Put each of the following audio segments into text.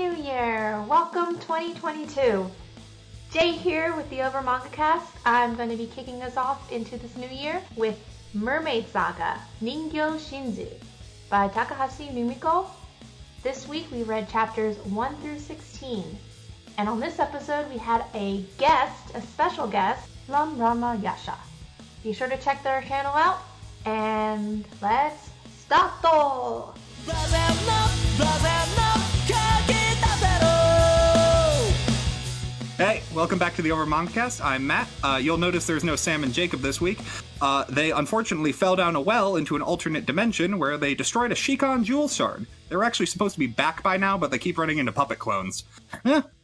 New Year! Welcome 2022. Jay here with the Over Manga Cast. I'm going to be kicking us off into this new year with Mermaid Saga Ningyo Shirizu by Takahashi Rumiko. This week we read chapters 1 through 16. And on this episode we had a guest, a special guest, Lum Ranmayasha. Be sure to check their channel out and let's start! Hey, welcome back to the Over Mangacast. I'm Matt. Uh, you'll notice there's no Sam and Jacob this week. Uh, they unfortunately fell down a well into an alternate dimension where they destroyed a Shikon jewel shard. They were actually supposed to be back by now, but they keep running into puppet clones.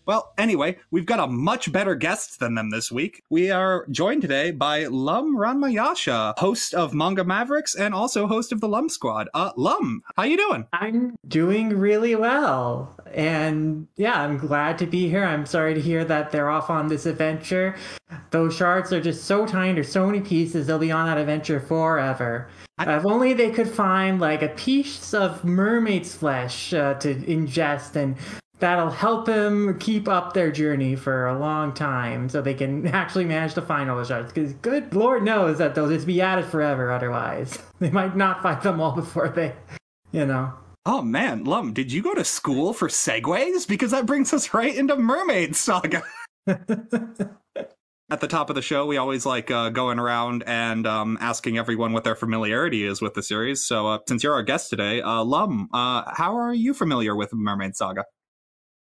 Well, anyway, we've got a much better guest than them this week. We are joined today by Lum Ranmayasha, host of Manga Mavericks and also host of the Lum Squad. Uh, Lum, how you doing? I'm doing really well. And yeah, I'm glad to be here. I'm sorry to hear that they're off on this adventure. Those shards are just so tiny, there's so many pieces, they'll be on that adventure forever. I... If only they could find like a piece of mermaid's flesh uh, to ingest and that'll help them keep up their journey for a long time so they can actually manage to find all the shards because good lord knows that they'll just be at it forever otherwise. They might not find them all before they you know. Oh man lum did you go to school for segues because that brings us right into mermaid saga. At the top of the show, we always like uh, going around and um, asking everyone what their familiarity is with the series. So, uh, since you're our guest today, uh, Lum, uh, how are you familiar with Mermaid Saga?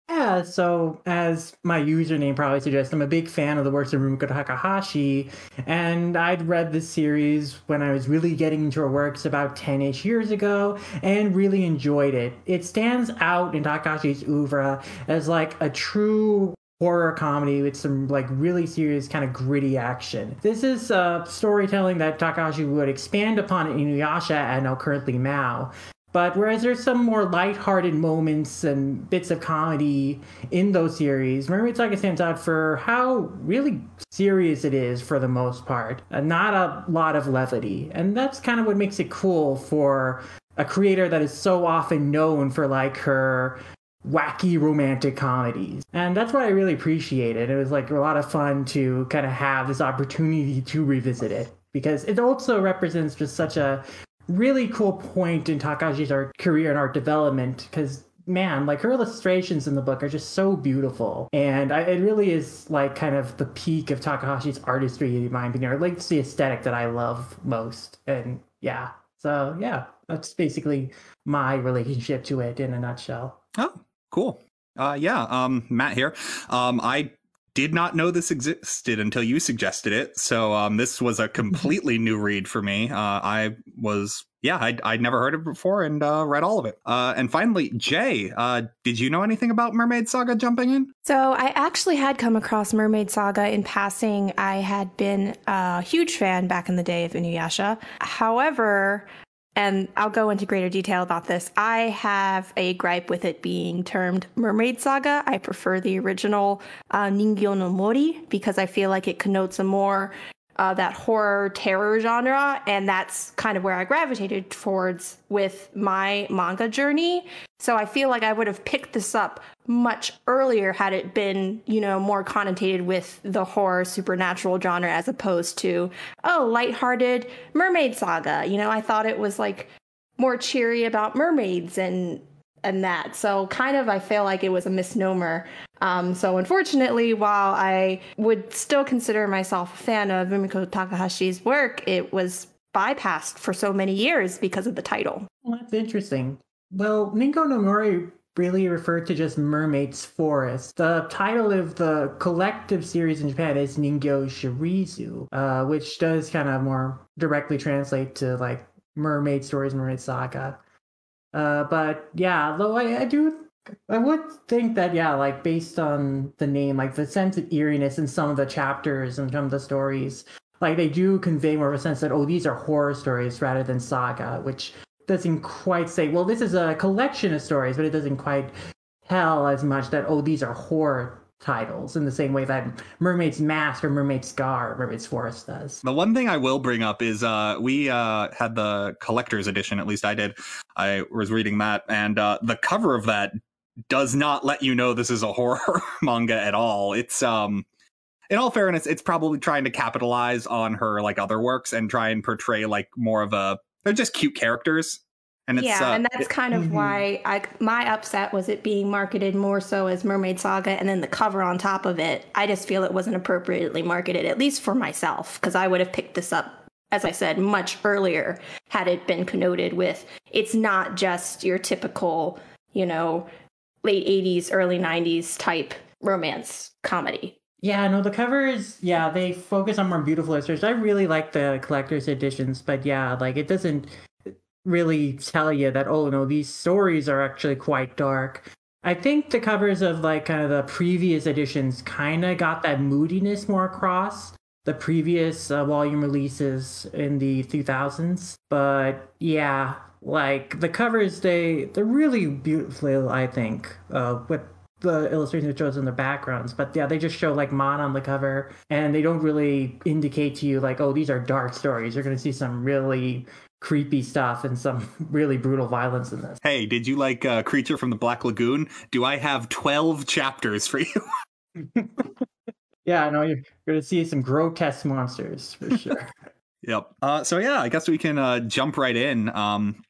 Yeah, so as my username probably suggests, I'm a big fan of the works of Rumiko Takahashi, and I'd read this series when I was really getting into her works about 10 ish years ago and really enjoyed it. It stands out in Takahashi's oeuvre as like a true horror comedy with some like really serious kind of gritty action. This is uh, storytelling that Takahashi would expand upon in Inuyasha and now currently Mao. But whereas there's some more light-hearted moments and bits of comedy in those series, Mermaid Saga stands out for how really serious it is for the most part. Uh, not a lot of levity. And that's kind of what makes it cool for a creator that is so often known for like her wacky romantic comedies. And that's what I really appreciated. It was like a lot of fun to kind of have this opportunity to revisit it because it also represents just such a really cool point in Takahashi's art career and art development because man, like her illustrations in the book are just so beautiful, and I, it really is like kind of the peak of Takahashi's artistry in my opinion. Or like the aesthetic that I love most, and yeah, so yeah, that's basically my relationship to it in a nutshell. Oh, cool. Uh, yeah, um, Matt here. Um, I did not know this existed until you suggested it. So um, this was a completely new read for me. Uh, I was, yeah, I'd, I'd never heard of it before and uh, read all of it. Uh, and finally, Jay, uh, did you know anything about Mermaid Saga jumping in? So I actually had come across Mermaid Saga in passing. I had been a huge fan back in the day of Inuyasha. However, and I'll go into greater detail about this. I have a gripe with it being termed Mermaid Saga. I prefer the original uh, Ningyo no Mori because I feel like it connotes a more uh, that horror terror genre, and that's kind of where I gravitated towards with my manga journey. So I feel like I would have picked this up much earlier had it been, you know, more connotated with the horror supernatural genre as opposed to, oh, lighthearted mermaid saga. You know, I thought it was like more cheery about mermaids and and that. So kind of I feel like it was a misnomer. Um, so unfortunately, while I would still consider myself a fan of Rumiko Takahashi's work, it was bypassed for so many years because of the title. Well, that's interesting. Well, Ningyo no Mori really referred to just Mermaid's Forest. The title of the collective series in Japan is Ningyo Shirizu, uh, which does kind of more directly translate to like Mermaid Stories, Mermaid Saga. Uh, but yeah, though I, I do I would think that yeah, like based on the name, like the sense of eeriness in some of the chapters and some of the stories, like they do convey more of a sense that oh, these are horror stories rather than saga, which doesn't quite say well, this is a collection of stories, but it doesn't quite tell as much that oh, these are horror titles in the same way that Mermaid's Mask or Mermaid's Scar or Mermaid's Forest does. The one thing I will bring up is uh, we uh, had the collector's edition, at least I did. I was reading that, and uh, the cover of that does not let you know this is a horror manga at all. It's um in all fairness, it's probably trying to capitalize on her like other works and try and portray like more of a they're just cute characters. And it's, yeah, uh, and that's it- kind of Mhm. why I my upset was it being marketed more so as Mermaid Saga, and then the cover on top of it. I just feel it wasn't appropriately marketed, at least for myself, because I would have picked this up, as I said, much earlier had it been connoted with. It's not just your typical, you know, late '80s, early '90s type romance comedy. Yeah, no, the covers, yeah, they focus on more beautiful illustrations. I really like the collector's editions, but yeah, like it doesn't really tell you that, oh no, these stories are actually quite dark. I think the covers of like kind of the previous editions kind of got that moodiness more across the previous uh, volume releases in the 2000s. But yeah, like the covers, they they're really beautiful. I think uh, with the illustrations it shows in the backgrounds. But yeah, they just show like Mon on the cover, and they don't really indicate to you like, oh, these are dark stories. You're gonna see some really creepy stuff and some really brutal violence in this. Hey, did you like uh, Creature from the Black Lagoon? Do I have 12 chapters for you? Yeah, I know you're gonna see some grotesque monsters for sure. Yep. Uh, so yeah, I guess we can uh, jump right in. Um,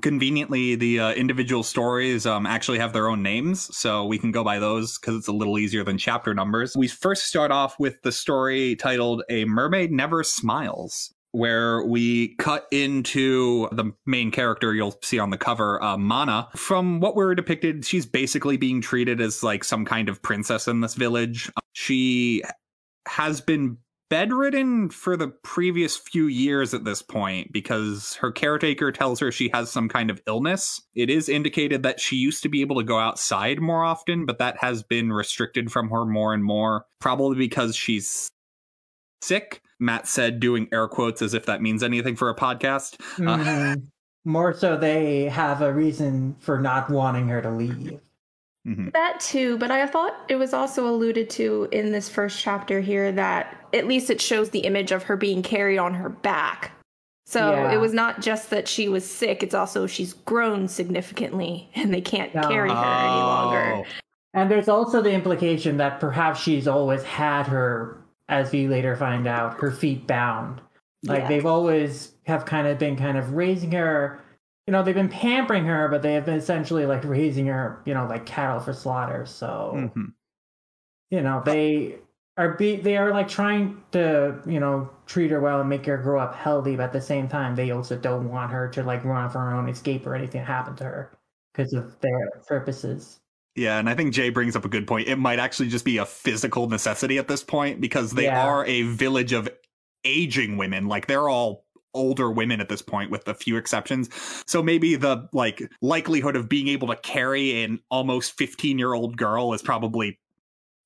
conveniently, the uh, individual stories um, actually have their own names, so we can go by those because it's a little easier than chapter numbers. We first start off with the story titled "A Mermaid Never Smiles." Where we cut into the main character you'll see on the cover, uh, Mana. From what we're depicted, she's basically being treated as like some kind of princess in this village. She has been bedridden for the previous few years at this point because her caretaker tells her she has some kind of illness. It is indicated that she used to be able to go outside more often, but that has been restricted from her more and more, probably because she's sick. Matt said, doing air quotes as if that means anything for a podcast. Uh, Mhm. More so, they have a reason for not wanting her to leave. mhm. That too, but I thought it was also alluded to in this first chapter here that at least it shows the image of her being carried on her back. So Yeah. it was not just that she was sick, it's also she's grown significantly and they can't No. carry her any longer. Oh. And there's also the implication that perhaps she's always had her, as we later find out, her feet bound. Like Yeah. they've always have kind of been kind of raising her. You know, they've been pampering her, but they have been essentially like raising her, you know, like cattle for slaughter. So Mhm. you know they are be they are like trying to you know treat her well and make her grow up healthy, but at the same time they also don't want her to like run off her own, escape or anything happen to her because of their purposes. Yeah, and I think Jay brings up a good point. It might actually just be a physical necessity at this point because they Yeah. are a village of aging women. Like they're all older women at this point with a few exceptions. So maybe the like likelihood of being able to carry an almost 15-year-old girl is probably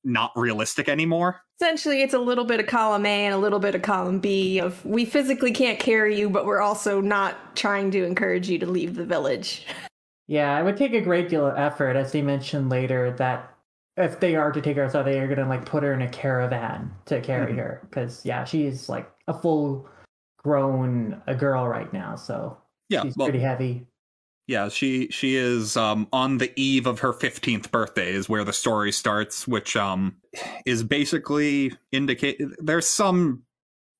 not realistic anymore. Essentially, it's a little bit of column A and a little bit of column B of we physically can't carry you, but we're also not trying to encourage you to leave the village. Yeah, it would take a great deal of effort, as they mentioned later, that if they are to take her outside, they are gonna like put her in a caravan to carry Mhm. her. Because yeah, she's like a full grown a girl right now, so Yeah, she's well, pretty heavy. Yeah, she she is um on the eve of her 15th birthday is where the story starts, which um is basically indicate there's some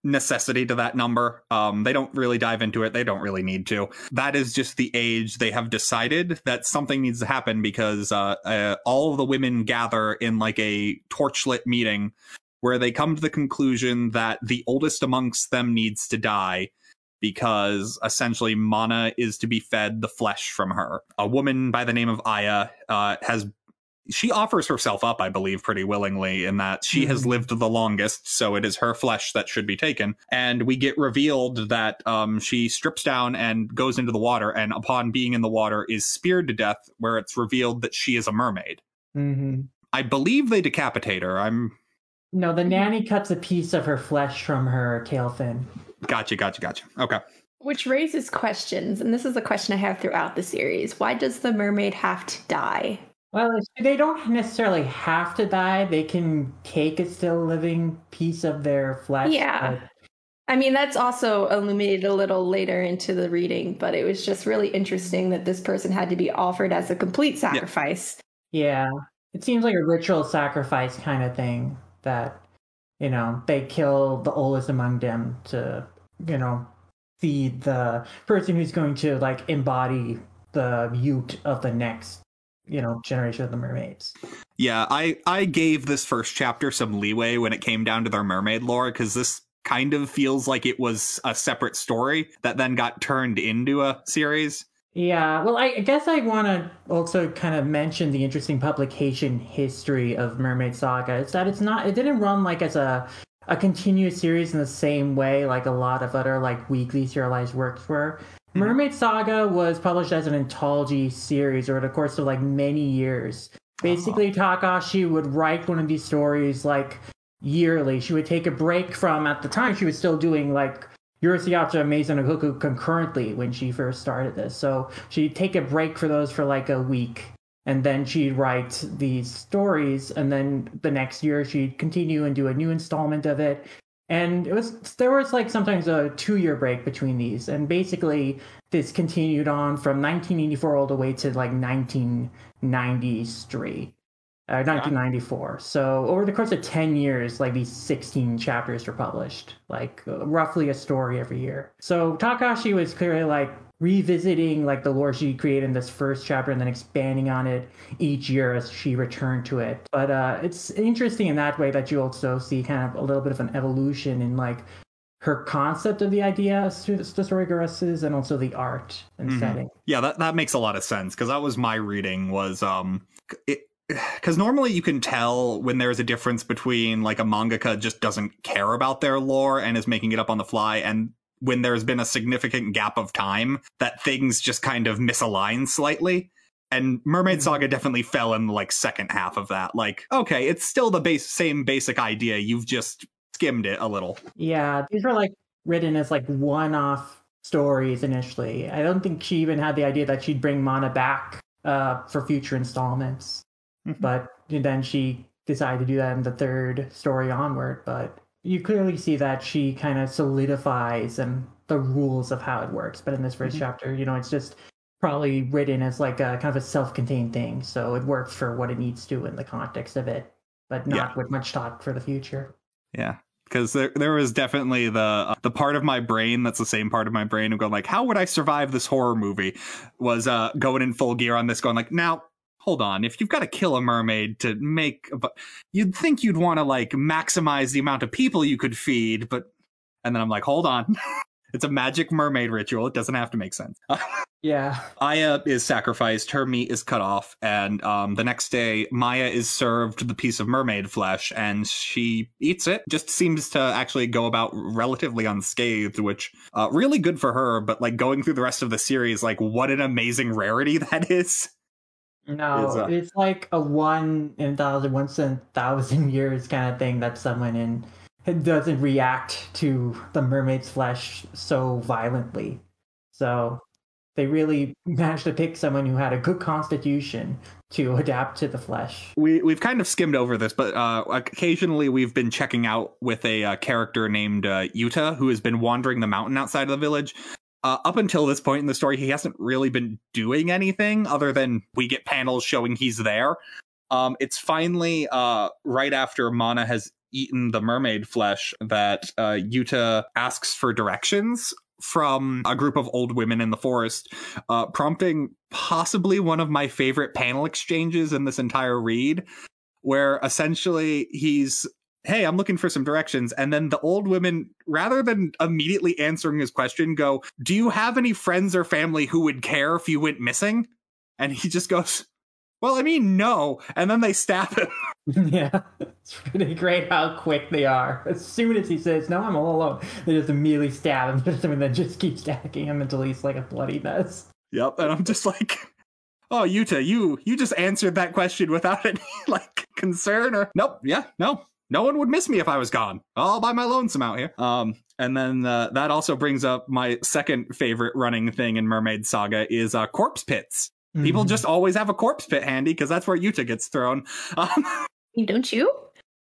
necessity to that number. Um they don't really dive into it. They don't really need to. That is just the age they have decided that something needs to happen because uh, uh all of the women gather in like a torchlit meeting where they come to the conclusion that the oldest amongst them needs to die because essentially Mana is to be fed the flesh from her. A woman by the name of Aya uh, has she offers herself up, I believe, pretty willingly in that she has Mhm. lived the longest, so it is her flesh that should be taken. And we get revealed that um, she strips down and goes into the water, and upon being in the water, is speared to death, where it's revealed that she is a mermaid. hmm I believe they decapitate her. I'm No, the nanny cuts a piece of her flesh from her tail fin. gotcha, gotcha, gotcha. Okay. Which raises questions, and this is a question I have throughout the series. Why does the mermaid have to die? Well, it's- they don't necessarily have to die. They can take a still living piece of their flesh. Yeah. but- I mean, that's also illuminated a little later into the reading, but it was just really interesting that this person had to be offered as a complete sacrifice. Yeah. It seems like a ritual sacrifice kind of thing that, you know, they kill the oldest among them to, you know, feed the person who's going to like embody the youth of the next you know generation of the mermaids. Yeah i i gave this first chapter some leeway when it came down to their mermaid lore because this kind of feels like it was a separate story that then got turned into a series. Yeah well i guess i want to also kind of mention the interesting publication history of mermaid saga. It's that it's not it didn't run like as a a continuous series in the same way like a lot of other like weekly serialized works were Mm-hmm. Mermaid Saga was published as an anthology series over the course of like many years. Basically, oh. Takahashi would write one of these stories like yearly. She would take a break from, at the time, she was still doing like Urusei Yatsura Maison Ikkoku concurrently when she first started this. So she'd take a break for those for like a week. And then she'd write these stories. And then the next year, she'd continue and do a new installment of it and it was there was like sometimes a two year break between these. And basically this continued on from 1984 all the way to like 1993 uh, 1994 so over the course of 10 years like these 16 chapters were published like uh, roughly a story every year. So takahashi was clearly like revisiting like the lore she created in this first chapter and then expanding on it each year as she returned to it. But uh, it's interesting in that way that you also see kind of a little bit of an evolution in like her concept of the idea through the story progresses and also the art and mm-hmm. setting. Yeah, that, that makes a lot of sense because that was my reading was um it because normally you can tell when there's a difference between like a mangaka just doesn't care about their lore and is making it up on the fly and when there's been a significant gap of time that things just kind of misalign slightly. And Mermaid mm-hmm. Saga definitely fell in the like second half of that. Like, okay, it's still the base same basic idea. You've just skimmed it a little. Yeah, these were like written as like one-off stories initially. I don't think she even had the idea that she'd bring Mana back uh, for future installments. Mm-hmm. But then she decided to do that in the third story onward. But you clearly see that she kind of solidifies and the rules of how it works. But in this 1st mm-hmm. chapter, you know, it's just probably written as like a kind of a self-contained thing, so it works for what it needs to in the context of it, but not yeah. with much thought for the future. Yeah, because there there was definitely the uh, the part of my brain that's the same part of my brain of going like, how would I survive this horror movie? Was uh going in full gear on this, going like, now hold on, if you've got to kill a mermaid to make, but you'd think you'd want to like maximize the amount of people you could feed, but, and then I'm like, hold on. it's a magic mermaid ritual. It doesn't have to make sense. yeah. Aya is sacrificed. Her meat is cut off. And um, the next day, Mana is served the piece of mermaid flesh and she eats it. Just seems to actually go about relatively unscathed, which uh, really good for her. But like going through the rest of the series, like what an amazing rarity that is. No, a... it's like a one in a thousand, once in a thousand years kind of thing that someone in doesn't react to the mermaid's flesh so violently. So they really managed to pick someone who had a good constitution to adapt to the flesh. We we've kind of skimmed over this, but uh, occasionally we've been checking out with a uh, character named uh, Yuta who has been wandering the mountain outside of the village, uh, up until this point in the story, he hasn't really been doing anything other than we get panels showing he's there. Um, it's finally uh, right after Mana has eaten the mermaid flesh that uh, Yuta asks for directions from a group of old women in the forest, uh, prompting possibly one of my favorite panel exchanges in this entire read, where essentially he's hey, I'm looking for some directions. And then the old women, rather than immediately answering his question, go, do you have any friends or family who would care if you went missing? And he just goes, well, I mean, no. And then they stab him. yeah, it's pretty great how quick they are. As soon as he says, no, I'm all alone, they just immediately stab him and then just keep stacking him until he's like a bloody mess. Yep, and I'm just like, oh, Yuta, you you just answered that question without any like concern or nope, yeah, no, no one would miss me if I was gone. All by my lonesome out here. Um, and then uh, that also brings up my second favorite running thing in Mermaid Saga is uh, corpse pits. Mm-hmm. People just always have a corpse pit handy because that's where Yuta gets thrown. Um, Don't you?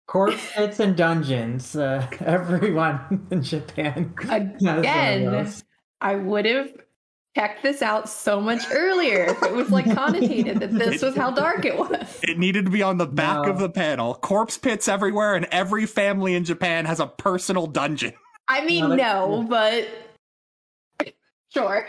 Corpse pits and dungeons. Uh, everyone in Japan. Again, I would have checked this out so much earlier. It was like connotated that this was how dark it was. It needed to be on the back No. of the panel. Corpse pits everywhere, and every family in Japan has a personal dungeon. I mean, No, no, but sure.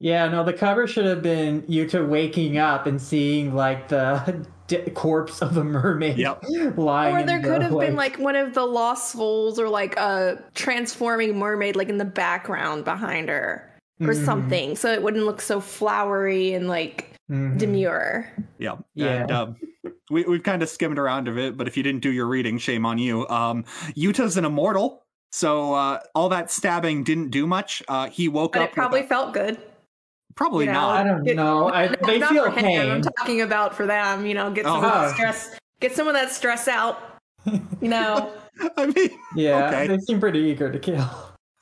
Yeah, no, the cover should have been Yuta waking up and seeing like the d- corpse of a mermaid Yep. lying. Or in there the, could have been like- like one of the lost souls or like a transforming mermaid like in the background behind her or Mhm. something so it wouldn't look so flowery and like Mhm. demure. Yeah. Yeah. And, um, we, we've kind of skimmed around of it, but if you didn't do your reading, shame on you. Um, Yuta's an immortal, so uh, all that stabbing didn't do much. Uh, he woke But up. it probably a- felt good. probably you know, I don't It- know. I, No, they not feel pain. him. I'm talking about for them, you know, get some Oh. of that stress get some of that stress out. You know. I mean, Yeah, Okay. they seem pretty eager to kill.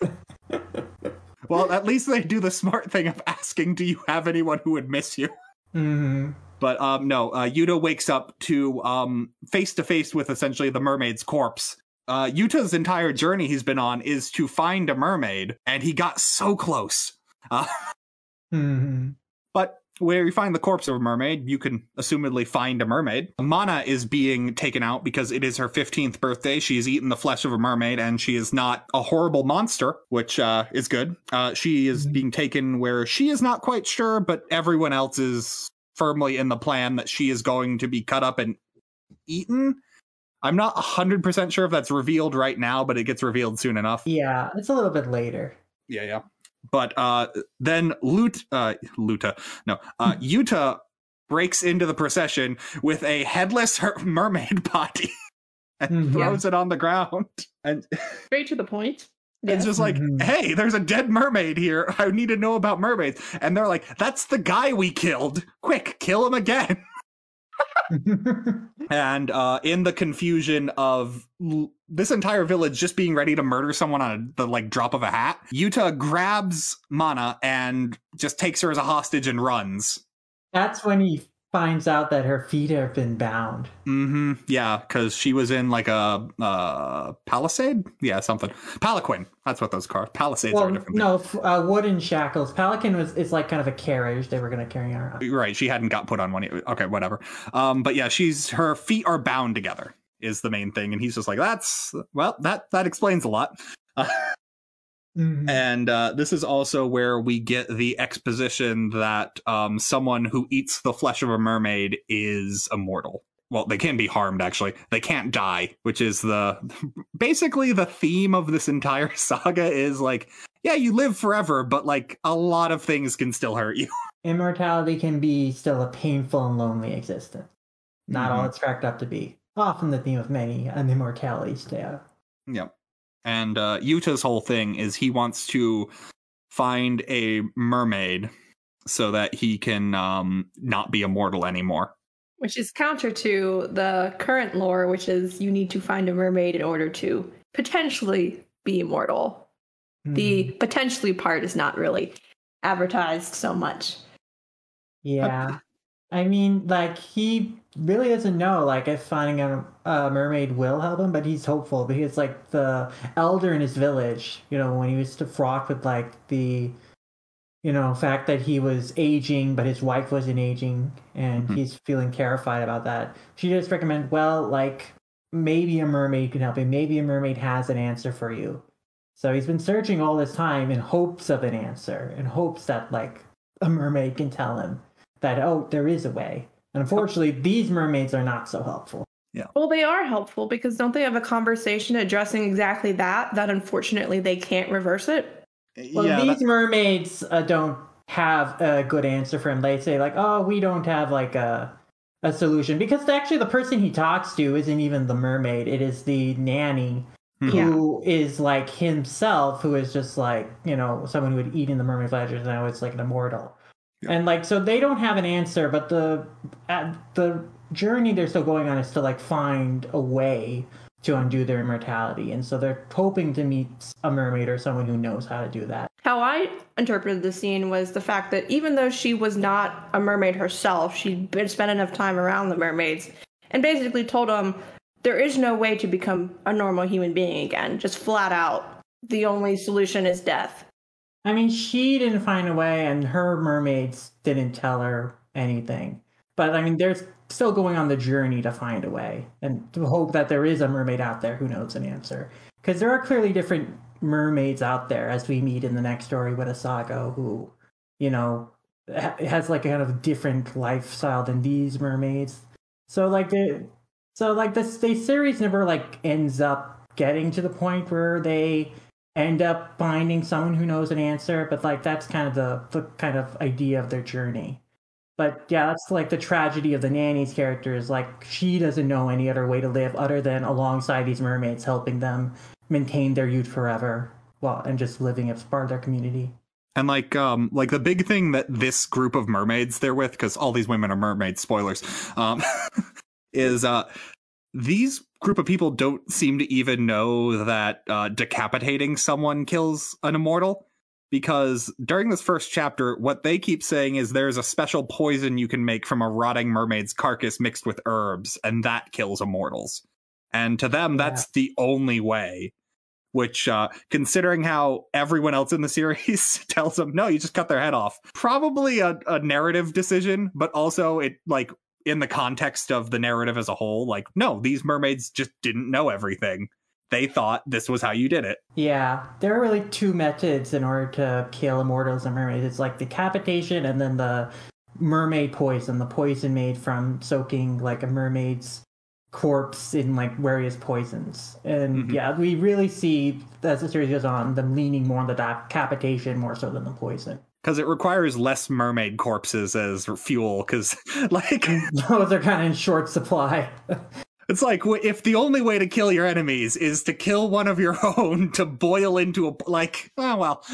well, at least they do the smart thing of asking, "Do you have anyone who would miss you?" hmm But um, no, uh, Yuta wakes up to um, face to face with essentially the mermaid's corpse. Uh, Yuta's entire journey he's been on is to find a mermaid, and he got so close. Uh, hmm but where you find the corpse of a mermaid, you can assumedly find a mermaid. Mana is being taken out because it is her 15th birthday. She has eaten the flesh of a mermaid, and she is not a horrible monster, which uh, is good. Uh, she is Mhm. being taken where she is not quite sure, but everyone else is firmly in the plan that she is going to be cut up and eaten. I'm not 100% sure if that's revealed right now, but it gets revealed soon enough. Yeah, it's a little bit later. Yeah, yeah. But uh then Lut uh Luta, no, uh Yuta breaks into the procession with a headless her- mermaid body and Mhm. throws it on the ground. And Straight to the point. it's just like, Mhm. hey, there's a dead mermaid here. I need to know about mermaids. And they're like, that's the guy we killed. Quick, kill him again. And uh, in the confusion of l- this entire village just being ready to murder someone on a, the like drop of a hat, Yuta grabs Mana and just takes her as a hostage and runs. That's when he finds out that her feet have been bound. Mm-hmm. Yeah, because she was in like a uh, palisade. Yeah, something. Palanquin. That's what those cars. Palisades are Well, a different. no, f- uh, wooden shackles. Palanquin was is like kind of a carriage they were going to carry around. thing. Right. She hadn't got put on one. yet. Okay, whatever. Um, but yeah, she's her feet are bound together is the main thing, and he's just like, that's well, that that explains a lot. Mhm. And uh, this is also where we get the exposition that um, someone who eats the flesh of a mermaid is immortal. Well, they can be harmed, actually. They can't die, which is the basically the theme of this entire saga is like, yeah, you live forever, but like a lot of things can still hurt you. Immortality can be still a painful and lonely existence. Not all Mhm. it's cracked up to be. Often the theme of many an immortality tale. Yep. And uh, Yuta's whole thing is he wants to find a mermaid so that he can um, not be immortal anymore. Which is counter to the current lore, which is you need to find a mermaid in order to potentially be immortal. The Mhm. potentially part is not really advertised so much. Yeah. I mean, like, he really doesn't know, like, if finding a, a mermaid will help him, but he's hopeful because, like, the elder in his village, you know, when he was to fraught with, like, the, you know, fact that he was aging, but his wife wasn't aging, and Mhm. he's feeling terrified about that. She just recommend, well, like, maybe a mermaid can help him. Maybe a mermaid has an answer for you. So he's been searching all this time in hopes of an answer, in hopes that, like, a mermaid can tell him that oh there is a way. And unfortunately these mermaids are not so helpful. Yeah. Well, they are helpful because don't they have a conversation addressing exactly that? That unfortunately they can't reverse it. well yeah, these that- mermaids uh, don't have a good answer for him. They say like oh we don't have like a a solution. Because actually the person he talks to isn't even the mermaid. It is the nanny Mhm. who is like himself who is just like you know someone who had eaten the mermaid flesh and now it's like an immortal Yeah. and like so they don't have an answer but the at the journey they're still going on is to like find a way to undo their immortality and so they're hoping to meet a mermaid or someone who knows how to do that How I interpreted the scene was the fact that even though she was not a mermaid herself, she'd been spent enough time around the mermaids and basically told them there is no way to become a normal human being again. Just flat out, the only solution is death. I mean, she didn't find a way, and her mermaids didn't tell her anything. But I mean, they're still going on the journey to find a way and to hope that there is a mermaid out there who knows an answer. Because there are clearly different mermaids out there, as we meet in the next story with Asago, who, you know, ha- has like a kind of different lifestyle than these mermaids. So like the, so like this, the series never like ends up getting to the point where they end up finding someone who knows an answer. But like that's kind of the the kind of idea of their journey. But yeah, that's like the tragedy of the nanny's character is like she doesn't know any other way to live other than alongside these mermaids, helping them maintain their youth forever, well, and just living as part of their community. And like um like the big thing that this group of mermaids they're with because all these women are mermaids spoilers um is uh these group of people don't seem to even know that uh, decapitating someone kills an immortal. Because during this first chapter what they keep saying is there's a special poison you can make from a rotting mermaid's carcass mixed with herbs and that kills immortals. And to them that's the only way. Which uh considering how everyone else in the series tells them no you just cut their head off. Probably a, a narrative decision but also it like in the context of the narrative as a whole like no these mermaids just didn't know everything they thought this was how you did it Yeah, there are really two methods in order to kill immortals and mermaids. It's like decapitation and then the mermaid poison, the poison made from soaking like a mermaid's corpse in like various poisons. And Mhm. yeah, we really see as the series goes on them leaning more on the decapitation more so than the poison. Because it requires less mermaid corpses as fuel because like Those are kind of in short supply. it's like if the only way to kill your enemies is to kill one of your own to boil into a like oh well.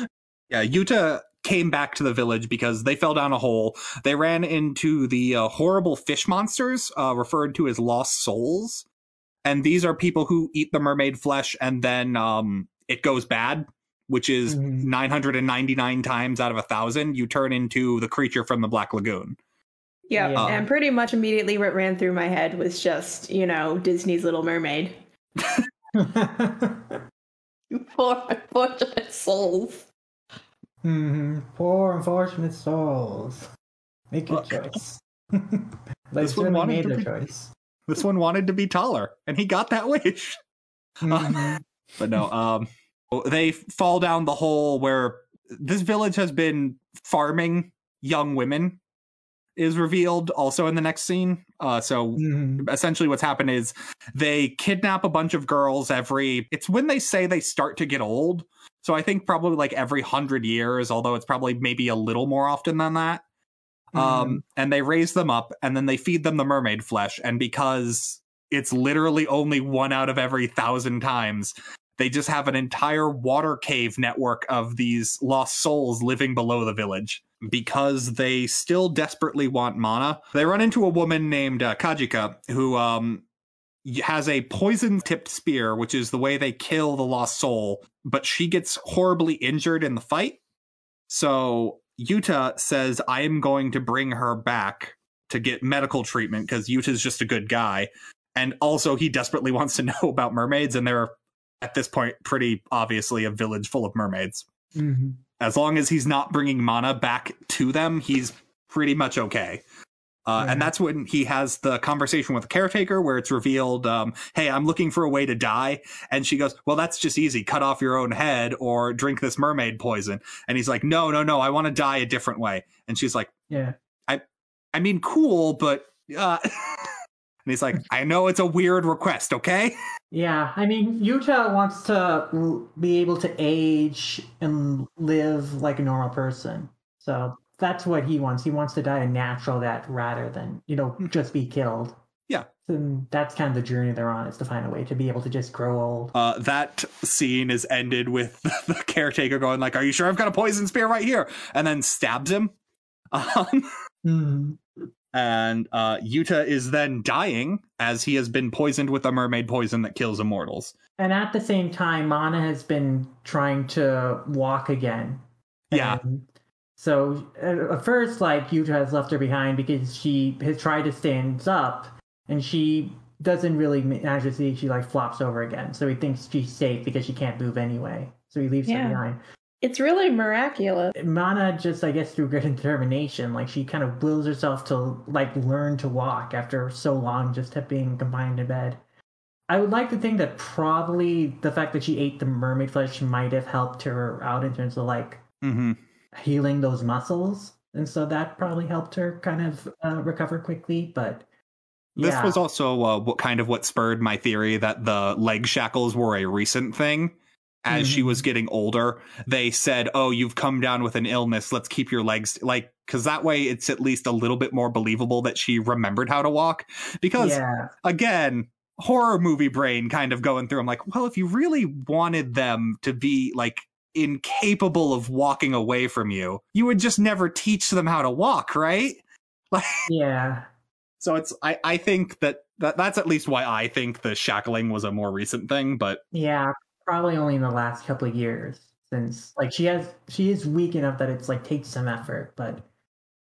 Yeah yuta came back to the village because they fell down a hole. They ran into the uh, horrible fish monsters uh, referred to as lost souls. And these are people who eat the mermaid flesh and then um, it goes bad which is Mhm. 999 times out of a thousand you turn into the creature from the black lagoon Yep. Yeah. And pretty much immediately what ran through my head was just, you know, Disney's Little Mermaid. Poor unfortunate souls. hmm Poor unfortunate souls. Make your choice. they This one wanted made to their be- choice. this one wanted to be taller and he got that wish Mhm. but no um they fall down the hole where this village has been farming young women is revealed also in the next scene. Uh so Mhm. essentially what's happened is they kidnap a bunch of girls every it's when they say they start to get old. So i think probably like every hundred years although it's probably maybe a little more often than that. Um and they raise them up and then they feed them the mermaid flesh. And because it's literally only one out of every thousand times they just have an entire water cave network of these lost souls living below the village because they still desperately want mana they run into a woman named uh, kajika who um has a poison tipped spear which is the way they kill the lost soul but she gets horribly injured in the fight so Yuta says, I am going to bring her back to get medical treatment because Yuta's just a good guy. And also, he desperately wants to know about mermaids, and they're at this point pretty obviously a village full of mermaids. Mhm. As long as he's not bringing mana back to them, he's pretty much okay. Uh, Yeah. And that's when he has the conversation with the caretaker where it's revealed, um, hey, I'm looking for a way to die. And she goes, well, that's just easy. Cut off your own head or drink this mermaid poison. And he's like, no, no, no, I want to die a different way. And she's like, Yeah. I mean, cool, but. Uh... and he's like, I know it's a weird request, okay? Yeah, I mean, Yuta wants to be able to age and live like a normal person. So that's what he wants. He wants to die a natural death rather than, you know, just be killed. Yeah. And that's kind of the journey they're on, is to find a way to be able to just grow old. Uh, that scene is ended with the caretaker going like, "Are you sure I've got a poison spear right here?" And then stabs him. Um, Mhm. And uh, Yuta is then dying as he has been poisoned with a mermaid poison that kills immortals. And at the same time, Mana has been trying to walk again. Yeah. And so uh, at first, like Yuta has left her behind because she has tried to stand up, and she doesn't really manage to see. She like flops over again. So he thinks she's safe because she can't move anyway. So he leaves Yeah. her behind. It's really miraculous. Mana just, I guess, through grit and determination, like she kind of wills herself to like learn to walk after so long just of being confined in bed. I would like to think that probably the fact that she ate the mermaid flesh might have helped her out in terms of like Mm-hmm. healing those muscles, and so that probably helped her kind of uh, recover quickly. But This yeah. was also uh, what kind of what spurred my theory that the leg shackles were a recent thing. As she Mhm. was getting older, they said, "Oh, you've come down with an illness. Let's keep your legs like because that way it's at least a little bit more believable that she remembered how to walk." Because yeah, again, horror movie brain kind of going through. I'm like, well, if you really wanted them to be like incapable of walking away from you, you would just never teach them how to walk, right? Like yeah. So it's I I think that, that that's at least why I think the shackling was a more recent thing, but Yeah, probably only in the last couple of years since like she has she is weak enough that it's like takes some effort, but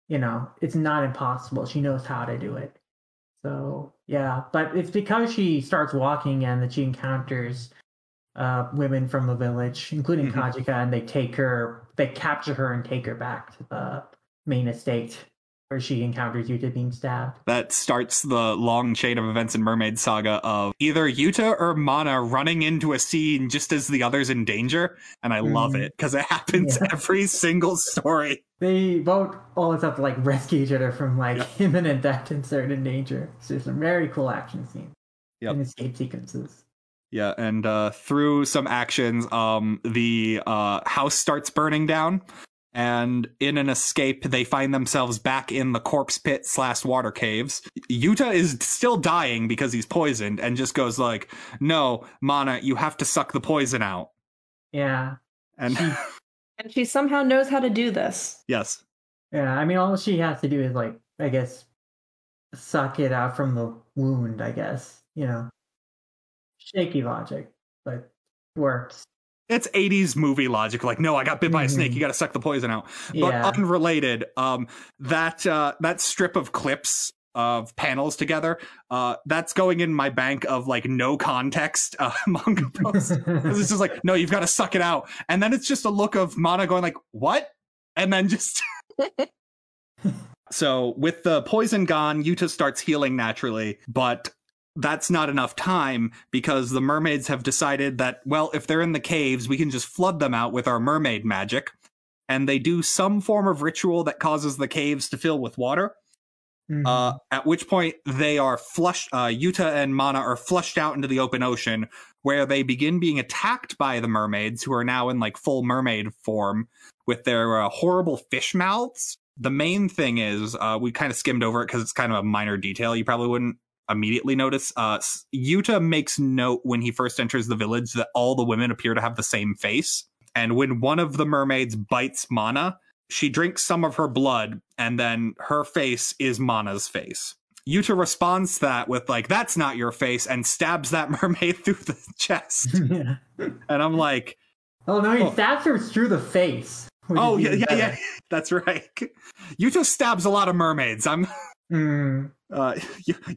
you know, it's not impossible. She knows how to do it. So yeah, but it's because she starts walking and that she encounters uh women from the village, including Mhm. Kajika, and they take her they capture her and take her back to the main estate where she encounters Yuta being stabbed. that starts the long chain of events in Mermaid Saga of either Yuta or Mana running into a scene just as the other's in danger, and I love Mhm. it because it happens Yeah. every single story. They both always have to like rescue each other from like Yep. imminent death and certain danger. So there's some very cool action scenes Yep. and escape sequences. Yeah, and uh, through some actions, um, the uh, house starts burning down, and in an escape, they find themselves back in the corpse pit slash water caves. Yuta is still dying because he's poisoned, and just goes like, "No, Mana, you have to suck the poison out." Yeah, And She- And she somehow knows how to do this. yes, yeah. I mean, all she has to do is like, I guess, suck it out from the wound. I guess you know, shaky logic, but works. It's 80s movie logic. Like, no, I got bit by a snake. Mhm. You got to suck the poison out. But Yeah, unrelated, um, that uh, that strip of clips of panels together, uh, that's going in my bank of like no context uh, manga posts. it's just like, no, you've got to suck it out, and then it's just a look of Mana going like, what, and then just. so with the poison gone, Yuta starts healing naturally, but that's not enough time because the mermaids have decided that, well, if they're in the caves, we can just flood them out with our mermaid magic. And they do some form of ritual that causes the caves to fill with water. Mhm. Uh, at which point they are flushed, uh, Yuta and Mana are flushed out into the open ocean where they begin being attacked by the mermaids who are now in like full mermaid form with their uh, horrible fish mouths. The main thing is, uh, we kind of skimmed over it because it's kind of a minor detail. You probably wouldn't immediately notice. Uh, Yuta makes note when he first enters the village that all the women appear to have the same face. And when one of the mermaids bites Mana, she drinks some of her blood, and then her face is Mana's face. Yuta responds to that with like, "That's not your face," and stabs that mermaid through the chest. yeah. and I'm like, Oh no, he Oh. stabs her through the face. "Oh yeah, yeah, yeah, that's right." Yuta stabs a lot of mermaids. I'm. Mm. Uh,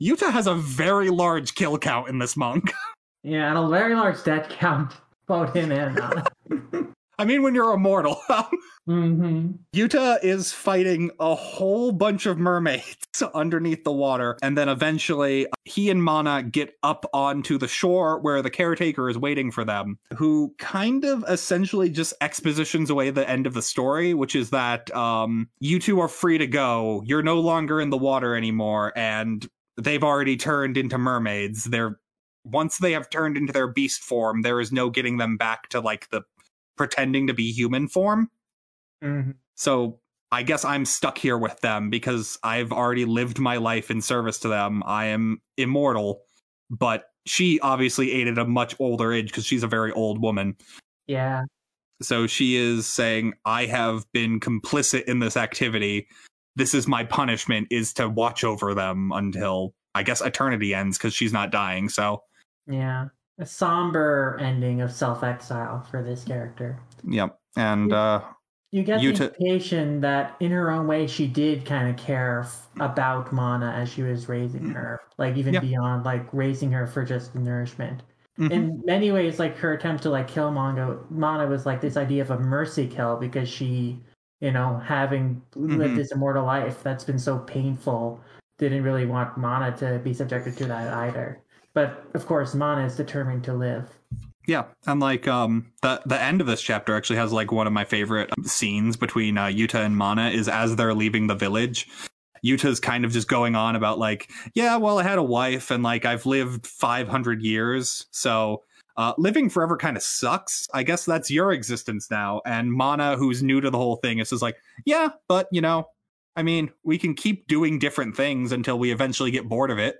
Yuta has a very large kill count in this monk. Yeah, and a very large death count. Both him and Mana. I mean, when you're immortal. mm-hmm. Yuta is fighting a whole bunch of mermaids underneath the water, and then eventually he and Mana get up onto the shore where the caretaker is waiting for them, who kind of essentially just expositions away the end of the story, which is that um, you two are free to go. You're no longer in the water anymore, and they've already turned into mermaids. They're once they have turned into their beast form, there is no getting them back to like the pretending to be human form. Mm-hmm. So I guess I'm stuck here with them because I've already lived my life in service to them. I am immortal, but she obviously ate at a much older age because she's a very old woman. Yeah. So she is saying, I have been complicit in this activity. This is my punishment is to watch over them until I guess eternity ends because she's not dying. So Yeah. A somber ending of self exile for this character. yep. And uh You get You the t- implication that in her own way she did kind of care f- about Mana as she was raising her, like even Yeah. beyond like raising her for just the nourishment. Mhm. in many ways, like her attempt to like kill Mana, Mana was like this idea of a mercy kill because she, you know, having lived Mhm. this immortal life that's been so painful, didn't really want Mana to be subjected to that either. But of course, Mana is determined to live. Yeah, and like um the the end of this chapter actually has like one of my favorite scenes between uh, Yuta and Mana is as they're leaving the village. Yuta's kind of just going on about like, yeah, well, I had a wife and like I've lived 500 years, so uh, living forever kind of sucks. I guess that's your existence now. And Mana, who's new to the whole thing, is just like, yeah, but you know, I mean, we can keep doing different things until we eventually get bored of it.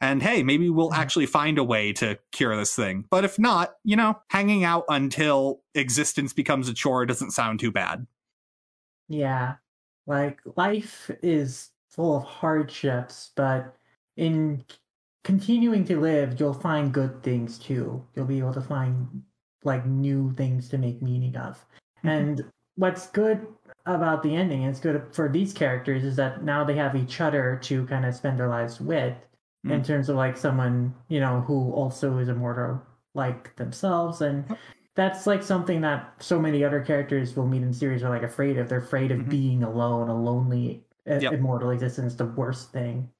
And hey, maybe we'll actually find a way to cure this thing. But if not, you know, hanging out until existence becomes a chore doesn't sound too bad. Yeah. Like life is full of hardships, but in continuing to live, you'll find good things too. You'll be able to find like new things to make meaning of. Mhm. And what's good about the ending, and it's good for these characters, is that now they have each other to kind of spend their lives with in Mm. terms of like someone, you know, who also is immortal like themselves. And that's like something that so many other characters will meet in series are like afraid of. They're afraid of Mhm. being alone, a lonely, Yep. immortal existence, the worst thing.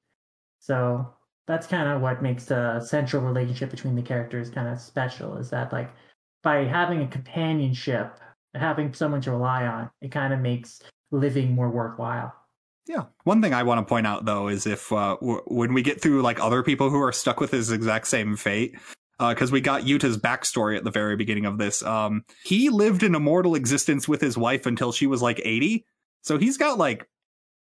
So that's kind of what makes the central relationship between the characters kind of special. Is that like by having a companionship, having someone to rely on, it kind of makes living more worthwhile. Yeah. One thing I want to point out though is if uh, w- when we get through like other people who are stuck with his exact same fate, because we got Yuta's backstory at the very beginning of this. Um, he lived an immortal existence with his wife until she was like eighty, so he's got like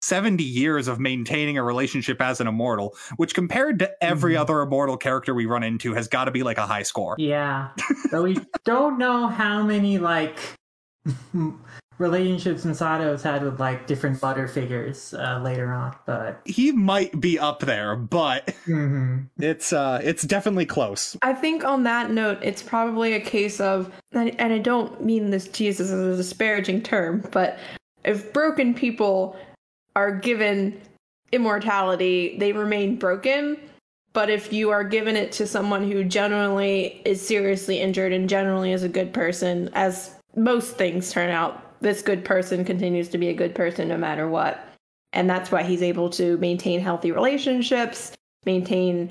seventy years of maintaining a relationship as an immortal, which compared to every Mhm. other immortal character we run into has got to be like a high score. Yeah. but we don't know how many like relationships Masato's had with like different butter figures uh, later on, but He might be up there, but Mhm. it's uh, it's definitely close. I think on that note, it's probably a case of, and, and I don't mean this to use as a disparaging term, but if broken people are given immortality, they remain broken. But if you are given it to someone who generally is seriously injured and generally is a good person, as most things turn out, this good person continues to be a good person no matter what. And that's why he's able to maintain healthy relationships, maintain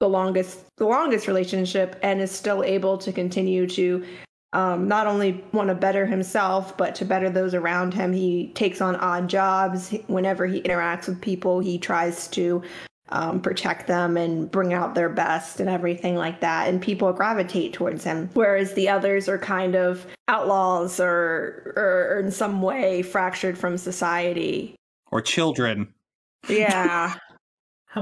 the longest the longest relationship and is still able to continue to um, not only want to better himself but to better those around him he takes on odd jobs whenever he interacts with people he tries to um, protect them and bring out their best and everything like that and people gravitate towards him whereas the others are kind of outlaws or or in some way fractured from society Or children. yeah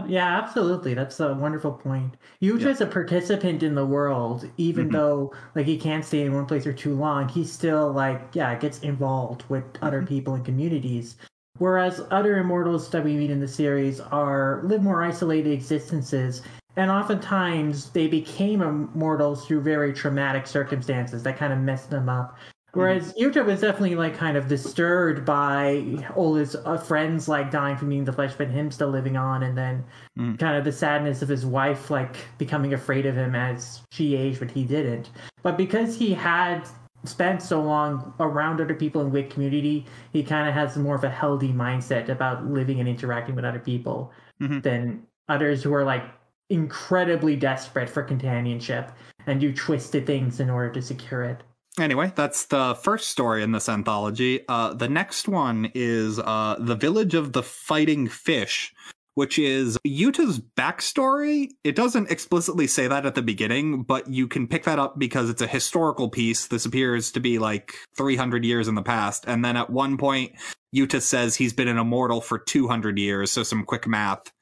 Yeah, absolutely. That's a wonderful point. Yuta Yeah. is a participant in the world, even Mhm. though like he can't stay in one place for too long. He still like yeah gets involved with other Mhm. people and communities. Whereas other immortals that we meet in the series are live more isolated existences, and oftentimes they became immortals through very traumatic circumstances that kind of messed them up. Whereas Yuta was definitely like kind of disturbed by all his uh, friends like dying from eating the flesh, but him still living on, and then Mm. kind of the sadness of his wife like becoming afraid of him as she aged, but he didn't. But because he had spent so long around other people in Wit community, he kind of has more of a healthy mindset about living and interacting with other people Mhm. than others who are like incredibly desperate for companionship and do twisted things in order to secure it. Anyway, that's the first story in this anthology. Uh, the next one is uh, The Village of the Fighting Fish, which is Yuta's backstory. It doesn't explicitly say that at the beginning, but you can pick that up because it's a historical piece. This appears to be like 300 years in the past. And then at one point, Yuta says he's been an immortal for 200 years. So some quick math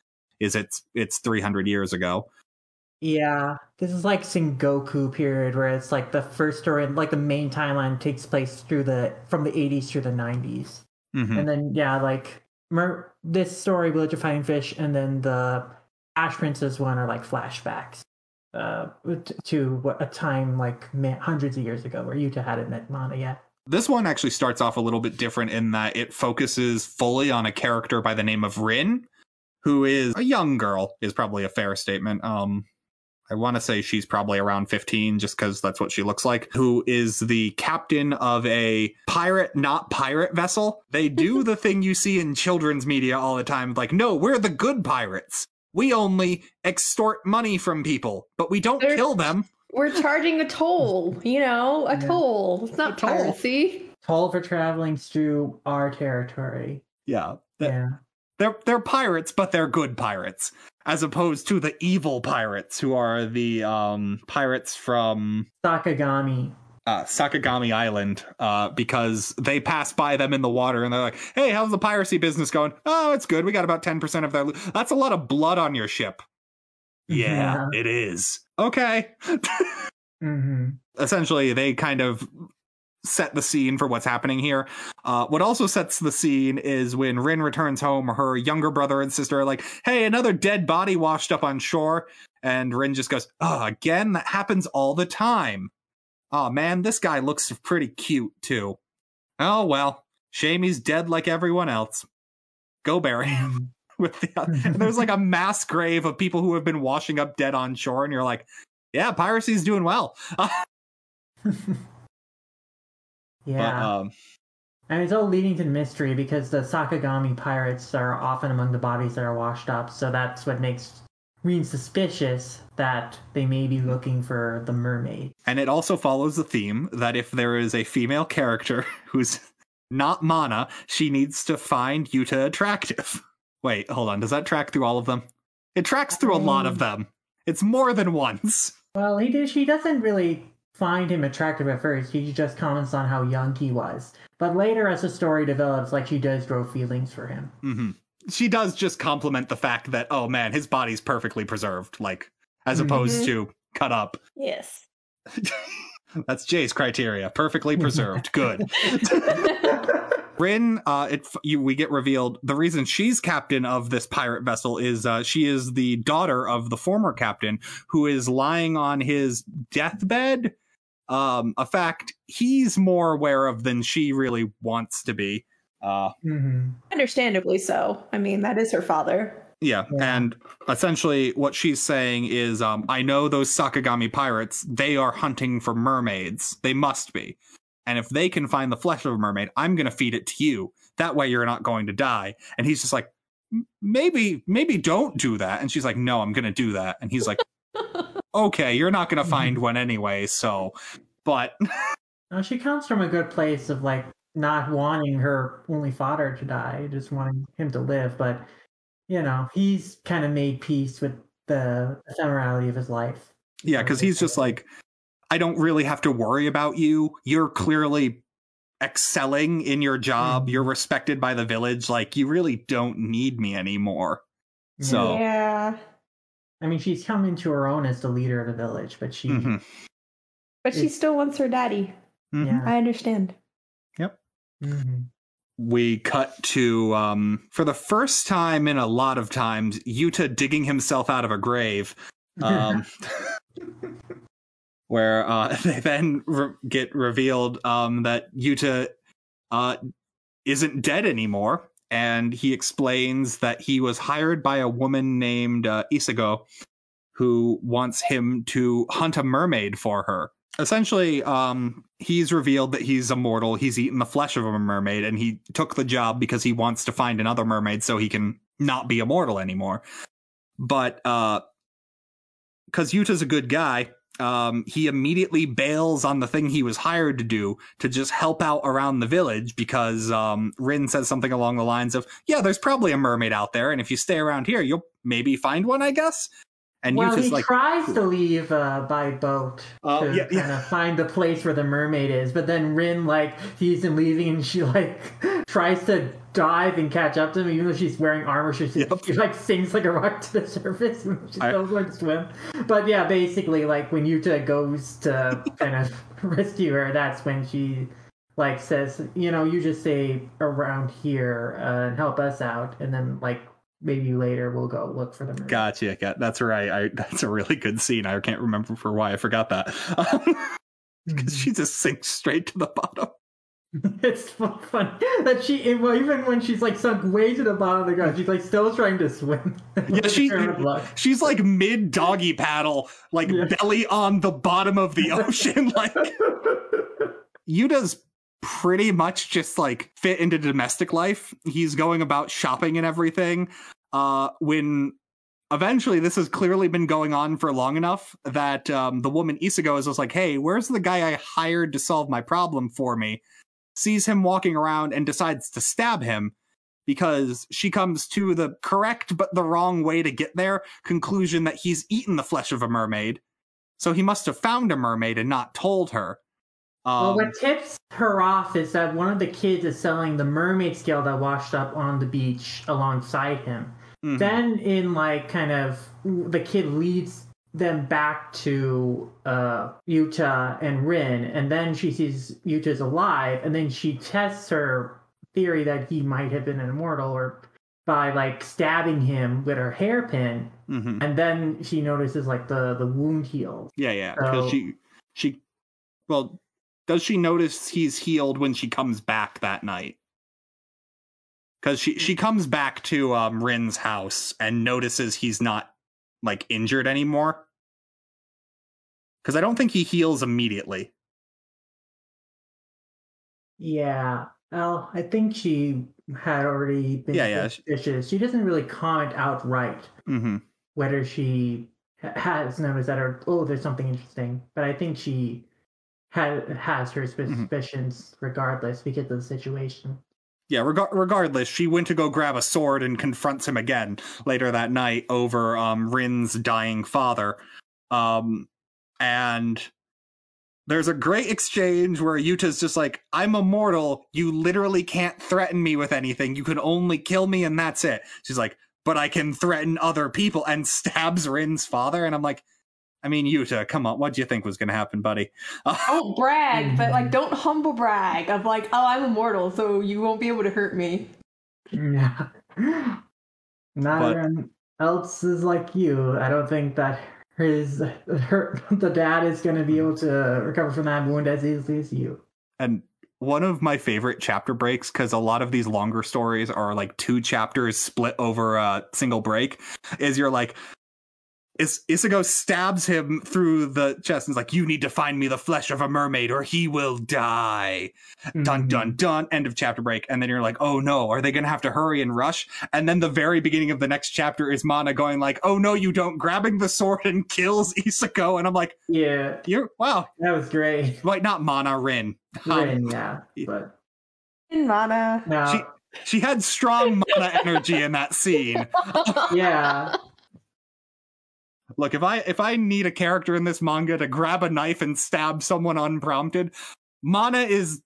is it's it's 300 years ago. Yeah, this is like Sengoku period where it's like the first story, like the main timeline takes place through the from the 80s through the 90s. Mhm. And then yeah, like Mer- this story, Village of Fighting Fish, and then the Ash Princess one are like flashbacks uh, to what a time like hundreds of years ago where Yuta hadn't met Mana yet. This one actually starts off a little bit different in that it focuses fully on a character by the name of Rin, who is a young girl, is probably a fair statement. Um, I want to say she's probably around 15 just because that's what she looks like, who is the captain of a pirate, not pirate vessel. They do the thing you see in children's media all the time like, no, we're the good pirates. We only extort money from people, but we don't They're- kill them. We're charging a toll, you know, a Yeah. toll. It's not A toll. piracy. Toll for traveling through our territory. Yeah. That- Yeah. They're they're pirates, but they're good pirates, as opposed to the evil pirates who are the um pirates from Sakagami. uh, Sakagami Island uh, because they pass by them in the water and they're like, "Hey, how's the piracy business going?" "Oh, it's good. We got about ten percent of their. Lo- That's a lot of blood on your ship." Yeah, it is. Okay. hmm Essentially, they kind of set the scene for what's happening here. Uh, what also sets the scene is when Rin returns home, her younger brother and sister are like, "Hey, another dead body washed up on shore," and Rin just goes, "Oh, again? That happens all the time." Oh man, this guy looks pretty cute too. Oh well, shame he's dead like everyone else. Go bury him. With the, and there's like a mass grave of people who have been washing up dead on shore, and you're like, yeah, piracy's doing well. But, yeah. um, and it's all leading to mystery because the Sakagami pirates are often among the bodies that are washed up, so that's what makes Rin suspicious that they may be looking for the mermaid. and it also follows the theme that if there is a female character who's not Mana, she needs to find Yuta attractive. Wait, hold on. Does that track through all of them? It tracks through a lot of them. It's more than once. Well, he did, she doesn't really find him attractive at first. He just comments on how young he was. But later, as the story develops, like she does grow feelings for him. hmm She does just compliment the fact that, oh man, his body's perfectly preserved, like, as opposed to cut up. Yes. That's Jay's criteria. Perfectly preserved. Good. Rin, uh, it you, we get revealed the reason she's captain of this pirate vessel is uh, she is the daughter of the former captain who is lying on his deathbed. Um, a fact he's more aware of than she really wants to be. Uh, hmm Understandably so. I mean, that is her father. yeah, Yeah. and essentially what she's saying is, um, I know those Sakagami pirates. They are hunting for mermaids. They must be. And if they can find the flesh of a mermaid, I'm going to feed it to you. That way you're not going to die. And he's just like, maybe, maybe don't do that. And she's like, no, I'm going to do that. And he's like, okay, you're not going to find one anyway. So, but Now, she comes from a good place of like not wanting her only father to die, just wanting him to live. But you know, he's kind of made peace with the ephemerality of his life. yeah, because he's just like, I don't really have to worry about you. You're clearly excelling in your job. Mhm. You're respected by the village. Like, you really don't need me anymore. So-. Yeah. I mean, she's come into her own as the leader of the village, but she, Mhm. But she still wants her daddy. Mhm. yeah. I understand. Mhm. we cut to um for the first time in a lot of times Yuta digging himself out of a grave um where uh they then re- get revealed um that Yuta uh isn't dead anymore and he explains that he was hired by a woman named uh, Isago who wants him to hunt a mermaid for her. Essentially um he's revealed that he's immortal. He's eaten the flesh of a mermaid and he took the job because he wants to find another mermaid so he can not be immortal anymore. But uh because yuta's a good guy um he immediately bails on the thing he was hired to do to just help out around the village because um rin says something along the lines of yeah there's probably a mermaid out there and if you stay around here you'll maybe find one i guess and well, yuta's he like tries to leave uh, by boat Oh, to yeah, yeah. kind of find the place where the mermaid is, but then Rin like sees him leaving, and she like tries to dive and catch up to him, even though she's wearing armor. She, Yep. she like sinks like a rock to the surface, and she I- still going to swim. But yeah, basically, like when Yuta goes to kind of rescue her, that's when she like says, you know, you just stay around here uh, and help us out, and then like maybe later we'll go look for the mermaid. Gotcha. Got, that's right. I, that's a really good scene. I can't remember for why I forgot that. Because Mhm. she just sinks straight to the bottom. It's so funny that she, even when she's like sunk way to the bottom of the ground, she's like still trying to swim. Yeah, she- Turn of luck. She's like mid doggy paddle, like Yeah. belly on the bottom of the ocean. like Yuta's pretty much just like fit into domestic life. He's going about shopping and everything. Uh, when eventually this has clearly been going on for long enough that um, the woman Isago is just like, "Hey, where's the guy I hired to solve my problem for me?" Sees him walking around and decides to stab him because she comes to the correct but the wrong way to get there conclusion that he's eaten the flesh of a mermaid. So he must have found a mermaid and not told her. Well, Um, what tips her off is that one of the kids is selling the mermaid scale that washed up on the beach alongside him. mhm. Then, in like kind of the kid leads them back to uh, Yuta and Rin, and then she sees Yuta's alive, and then she tests her theory that he might have been an immortal, or by like stabbing him with her hairpin, Mhm. and then she notices like the the wound healed. Yeah, yeah. Because So- she, she, well, does she notice he's healed when she comes back that night? Because she she comes back to um Rin's house and notices he's not like injured anymore. Because I don't think he heals immediately. Yeah. Well, I think she had already been Yeah, yeah. suspicious. She doesn't really comment outright Mm-hmm. whether she has noticed that or oh, there's something interesting. But I think she ha- has her Mm-hmm. suspicions regardless because of the situation. Yeah, reg- regardless, she went to go grab a sword and confronts him again later that night over um, Rin's dying father. Um, and there's a great exchange where Yuta's just like, I'm immortal. You literally can't threaten me with anything. You can only kill me, and that's it. She's like, but I can threaten other people, and stabs Rin's father. And I'm like, I mean, Yuta, uh, come on. What do you think was going to happen, buddy? Don't brag, but like don't humble brag of like, oh, I'm immortal, so you won't be able to hurt me. Yeah. Not But- everyone else is like you. I don't think that his her the dad is going to be able to recover from that wound as easily as you. And one of my favorite chapter breaks, because a lot of these longer stories are like two chapters split over a single break, is you're like, is Isago stabs him through the chest and is like, You need to find me the flesh of a mermaid or he will die. Dun Mhm. dun dun. End of chapter break. And then you're like, Oh no, are they gonna have to hurry and rush? And then the very beginning of the next chapter is Mana going like, Oh no, you don't, grabbing the sword and kills Isago. And I'm like, Yeah, You're wow, that was great. like not Mana, Rin. Um, Rin, yeah, but In mana. no, She- She had strong mana energy in that scene. yeah, Look, if I if I need a character in this manga to grab a knife and stab someone unprompted, mana is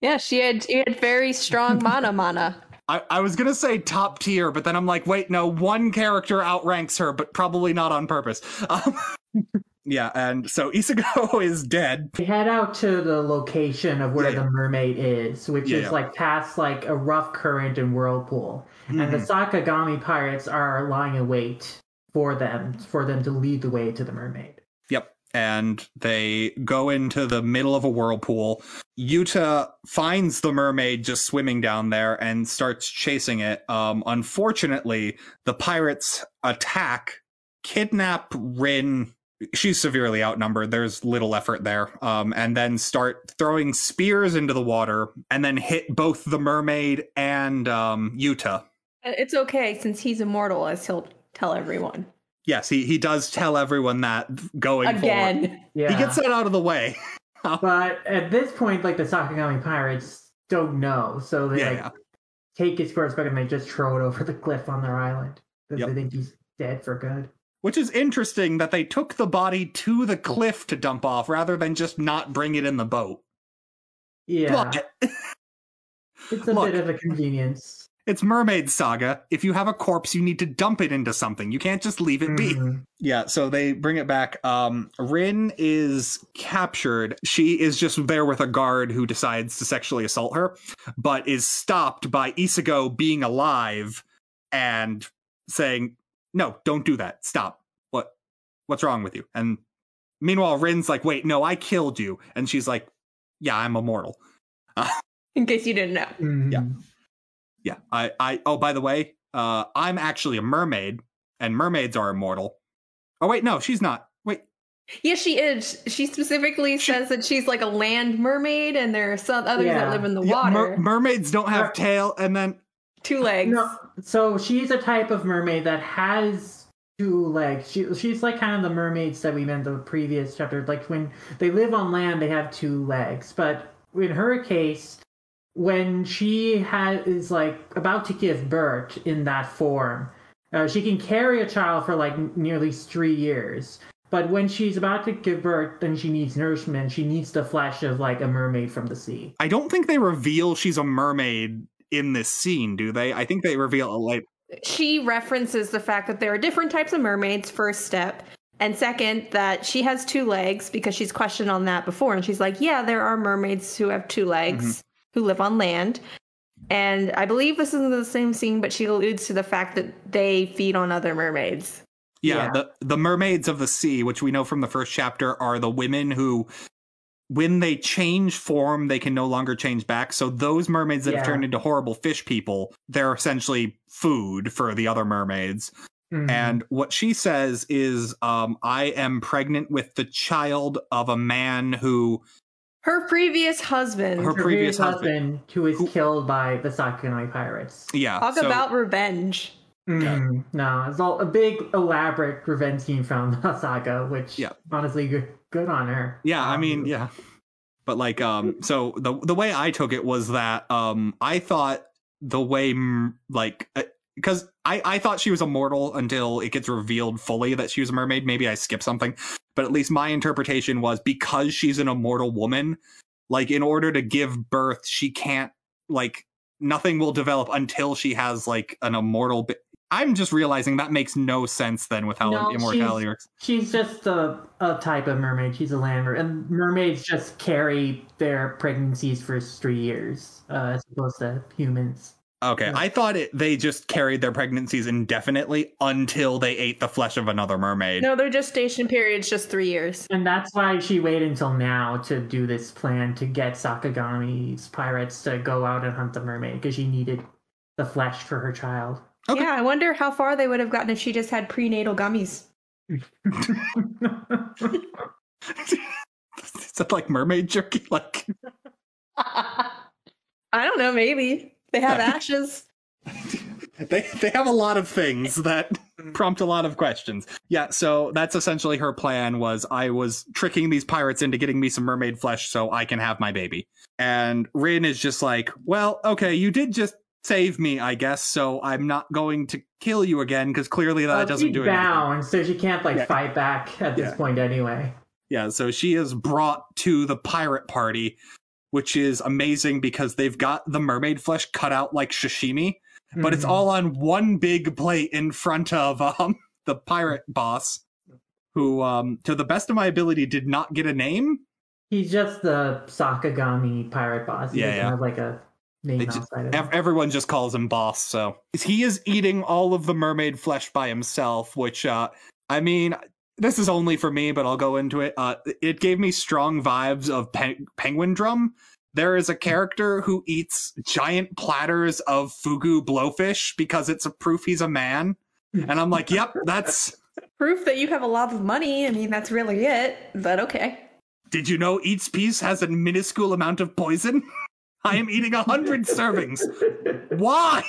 Yeah, she had she had very strong mana mana. I, I was gonna say top tier, but then I'm like, wait, no, one character outranks her, but probably not on purpose. Um, yeah, and so Isago is dead. we head out to the location of where Yeah, yeah. the mermaid is, which Yeah, is yeah. like past like a rough current and whirlpool, and the Mhm. Sakagami pirates are lying in wait for them for them to lead the way to the mermaid. Yep. And they go into the middle of a whirlpool. Yuta finds the mermaid just swimming down there and starts chasing it. Um, unfortunately, the pirates attack, kidnap Rin. She's severely outnumbered. There's little effort there. Um, and then start throwing spears into the water and then hit both the mermaid and um, Yuta. It's okay since he's immortal, as he'll tell everyone Yes, he, he does tell everyone that going forward. again. Yeah, He gets that out of the way. but at this point, like the Sakagami pirates don't know, so they Yeah, like yeah. take his square book and they just throw it over the cliff on their island because Yep. they think he's dead for good. Which is interesting that they took the body to the cliff to dump off rather than just not bring it in the boat. Yeah, But it's a look. bit of a convenience. It's Mermaid Saga. If you have a corpse, you need to dump it into something. You can't just leave it be. Mhm. Yeah, so they bring it back. Um, Rin is captured. She is just there with a guard who decides to sexually assault her, but is stopped by Isago being alive and saying, "No, don't do that. Stop. What? What's wrong with you?" And meanwhile, Rin's like, "Wait, no, I killed you," and she's like, "Yeah, I'm immortal." In case you didn't know. Mhm. Yeah. Yeah. I, I, oh, by the way, uh, I'm actually a mermaid, and mermaids are immortal. Oh, wait, no, she's not. Wait, Yeah, she is. She specifically says that she's like a land mermaid, and there are some others Yeah. that live in the yeah, water. mer- mermaids don't have Mer- tail, and then Two legs. No, so she's a type of mermaid that has two legs. She, she's like kind of the mermaids that we met in the previous chapter. Like when they live on land, they have two legs. But in her case, when she has is like about to give birth in that form, uh, she can carry a child for like nearly three years. But when she's about to give birth, then she needs nourishment. She needs the flesh of like a mermaid from the sea. I don't think they reveal she's a mermaid in this scene, do they? I think they reveal it like She references the fact that there are different types of mermaids, first step. And second, that she has two legs because she's questioned on that before. And she's like, yeah, there are mermaids who have two legs who live on land. And I believe this is the same scene, but she alludes to the fact that they feed on other mermaids. Yeah, Yeah. the the mermaids of the sea, which we know from the first chapter, are the women who, when they change form, they can no longer change back. So those mermaids that have turned into horrible fish people, they're essentially food for the other mermaids. Mhm. And what she says is, um, "I am pregnant with the child of a man who Her previous husband. Her- previous husband. who was Who- killed by the Sakanoi pirates. yeah Talk so- about revenge. Mm, no, it's all a big elaborate revenge scheme from the saga, which Yeah. honestly good, good on her. Yeah, I Um, mean, yeah. But like um so the the way I took it was that um I thought the way like because I I thought she was immortal until it gets revealed fully that she was a mermaid. Maybe I skipped something, but at least my interpretation was because she's an immortal woman, like in order to give birth, she can't like nothing will develop until she has like an immortal. Bi- I'm just realizing that makes no sense then with how No, immortality she's- works. She's just a, a type of mermaid. She's a land mer- and mermaids just carry their pregnancies for three years, uh, as opposed to humans. Okay, Yeah. I thought it they just carried their pregnancies indefinitely until they ate the flesh of another mermaid. No, their gestation period's just three years. And that's why she waited until now to do this plan to get Sakagami's pirates to go out and hunt the mermaid because she needed the flesh for her child. Okay. Yeah, I wonder how far they would have gotten if she just had prenatal gummies. Is that like mermaid jerky? Like I don't know, maybe. They have ashes. they they have a lot of things that mm. prompt a lot of questions. Yeah, so that's essentially her plan was I was tricking these pirates into getting me some mermaid flesh so I can have my baby. And Rin is just like, "Well, okay, you did just save me, I guess, so I'm not going to kill you again because clearly that Well, doesn't she's do anything." bound, so she can't like Yeah. fight back at this Yeah. point anyway. Yeah, so she is brought to the pirate party, which is amazing because they've got the mermaid flesh cut out like sashimi, but it's Mhm. all on one big plate in front of um the pirate boss, who um to the best of my ability did not get a name. He's just the Sakagami pirate boss. He Yeah, yeah. have like a name just- outside of Ev- everyone just calls him boss. So he is eating all of the mermaid flesh by himself, which uh I mean. This is only for me, but I'll go into it. Uh, it gave me strong vibes of Pen- Penguindrum, there is a character who eats giant platters of fugu blowfish because it's a proof he's a man. And I'm like, yep, that's. Proof that you have a lot of money. I mean, that's really it. But okay. Did you know each piece has a minuscule amount of poison? I am eating a hundred servings. Why?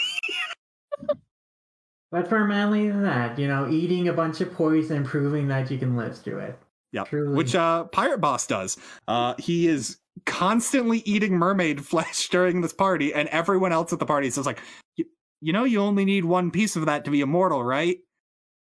What's more manly than that? You know, eating a bunch of poison proving that you can live through it. Truly. Which uh Pirate Boss does. Uh he is constantly eating mermaid flesh during this party, and everyone else at the party says like, "You- you know, you only need one piece of that to be immortal, right?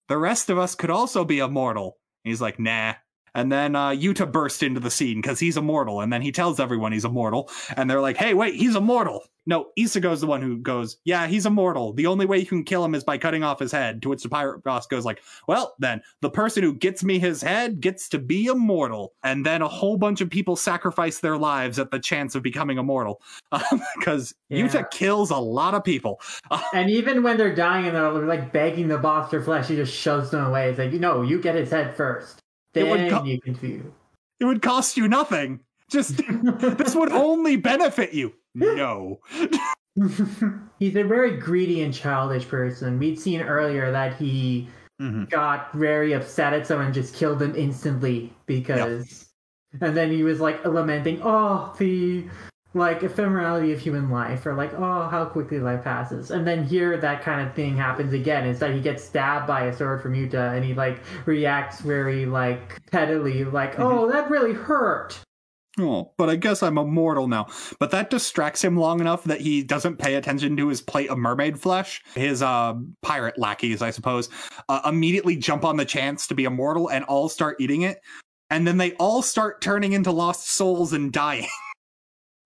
The rest of us could also be immortal. And He's like, nah. And then uh, Yuta burst into the scene because he's immortal, and then he tells everyone he's immortal, and they're like, "Hey, wait, he's immortal." No, Isago's the one who goes, "Yeah, he's immortal. The only way you can kill him is by cutting off his head." To which the pirate boss goes, "Like, well, then the person who gets me his head gets to be immortal." And then a whole bunch of people sacrifice their lives at the chance of becoming immortal um, because Yeah. Yuta kills a lot of people. And even when they're dying and they're like begging the boss for flesh, he just shoves them away. It's like, no, you get his head first. Then co- you can view. It would cost you nothing. Just this would only benefit you. No. He's a very greedy and childish person. We'd seen earlier that he Mhm. got very upset at someone just killed them instantly because and then he was like lamenting, oh the like ephemerality of human life or like oh how quickly life passes and then here that kind of thing happens again is that he gets stabbed by a sword from Yuta and he like reacts very like pettily like oh that really hurt Oh, but I guess I'm immortal now. But that distracts him long enough that he doesn't pay attention to his plate of mermaid flesh. His uh, pirate lackeys, I suppose, uh, immediately jump on the chance to be immortal and all start eating it. And then they all start turning into lost souls and dying.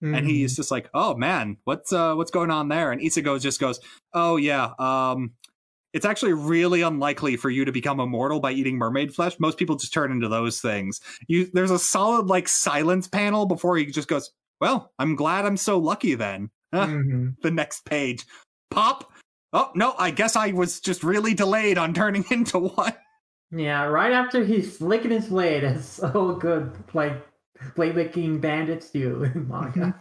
Mm-hmm. and he's just like, "Oh man, what's uh what's going on there?" And Isago just goes, "Oh yeah, um it's actually really unlikely for you to become immortal by eating mermaid flesh. Most people just turn into those things. You there's a solid like silence panel before he just goes, "Well, I'm glad I'm so lucky then." Huh? Mhm. The next page. Pop. Oh, no, I guess I was just really delayed on turning into one. Yeah, right after he's flicking his blade, as so good like blade licking bandits do in manga.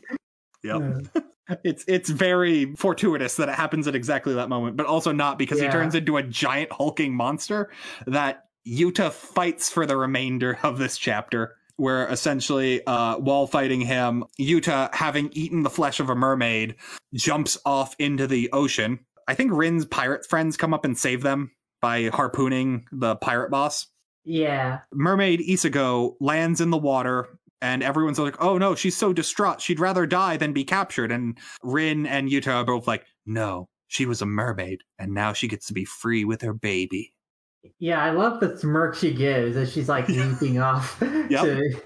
Yep. It's it's very fortuitous that it happens at exactly that moment, but also not because he turns into a giant hulking monster that Yuta fights for the remainder of this chapter. Where essentially, uh, while fighting him, Yuta, having eaten the flesh of a mermaid, jumps off into the ocean. I think Rin's pirate friends come up and save them by harpooning the pirate boss. Yeah. Mermaid Isago lands in the water, and everyone's like, "Oh no, she's so distraught. She'd rather die than be captured." And Rin and Yuta are both like, "No, she was a mermaid, and now she gets to be free with her baby." Yeah, I love the smirk she gives as she's like leaping off to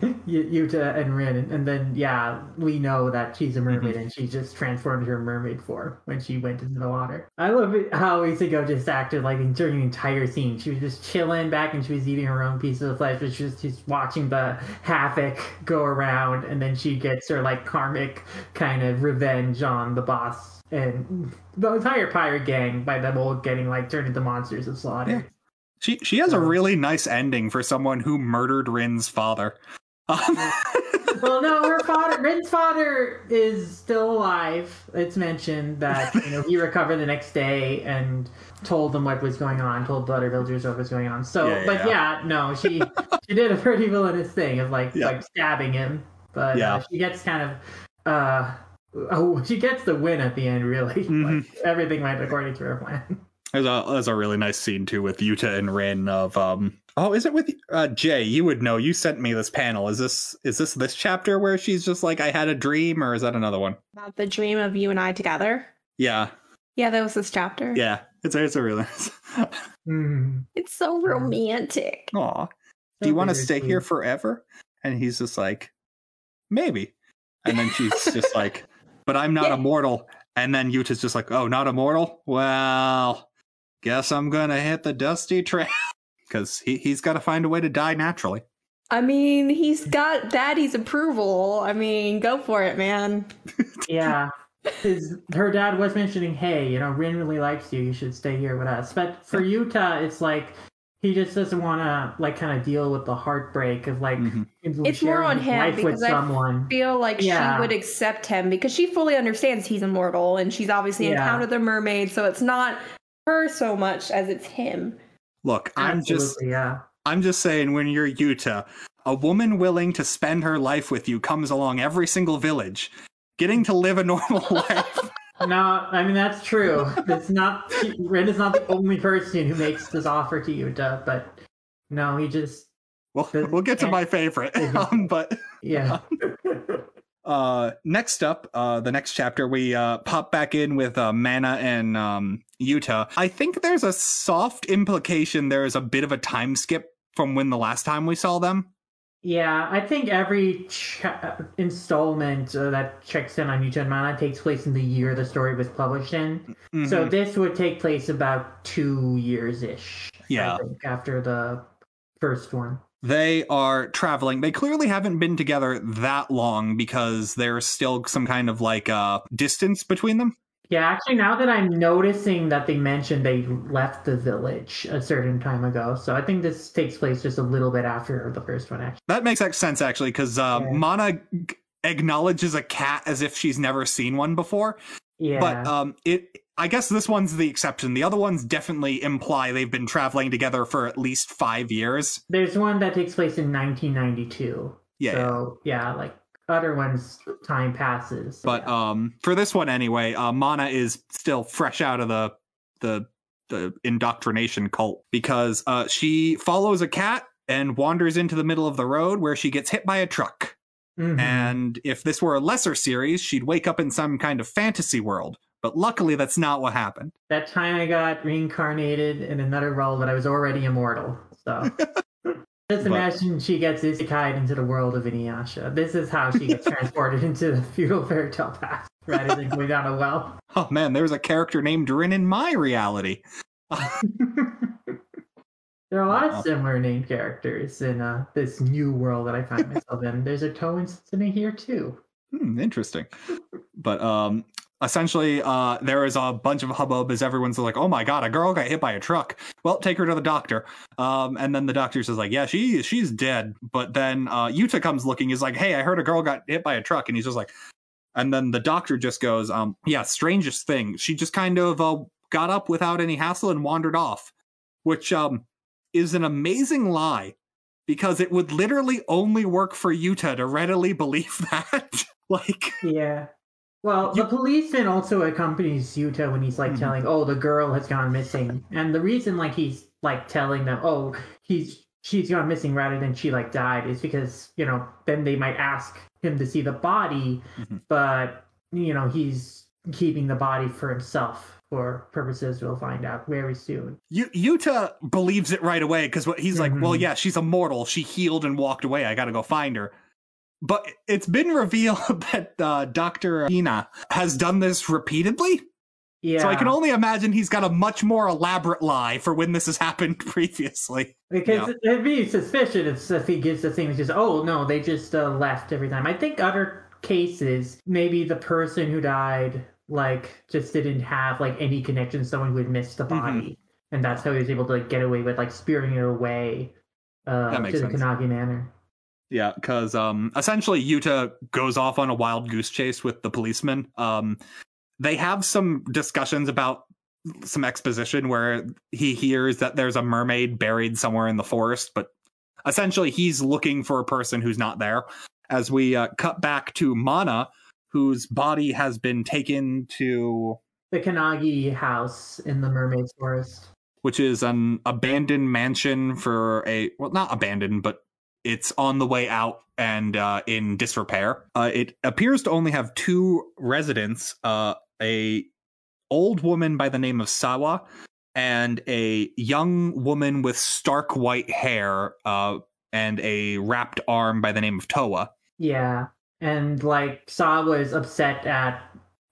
Y- Yuta and Rin, and then yeah, we know that she's a mermaid mm-hmm. and she just transformed her mermaid form when she went into the water. I love it how Isago just acted like during the entire scene. She was just chilling back and she was eating her own piece of flesh, but she was just watching the havoc go around, and then she gets her like karmic kind of revenge on the boss and the entire pirate gang by them all getting like turned into monsters of slaughter. Yeah. She she has a really nice ending for someone who murdered Rin's father. Um, well, no, her father, Rin's father, is still alive. It's mentioned that you know he recovered the next day and told them what was going on, told the other villagers what was going on. So, Yeah, yeah, but yeah. no, she she did a pretty villainous thing of like Yeah. like stabbing him, but Yeah. uh, she gets kind of uh oh she gets the win at the end. Really, Mhm. like, everything went according to her plan. There's a there's a really nice scene too with Yuta and Rin of um oh is it with uh Jay you would know you sent me this panel is this is this this chapter where she's just like I had a dream or is that another one About the dream of you and I together. yeah Yeah, that was this chapter. yeah it's a, it's a really nice Mm. It's so romantic. Aw. do you want to So stay here forever and he's just like maybe and then she's just like but I'm not Yeah. immortal and then Yuta's just like oh not immortal well guess I'm gonna hit the dusty trail because he, he's got to find a way to die naturally I mean, he's got daddy's approval. I mean, go for it, man. Yeah. His her dad was mentioning, hey, you know, Rin really likes you. You should stay here with us. But for Yuta, it's like he just doesn't want to like kind of deal with the heartbreak of like Mhm. It's more on his him life with because I someone. feel like Yeah. she would accept him because she fully understands he's immortal and she's obviously Yeah. encountered the mermaid, so it's not her so much as it's him. look I'm just yeah. I'm just saying, when you're Yuta, a woman willing to spend her life with you comes along every single village. Getting to live a normal life. No, I mean that's true. It's not Rin is not the only person who makes this offer to Yuta, but no, he just Well, we'll get to my favorite. Um, but yeah. uh, next up, uh, the next chapter, we uh, pop back in with uh, Mana and um, Yuta. I think there's a soft implication there is a bit of a time skip from when the last time we saw them. Yeah, I think every ch- installment uh, that checks in on Yuta and Mana takes place in the year the story was published in. So Mhm. this would take place about two years ish. Yeah. I think, after the first one. They are traveling. They clearly haven't been together that long because there's still some kind of like uh distance between them. Yeah, actually, now that I'm noticing that they mentioned they left the village a certain time ago, so I think this takes place just a little bit after the first one. Actually, That makes sense actually because uh, Yeah. Mana acknowledges a cat as if she's never seen one before. Yeah. But um, it I guess this one's the exception. The other ones definitely imply they've been traveling together for at least five years. There's one that takes place in 1992. Yeah. So yeah, like other ones, time passes. so But yeah. um, for this one anyway, uh, Mana is still fresh out of the the the indoctrination cult because uh, she follows a cat and wanders into the middle of the road where she gets hit by a truck. Mhm. And if this were a lesser series, she'd wake up in some kind of fantasy world. But luckily, that's not what happened. that time I got reincarnated in another role, but I was already immortal. So just But- imagine she gets isekai into the world of Inuyasha. This is how she gets transported into the feudal fairy tale past rather than going down a well. Oh man, there's a character named Rin in my reality. there are a lot of similar named characters in uh, this new world that I find myself in. There's a toe instance here too. Hmm, interesting. But um essentially uh there is a bunch of hubbub as everyone's like, "Oh my god, a girl got hit by a truck." Well, take her to the doctor. Um and then the doctor says like, "Yeah, she she's dead." But then uh Yuta comes looking he's like, "Hey, I heard a girl got hit by a truck." And he's just like and then the doctor just goes, um yeah, strangest thing. She just kind of uh got up without any hassle and wandered off, which um is an amazing lie because it would literally only work for Yuta to readily believe that. like Yeah. Well, You- the policeman also accompanies Yuta when he's like Mhm. telling, "Oh, the girl has gone missing," and the reason like he's like telling them, "Oh, he's she's gone missing," rather than she like died, is because you know then they might ask him to see the body, Mhm. but you know he's keeping the body for himself for purposes we'll find out very soon. Yu- Yuta believes it right away because what he's like, well, Mhm. yeah, she's immortal. She healed and walked away. I got to go find her. But it's been revealed that uh, Dr. Shiina has done this repeatedly. Yeah. So I can only imagine he's got a much more elaborate lie for when this has happened previously. Because Yeah. it'd be suspicious if he gives the thing is, oh no, they just uh, left every time. I think other cases, maybe the person who died like just didn't have like any connection to someone who had missed the Mhm. body, and that's how he was able to like, get away with like spearing it away uh, to the sense. Kanagi Manor. Yeah, because um, essentially Yuta goes off on a wild goose chase with the policeman. Um, they have some discussions about some exposition where he hears that there's a mermaid buried somewhere in the forest, but essentially he's looking for a person who's not there. As we uh, cut back to Mana, whose body has been taken to, The Kanagi house in the Mermaid's Forest. which is an abandoned mansion for a well, not abandoned, but it's on the way out and uh, in disrepair. Uh, it appears to only have two residents: uh, a old woman by the name of Sawa and a young woman with stark white hair uh, and a wrapped arm by the name of Toa. Yeah, and like Sawa is upset at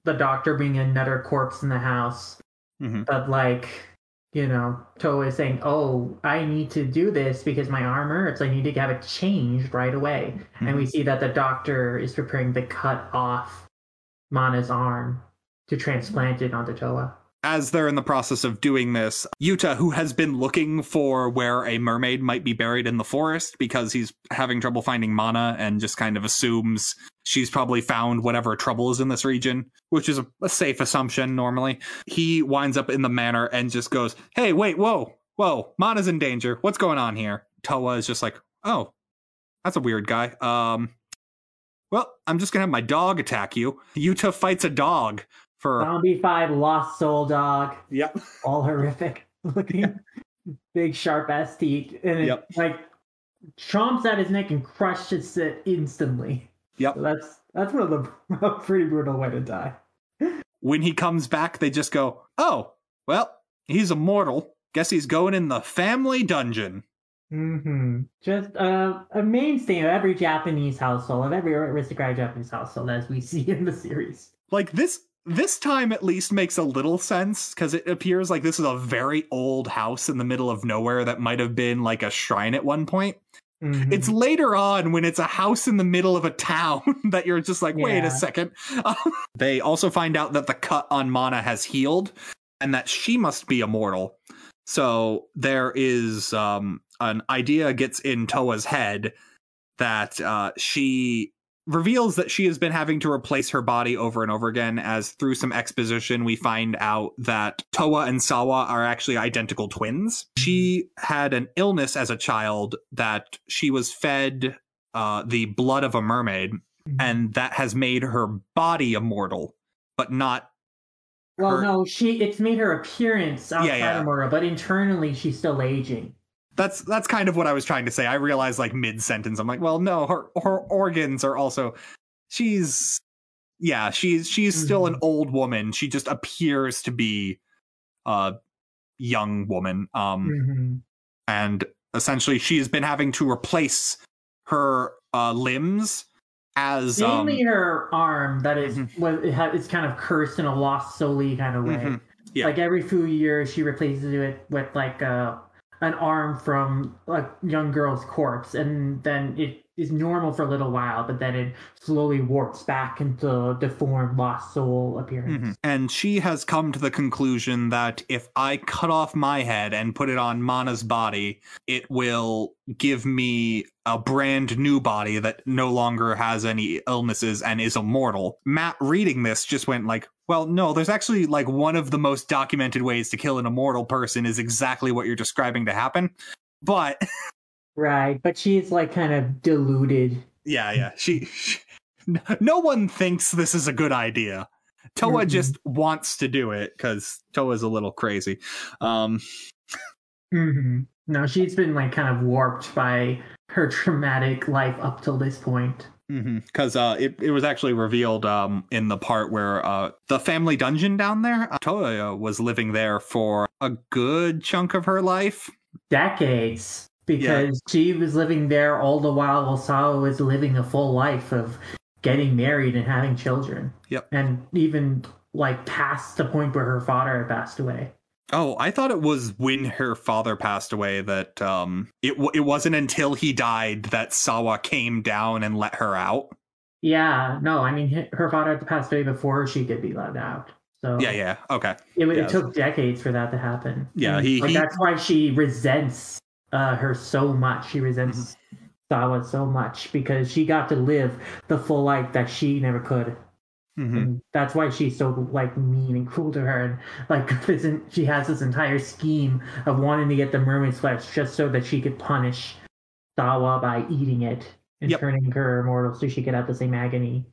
the doctor being another corpse in the house, Mhm. but like you know, Toa is saying, "Oh, I need to do this because my arm hurts. I need to have it changed right away." And we hmm. see that the doctor is preparing to cut off Mana's arm to transplant it onto Toa. As they're in the process of doing this, Yuta, who has been looking for where a mermaid might be buried in the forest because he's having trouble finding Mana and just kind of assumes she's probably found whatever trouble is in this region, which is a, a safe assumption normally. He winds up in the manor and just goes, Hey, wait, whoa, whoa, Mana's in danger. What's going on here? Toa is just like, Oh, that's a weird guy. Um, well, I'm just gonna have my dog attack you. Yuta fights a dog for. Zombie Five Lost Soul Dog, Yep. all horrific looking, big sharp ass teeth, and it Yep. like chomps at his neck and crushes it instantly. Yep. So that's that's one of the a pretty brutal way to die. when he comes back, they just go, "Oh, well, he's immortal. Guess he's going in the family dungeon." Mm-hmm. Just uh, a mainstay of every Japanese household, of every aristocratic Japanese household, as we see in the series. Like this this time at least makes a little sense cuz it appears like this is a very old house in the middle of nowhere that might have been like a shrine at one point. Mhm. It's later on when it's a house in the middle of a town that you're just like, "Wait Yeah. a second. they also find out that the cut on Mana has healed and that she must be immortal. So there is um, an idea gets in Toa's head that uh, she reveals that she has been having to replace her body over and over again as through some exposition we find out that Toa and Sawa are actually identical twins. She had an illness as a child that she was fed uh, the blood of a mermaid and that has made her body immortal but not Well, her- no, she it's made her appearance outside yeah. of Mora, but internally she's still aging. That's that's kind of what I was trying to say. I realized like mid sentence, I'm like, well, no, her her organs are also. She's, yeah, she's she's still an old woman. She just appears to be a young woman. Um, Mhm. and essentially she has been having to replace her uh limbs as um, Mainly her arm that is Mhm. was it ha, it's kind of cursed in a lost soul kind of way. Mhm. Yeah. Like every few years, she replaces it with like a an arm from a young girl's corpse, and then it is normal for a little while, but then it slowly warps back into deformed lost soul appearance. Mhm. And she has come to the conclusion that if I cut off my head and put it on Mana's body, it will give me a brand new body that no longer has any illnesses and is immortal. Matt reading this just went like, well, no, there's actually like one of the most documented ways to kill an immortal person is exactly what you're describing to happen. But Right, but she's like kind of deluded. yeah, yeah, she, she no one thinks this is a good idea. Towa Mhm. just wants to do it because Towa's a little crazy. Um, hmm No, she's been like kind of warped by her traumatic life up till this point. because uh, it, it was actually revealed um, in the part where uh, the family dungeon down there, uh, Towa was living there for a good chunk of her life. decades because she was living there all the while while Sawa was living a full life of getting married and having children. Yep. And even like past the point where her father had passed away. Oh, I thought it was when her father passed away that um, it w- it wasn't until he died that Sawa came down and let her out. Yeah, no, I mean her father had passed away before she could be let out. So Yeah, yeah, okay. it, it took decades for that to happen. Yeah, he- like, he- that's why she resents uh, her so much. She resents Mm-hmm. Sawa so much because she got to live the full life that she never could. Mhm. and that's why she's so like mean and cruel to her and like this en- she has this entire scheme of wanting to get the mermaid's flesh just so that she could punish Sawa by eating it and Yep. turning her immortal so she could have the same agony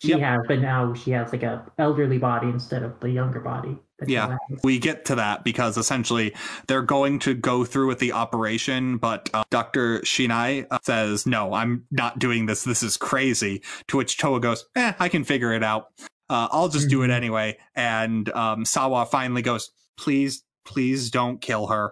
she Yep. has but now she has like a elderly body instead of the younger body Yeah. We get to that because essentially they're going to go through with the operation, but uh, Dr. Shiina uh, says, No, I'm not doing this. This is crazy. To which Towa goes, Eh, I can figure it out. Uh, I'll just do it Mhm. anyway. And um, Sawa finally goes, Please, please don't kill her.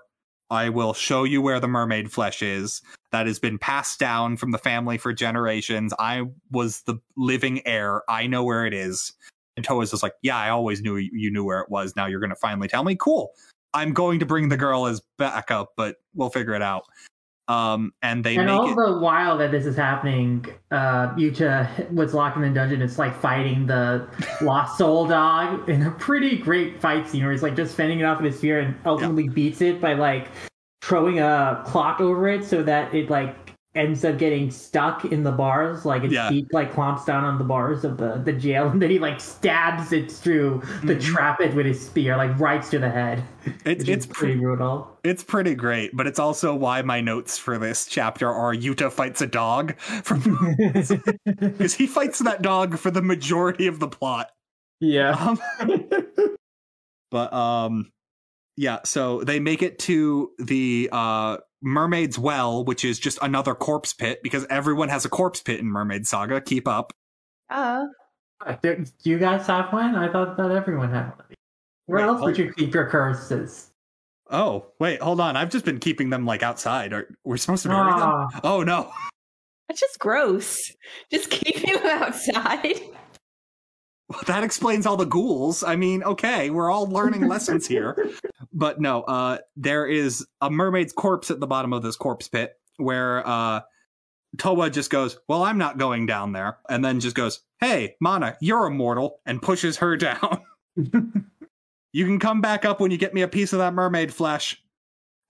I will show you where the mermaid flesh is. That has been passed down from the family for generations. I was the living heir. I know where it is. And Towa's just like, yeah, I always knew you knew where it was. Now you're going to finally tell me. Cool. I'm going to bring the girl as backup, but we'll figure it out. Um, and they and make all it. the while that this is happening, uh, Yuta was locked in the dungeon. It's like fighting the lost soul dog in a pretty great fight scene where he's like just fending it off with his spear and ultimately beats it by like throwing a clock over it so that it like ends up getting stuck in the bars. Like its Yeah. feet like clomps down on the bars of the, the jail and then he like stabs it through to Mhm. trap it with his spear, like right to the head. It's it's pretty brutal. it's pretty great, but it's also why my notes for this chapter are Yuta fights a dog from because he fights that dog for the majority of the plot. yeah. Um, but um yeah, so they make it to the uh Mermaid's Well, which is just another corpse pit because everyone has a corpse pit in Mermaid Saga. Keep up. Uh, Do you guys have one? I thought that everyone had one. Where Wait, else would you keep your curses? Oh, wait, hold on. I've just been keeping them like outside. Are we're supposed to bury them? Ah, Oh no. that's just gross. Just keeping them outside. Well, that explains all the ghouls. I mean, okay, we're all learning lessons here. But no, uh there is a mermaid's corpse at the bottom of this corpse pit where uh Towa just goes, "Well, I'm not going down there." And then just goes, "Hey, Mana, you're immortal," and pushes her down. you can come back up when you get me a piece of that mermaid flesh.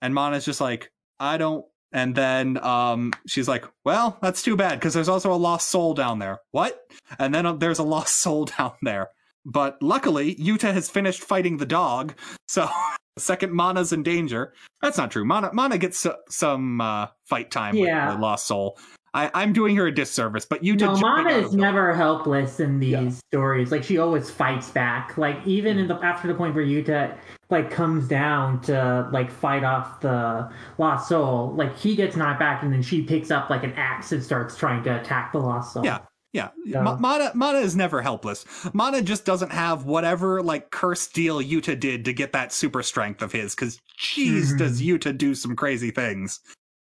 And Mana's just like, "I don't And then um, she's like, "Well, that's too bad because there's also a lost soul down there." What? And then uh, there's a lost soul down there. But luckily, Yuta has finished fighting the dog, so second Mana's in danger. That's not true. Mana Mana gets uh, some uh, fight time Yeah. with the lost soul. I, I'm doing her a disservice, but Yuta. No, out is never helpless in these Yeah. stories. Like she always fights back. Like even in the after the point where Yuta like comes down to like fight off the lost soul, like he gets knocked back and then she picks up like an axe and starts trying to attack the lost soul. Yeah. Yeah, Yeah. Ma- Mana Mana is never helpless. Mana just doesn't have whatever like curse deal Yuta did to get that super strength of his. Because jeez, Mhm. does Yuta do some crazy things?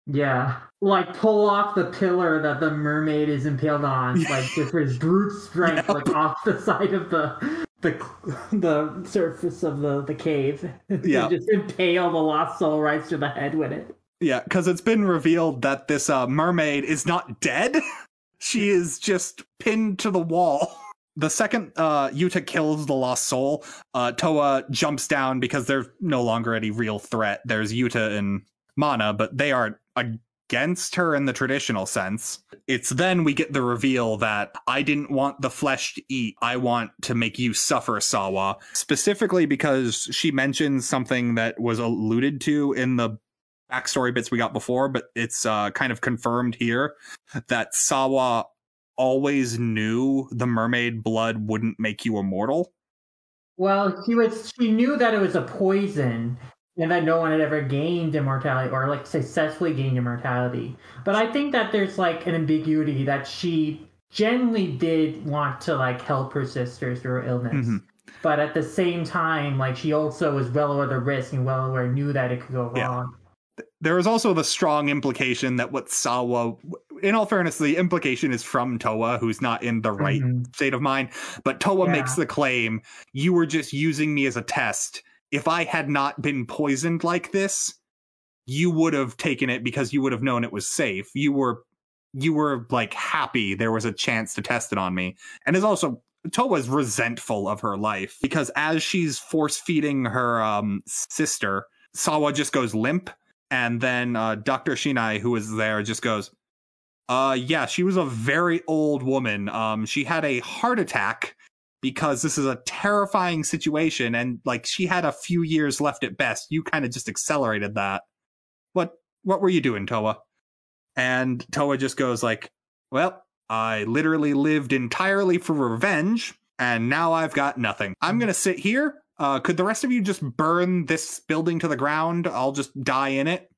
Yeah. Like pull off the pillar that the mermaid is impaled on, like just his brute strength, Yep. like off the side of the the the surface of the the cave. Yeah. just impale the lost soul right to the head with it. Yeah, because it's been revealed that this uh, mermaid is not dead. she is just pinned to the wall. The second uh, Yuta kills the lost soul, uh, Towa jumps down because there's no longer any real threat. There's Yuta and Mana, but they are against her in the traditional sense. It's then we get the reveal that I didn't want the flesh to eat. I want to make you suffer, Sawa. Specifically because she mentions something that was alluded to in the backstory bits we got before, but it's uh, kind of confirmed here that Sawa always knew the mermaid blood wouldn't make you immortal. Well, she was she knew that it was a poison and that no one had ever gained immortality or like successfully gained immortality. But I think that there's like an ambiguity that she genuinely did want to like help her sister through her illness. Mhm. But at the same time, like she also was well aware of the risk and well aware knew that it could go Yeah. wrong. There is also the strong implication that what Sawa, in all fairness, the implication is from Towa, who's not in the right Mhm. state of mind. But Towa Yeah. makes the claim you were just using me as a test. If I had not been poisoned like this, you would have taken it because you would have known it was safe. You were you were like happy there was a chance to test it on me. And is also Towa's resentful of her life because as she's force feeding her um, sister, Sawa just goes limp, and then uh, Dr. Shiina, who is there, just goes, "Uh, yeah, she was a very old woman. Um, she had a heart attack because this is a terrifying situation, and like she had a few years left at best. You kind of just accelerated that. What what were you doing, Towa?" And Towa just goes like, "Well." I literally lived entirely for revenge, and now I've got nothing. I'm gonna sit here. Uh, could the rest of you just burn this building to the ground? I'll just die in it.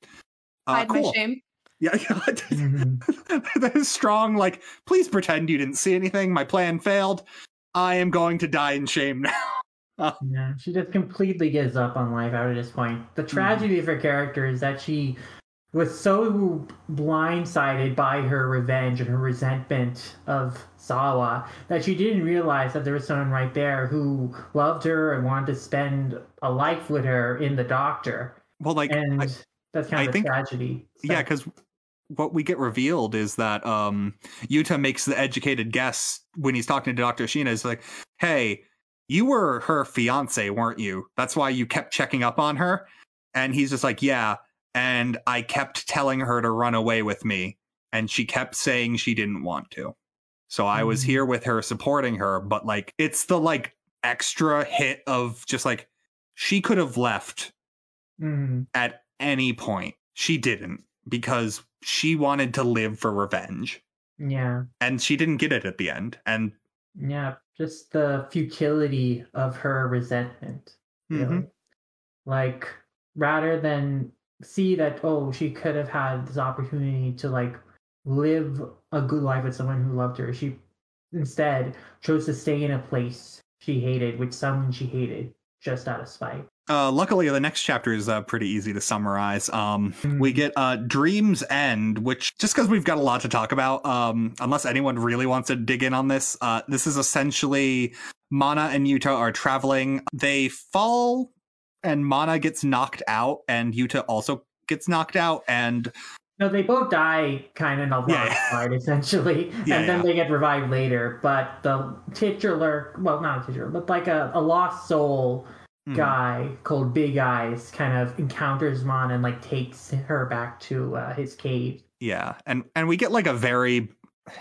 Uh, Hide cool. my shame. Yeah, Mhm. that is strong. Like, please pretend you didn't see anything. My plan failed. I am going to die in shame now. Yeah, she just completely gives up on life out after this point. Mm-hmm. The tragedy of her character is that she was so blindsided by her revenge and her resentment of Sawa that she didn't realize that there was someone right there who loved her and wanted to spend a life with her in the doctor. Well, like, And I- that's kind I of a think- tragedy. So- yeah, because what we get revealed is that um Yuta makes the educated guess when he's talking to Dr. Shiina is like, hey, you were her fiance, weren't you? That's why you kept checking up on her. And he's just like, yeah. And I kept telling her to run away with me. And she kept saying she didn't want to. So I was Mhm. here with her, supporting her. But like, it's the like extra hit of just like, she could have left Mhm. at any point. She didn't because she wanted to live for revenge yeah. and she didn't get it at the end. And Yeah, just the futility of her resentment. Really. Mhm. Like, rather than see that, oh, she could have had this opportunity to, like, live a good life with someone who loved her, she instead chose to stay in a place she hated with someone she hated just out of spite. Uh, luckily, the next chapter is uh, pretty easy to summarize. Um, Mm. we get uh, Dreams End, which just because we've got a lot to talk about, um, unless anyone really wants to dig in on this, uh, this is essentially Mana and Yuta are traveling. They fall, and Mana gets knocked out, and Yuta also gets knocked out, and No, they both die kind of in a Yeah, last yeah. part, essentially, Yeah, and then yeah. they get revived later. But the titular, well, not a titular, but like a, a lost soul Mhm. guy called Big Eyes kind of encounters Mon and like takes her back to uh, his cave. Yeah, and and we get like a very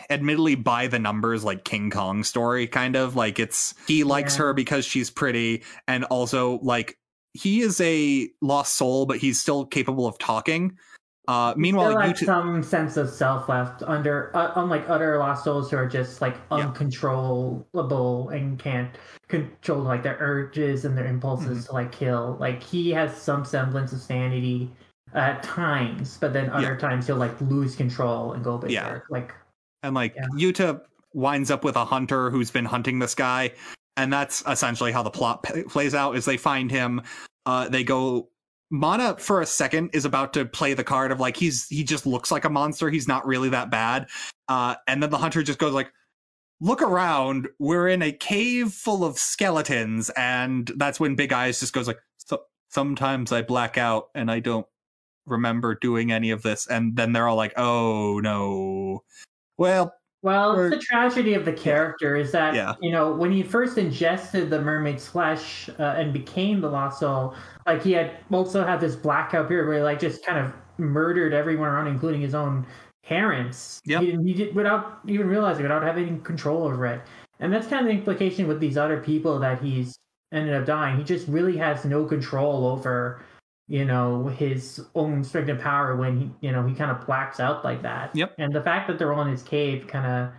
admittedly by the numbers like King Kong story kind of like it's he likes Yeah. her because she's pretty and also like he is a lost soul but he's still capable of talking. Uh meanwhile you has two some sense of self left under, uh, unlike other lost souls who are just like Yeah. uncontrollable and can't control like their urges and their impulses Mm-hmm. to like kill. Like he has some semblance of sanity at times, but then other Yeah. times he'll like lose control and go berserk. Yeah. Like and like Yeah. Yuta winds up with a hunter who's been hunting this guy and that's essentially how the plot p- plays out is they find him uh they go Mana for a second is about to play the card of like he's he just looks like a monster. He's not really that bad. Uh and then the hunter just goes like look around. We're in a cave full of skeletons. And that's when big eyes just goes like so, sometimes i black out and i don't remember doing any of this. And then they're all like oh no. Well Well, Or- the tragedy of the character is that Yeah. you know when he first ingested the mermaid's flesh uh, and became the lost soul, like he had also had this blackout period where he like just kind of murdered everyone around, including his own parents. Yep. He, he did without even realizing, without having control over it, and that's kind of the implication with these other people that he's ended up dying. He just really has no control over. You know his own strength and power when he, you know, he kind of blacks out like that. Yep. And the fact that they're all in his cave kind of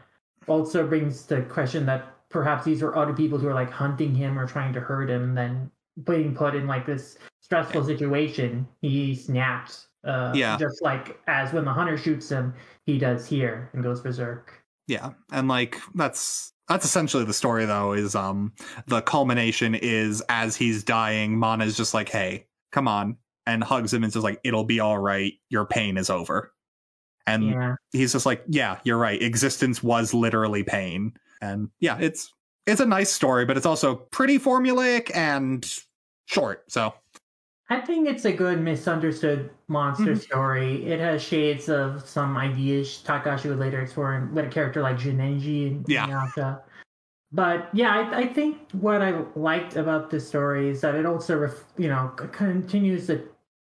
also brings the question that perhaps these were other people who are like hunting him or trying to hurt him, and then being put in like this stressful situation, he snaps. Uh, Yeah. Just like as when the hunter shoots him, he does here and goes berserk. Yeah, and like that's that's essentially the story though. Is um the culmination is as he's dying, Mana's just like, "Hey, come on," and hugs him and says like, "It'll be all right. Your pain is over." And Yeah. he's just like, "Yeah, you're right. Existence was literally pain." And yeah, it's it's a nice story, but it's also pretty formulaic and short. So I think it's a good misunderstood monster Mhm. story. It has shades of some ideas Takahashi would later explore with a character like Jinenji and Yeah. Inuyasha. But yeah, I, I think what I liked about this story is that it also, ref, you know, continues the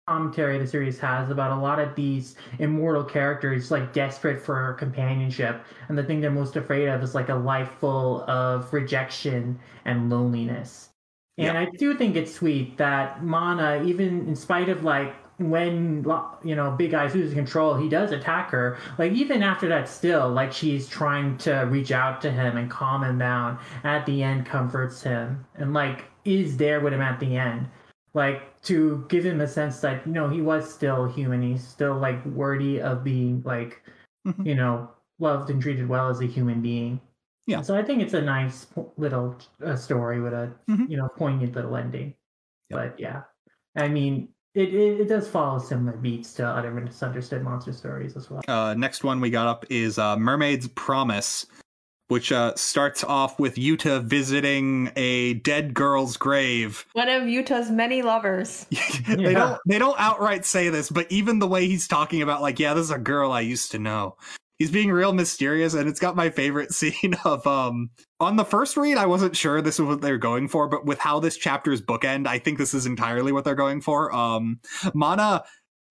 commentary the series has about a lot of these immortal characters like desperate for companionship. And the thing they're most afraid of is like a life full of rejection and loneliness. And i do think it's sweet that mana even in spite of like when you know big eyes loses control he does attack her like even after that still like she's trying to reach out to him and calm him down at the end comforts him and like is there with him at the end like to give him a sense that you know he was still human he's still like worthy of being like Mhm. you know loved and treated well as a human being Yeah. so i think it's a nice little uh, story with a Mhm. you know poignant little ending Yep. but yeah i mean it, it, it does follow similar beats to other misunderstood monster stories as well uh, next one we got up is uh, Mermaid's Promise, which uh, starts off with Yuta visiting a dead girl's grave. One of Yuta's many lovers. they Yeah. don't they don't outright say this, but even the way he's talking about like, yeah, this is a girl I used to know. He's being real mysterious, and it's got my favorite scene of um on the first read, I wasn't sure this is what they're going for, but with how this chapter's bookend, I think this is entirely what they're going for. Um Mana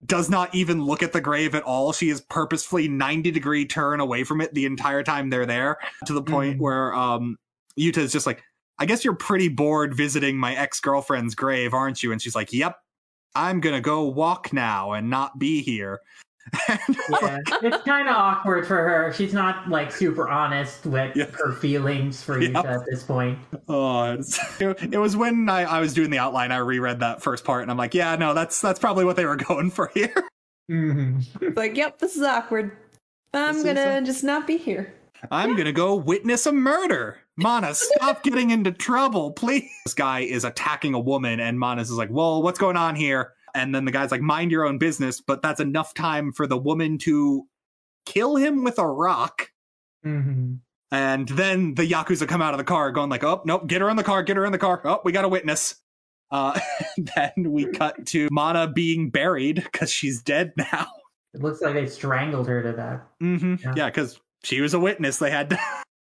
does not even look at the grave at all. She is purposefully 90 degree turn away from it the entire time they're there to the point Mhm. where um Yuta is just like, I guess you're pretty bored visiting my ex girlfriend's grave, aren't you? And she's like, Yep, I'm gonna go walk now and not be here. yeah it's kind of awkward for her she's not like super honest with Yeah. her feelings for Yeah. At this point Oh, it's, it, was when I, I was doing the outline. I reread that first part, and I'm like, yeah, no, that's that's probably what they were going for here. hmm Like, yep, this is awkward. I'm This gonna a- just not be here. I'm gonna go witness a murder. Mana, stop getting into trouble, please. This guy is attacking a woman, and Mana's is like, well, what's going on here? And then the guy's like, mind your own business, but that's enough time for the woman to kill him with a rock. hmm And then the Yakuza come out of the car going like, oh, nope, get her in the car, get her in the car. Oh, we got a witness. Uh, then we cut to Mana being buried because she's dead now. it looks like they strangled her to death hmm Yeah. Yeah, because she was a witness. They had to.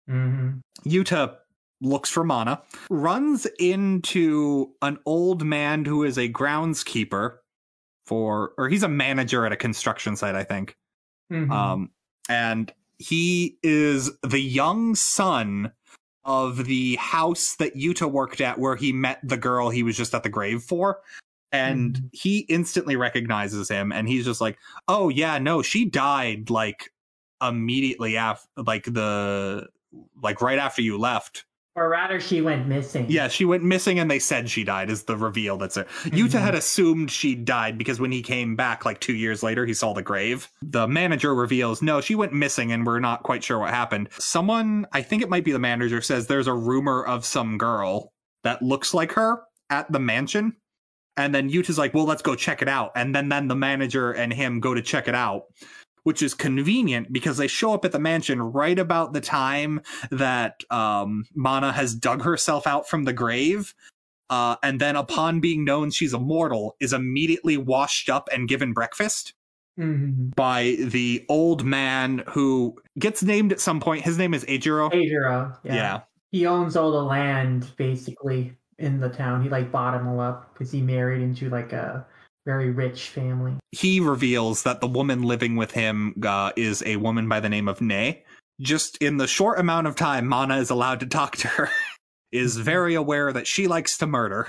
hmm Yuta looks for Mana, runs into an old man who is a groundskeeper for, or he's a manager at a construction site, I think. Mhm. Um, and he is the young son of the house that Yuta worked at where he met the girl he was just at the grave for. And Mhm. he instantly recognizes him and he's just like, oh, yeah, no, she died like immediately after, like the, like right after you left. Or rather, she went missing. Yeah, she went missing and they said she died, is the reveal that's it. Yuta Mhm. had assumed she died because when he came back like two years later, he saw the grave. The manager reveals, no, she went missing and we're not quite sure what happened. Someone, I think it might be the manager, says there's a rumor of some girl that looks like her at the mansion. And then Yuta's like, well, let's go check it out. And then, then the manager and him go to check it out, which is convenient because they show up at the mansion right about the time that um, Mana has dug herself out from the grave. Uh, and then, upon being known she's immortal, is immediately washed up and given breakfast Mhm. by the old man who gets named at some point. His name is Eijiro. Eijiro, yeah. yeah. He owns all the land basically in the town. He like bought him all up because he married into like a very rich family. He reveals that the woman living with him uh, is a woman by the name of Ne. Just in the short amount of time Mana is allowed to talk to her, is very aware that she likes to murder.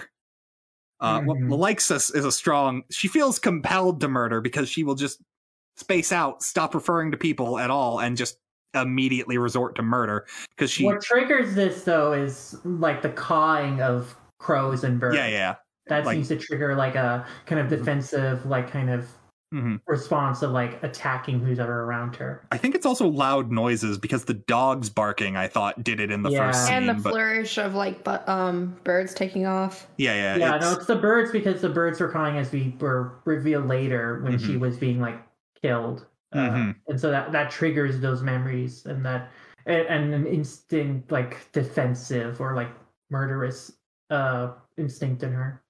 Uh, well, Mhm. likes us is a strong. She feels compelled to murder because she will just space out, stop referring to people at all, and just immediately resort to murder because she. What triggers this though is like the cawing of crows and birds. Yeah, yeah. That like- seems to trigger like a kind of defensive, like kind of hmm response of like attacking who's ever around her. I think it's also loud noises because the dogs barking. I thought did it in the Yeah. first scene, and the but flourish of like bu- um birds taking off. yeah, yeah, Yeah, it's- no, it's the birds because the birds were cawing as we were revealed later when she Mhm. was being like killed, uh, Mhm. and so that that triggers those memories and that and, and an instinct like defensive or like murderous uh instinct in her.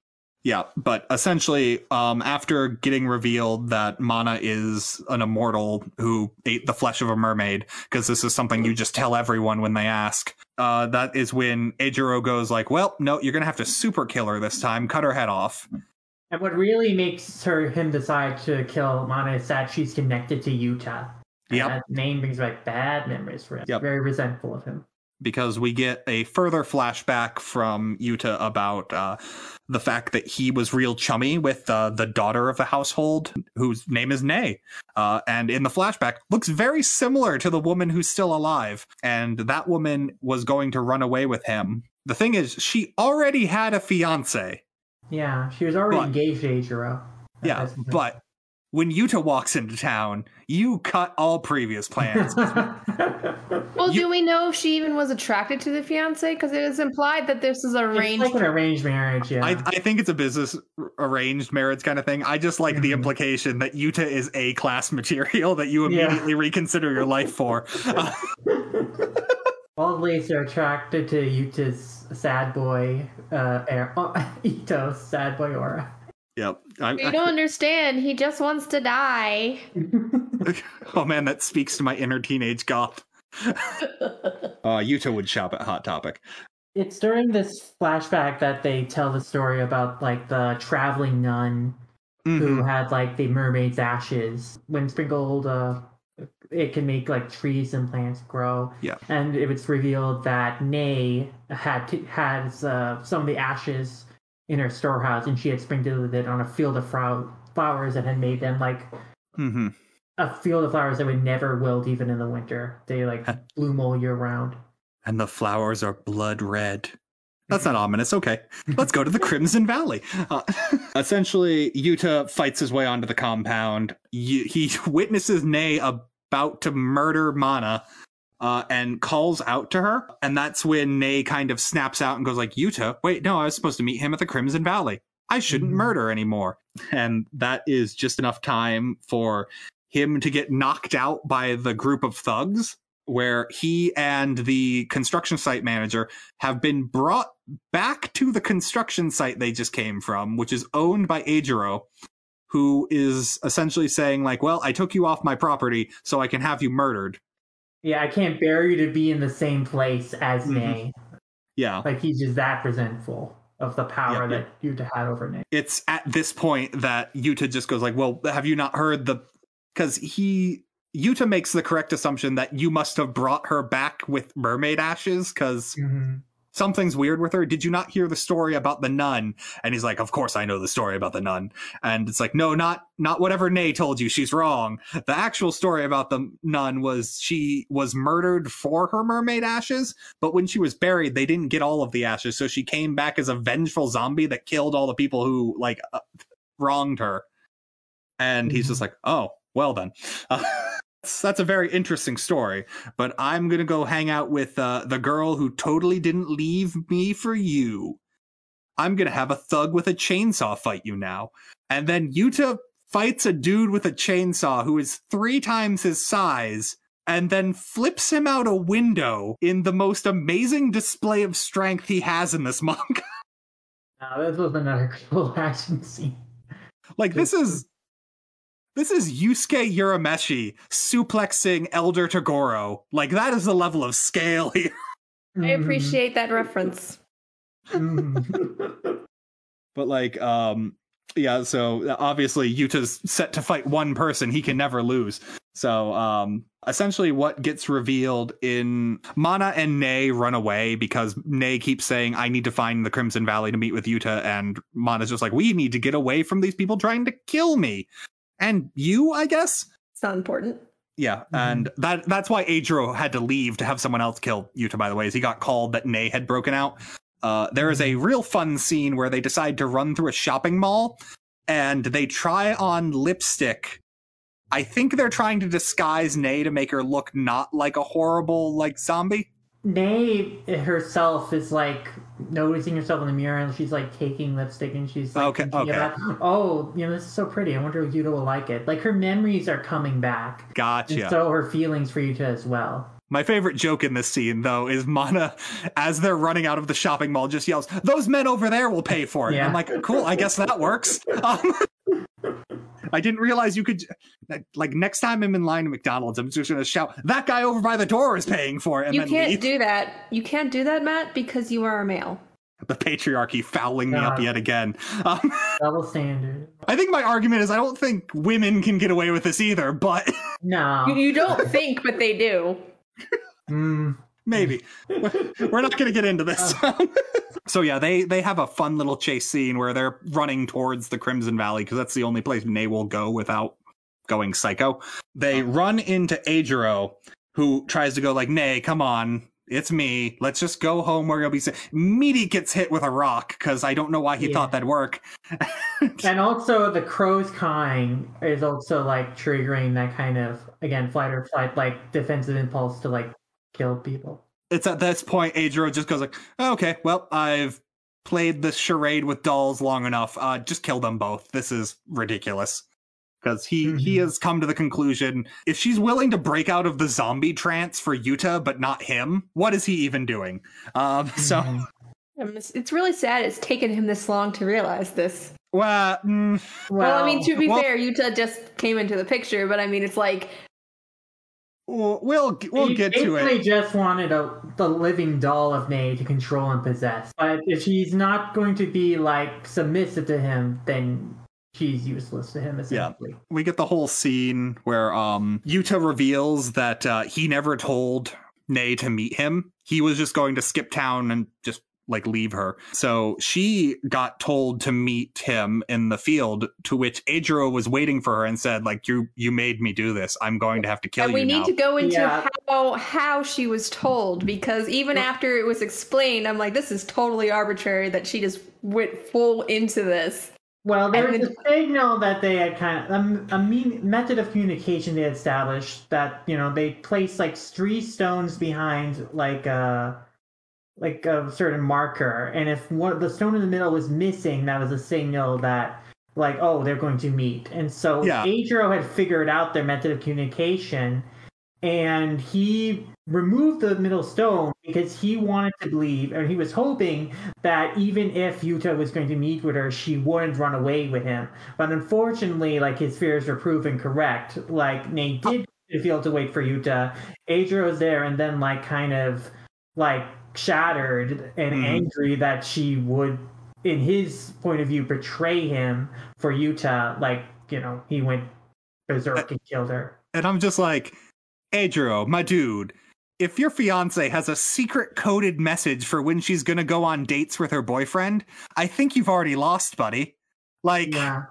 Yeah, but essentially, um, after getting revealed that Mana is an immortal who ate the flesh of a mermaid, because this is something you just tell everyone when they ask, uh, that is when Eijiro goes like, "Well, no, you're gonna have to super kill her this time. Cut her head off." And what really makes her him decide to kill Mana is that she's connected to Yuta. That name brings back bad memories for him. Yep. Very resentful of him. Because we get a further flashback from Yuta about uh, the fact that he was real chummy with uh, the daughter of the household, whose name is Nay. Uh, and in the flashback, looks very similar to the woman who's still alive. And that woman was going to run away with him. The thing is, she already had a fiance. Yeah, she was already But- engaged to Eijiro. Yeah, but when Yuta walks into town, you cut all previous plans. Well, You- do we know if she even was attracted to the fiance? Because it is implied that this is It's arranged. like an arranged marriage, yeah. I, I think it's a business arranged marriage kind of thing. I just like the Mhm. implication that Yuta is a class material that you Yeah. immediately reconsider your life for. All the ladies are attracted to Yuta's sad boy, uh, air, Yuta's sad boy aura. Yep. I, you don't understand. He just wants to die. oh man, that speaks to my inner teenage goth. Uh, Yuta would shop at Hot Topic. it's during this flashback that they tell the story about like the traveling nun who Mhm. had like the mermaid's ashes. When sprinkled, uh, it can make like trees and plants grow. Yeah. And it was revealed that Nay had to, has uh, some of the ashes in her storehouse, and she had sprinkled it on a field of flowers that had made them like Mhm. a field of flowers that would never wilt even in the winter. They like bloom all year round. And the flowers are blood red. That's not ominous. Okay. Let's go to the Crimson Valley. Uh, essentially, Yuta fights his way onto the compound. Y- he witnesses Nay about to murder Mana uh, and calls out to her. And that's when Nay kind of snaps out and goes like, Yuta, wait, no, I was supposed to meet him at the Crimson Valley. I shouldn't Mhm. murder anymore. And that is just enough time for him to get knocked out by the group of thugs where he and the construction site manager have been brought back to the construction site they just came from, which is owned by Eijiro, who is essentially saying, like, well, I took you off my property so I can have you murdered. Yeah, I can't bear you to be in the same place as Mhm. Nay. Yeah. Like he's just that resentful of the power Yeah, yeah. that Yuta had over Nay. it's at this point that Yuta just goes like, "Well, have you not heard the?" Because he Yuta makes the correct assumption that you must have brought her back with mermaid ashes because Mhm. Something's weird with her. Did you not hear the story about the nun? And he's like, "Of course I know the story about the nun." And it's like, "No, not not whatever Nay told you. She's wrong. The actual story about the nun was she was murdered for her mermaid ashes, but when she was buried, they didn't get all of the ashes, so she came back as a vengeful zombie that killed all the people who like uh, wronged her." And he's just like, "Oh, well then." Uh, that's- that's a very interesting story but I'm gonna go hang out with uh, the girl who totally didn't leave me for you. I'm gonna have a thug with a chainsaw fight you now. And then Yuta fights a dude with a chainsaw who is three times his size and then flips him out a window in the most amazing display of strength he has in this manga. Now, this was another cool action scene. like this is this is Yusuke Urameshi suplexing Elder Toguro. Like that is the level of scale here. I appreciate that reference. Mhm. But like, um, yeah. So obviously, Yuta's set to fight one person; he can never lose. So, um, essentially, what gets revealed in Mana and Nay run away because Nay keeps saying, "I need to find the Crimson Valley to meet with Yuta," and Mana's just like, "We need to get away from these people trying to kill me." And you, I guess. It's not important. Yeah, Mhm. and that that's why Adro had to leave to have someone else kill Yuta. By the way, is he got called that Nay had broken out. Uh, there is a real fun scene where they decide to run through a shopping mall, and they try on lipstick. I think they're trying to disguise Nay to make her look not like a horrible like zombie. Nay herself is like noticing herself in the mirror and she's like taking lipstick and she's like Okay, okay. about, oh, you know, this is so pretty. I wonder if Yuta will like it. Like her memories are coming back. And so her feelings for Yuta as well. My favorite joke in this scene, though, is Mana, as they're running out of the shopping mall, just yells, "Those men over there will pay for it." Yeah. I'm like, "Cool, I guess that works." Um, I didn't realize you could. Like next time I'm in line at McDonald's, I'm just gonna shout, "That guy over by the door is paying for it," and you then can't leave. do that. You can't do that, Matt, because you are a male. the patriarchy fouling me up yet again. Um, Double standard. I think my argument is I don't think women can get away with this either, but No. You, you don't think, but they do. Mm. Maybe. We're not going to get into this. Uh. So yeah they they have a fun little chase scene where they're running towards the crimson valley because that's the only place Nay will go without going psycho. They run into Eijiro, who tries to go like nay come on. It's me. Let's just go home where you'll be safe meaty gets hit with a rock because i don't know why he Yeah. thought that'd work. And also the crow's cawing is also like triggering that kind of again flight or flight like defensive impulse to like kill people. it's at this point Adro just goes like, okay, well, I've played this charade with dolls long enough. Uh, just kill them both. This is ridiculous. Because he he Mhm. has come to the conclusion if she's willing to break out of the zombie trance for Yuta, but not him, what is he even doing? Um, so Mhm. Um, It's it's really sad it's taken him this long to realize this. well, mm, Well, I mean, to be well- fair, Yuta just came into the picture, but I mean, it's like, we'll we'll, get to basically it. just wanted a the living doll of Nay to control and possess. But if she's not going to be like submissive to him, then she's useless to him essentially. we get the whole scene where um Yuta reveals that uh, he never told Nay to meet him. He was just going to skip town and just like leave her. So she got told to meet him in the field to which Adro was waiting for her and said like you you made me do this. I'm going to have to kill and you we need now. to go into Yeah. how how she was told because even after it was explained, I'm like, this is totally arbitrary that she just went full into this. Well, there And was a signal that they had kind of um, a mean, method of communication they had established that you know they placed like three stones behind like a like a certain marker, and if one the stone in the middle was missing, that was a signal that like oh they're going to meet. And so Yeah. Adro had figured out their method of communication, and he removed the middle stone because he wanted to believe, or he was hoping that even if Yuta was going to meet with her, she wouldn't run away with him. But unfortunately, like his fears were proven correct. Like Nay did feel to wait for Yuta. Adra was there, and then like kind of like shattered and Mhm. angry that she would, in his point of view, betray him for Yuta. Like you know, he went berserk and killed her. And I'm just like, Adro, my dude, if your fiance has a secret coded message for when she's gonna go on dates with her boyfriend, I think you've already lost, buddy. Like, Yeah.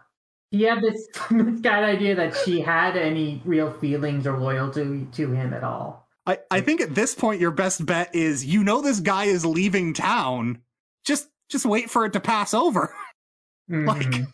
He had this misguided idea that she had any real feelings or loyalty to him at all. I, I think at this point your best bet is you know this guy is leaving town. Just just wait for it to pass over. Like- Mhm.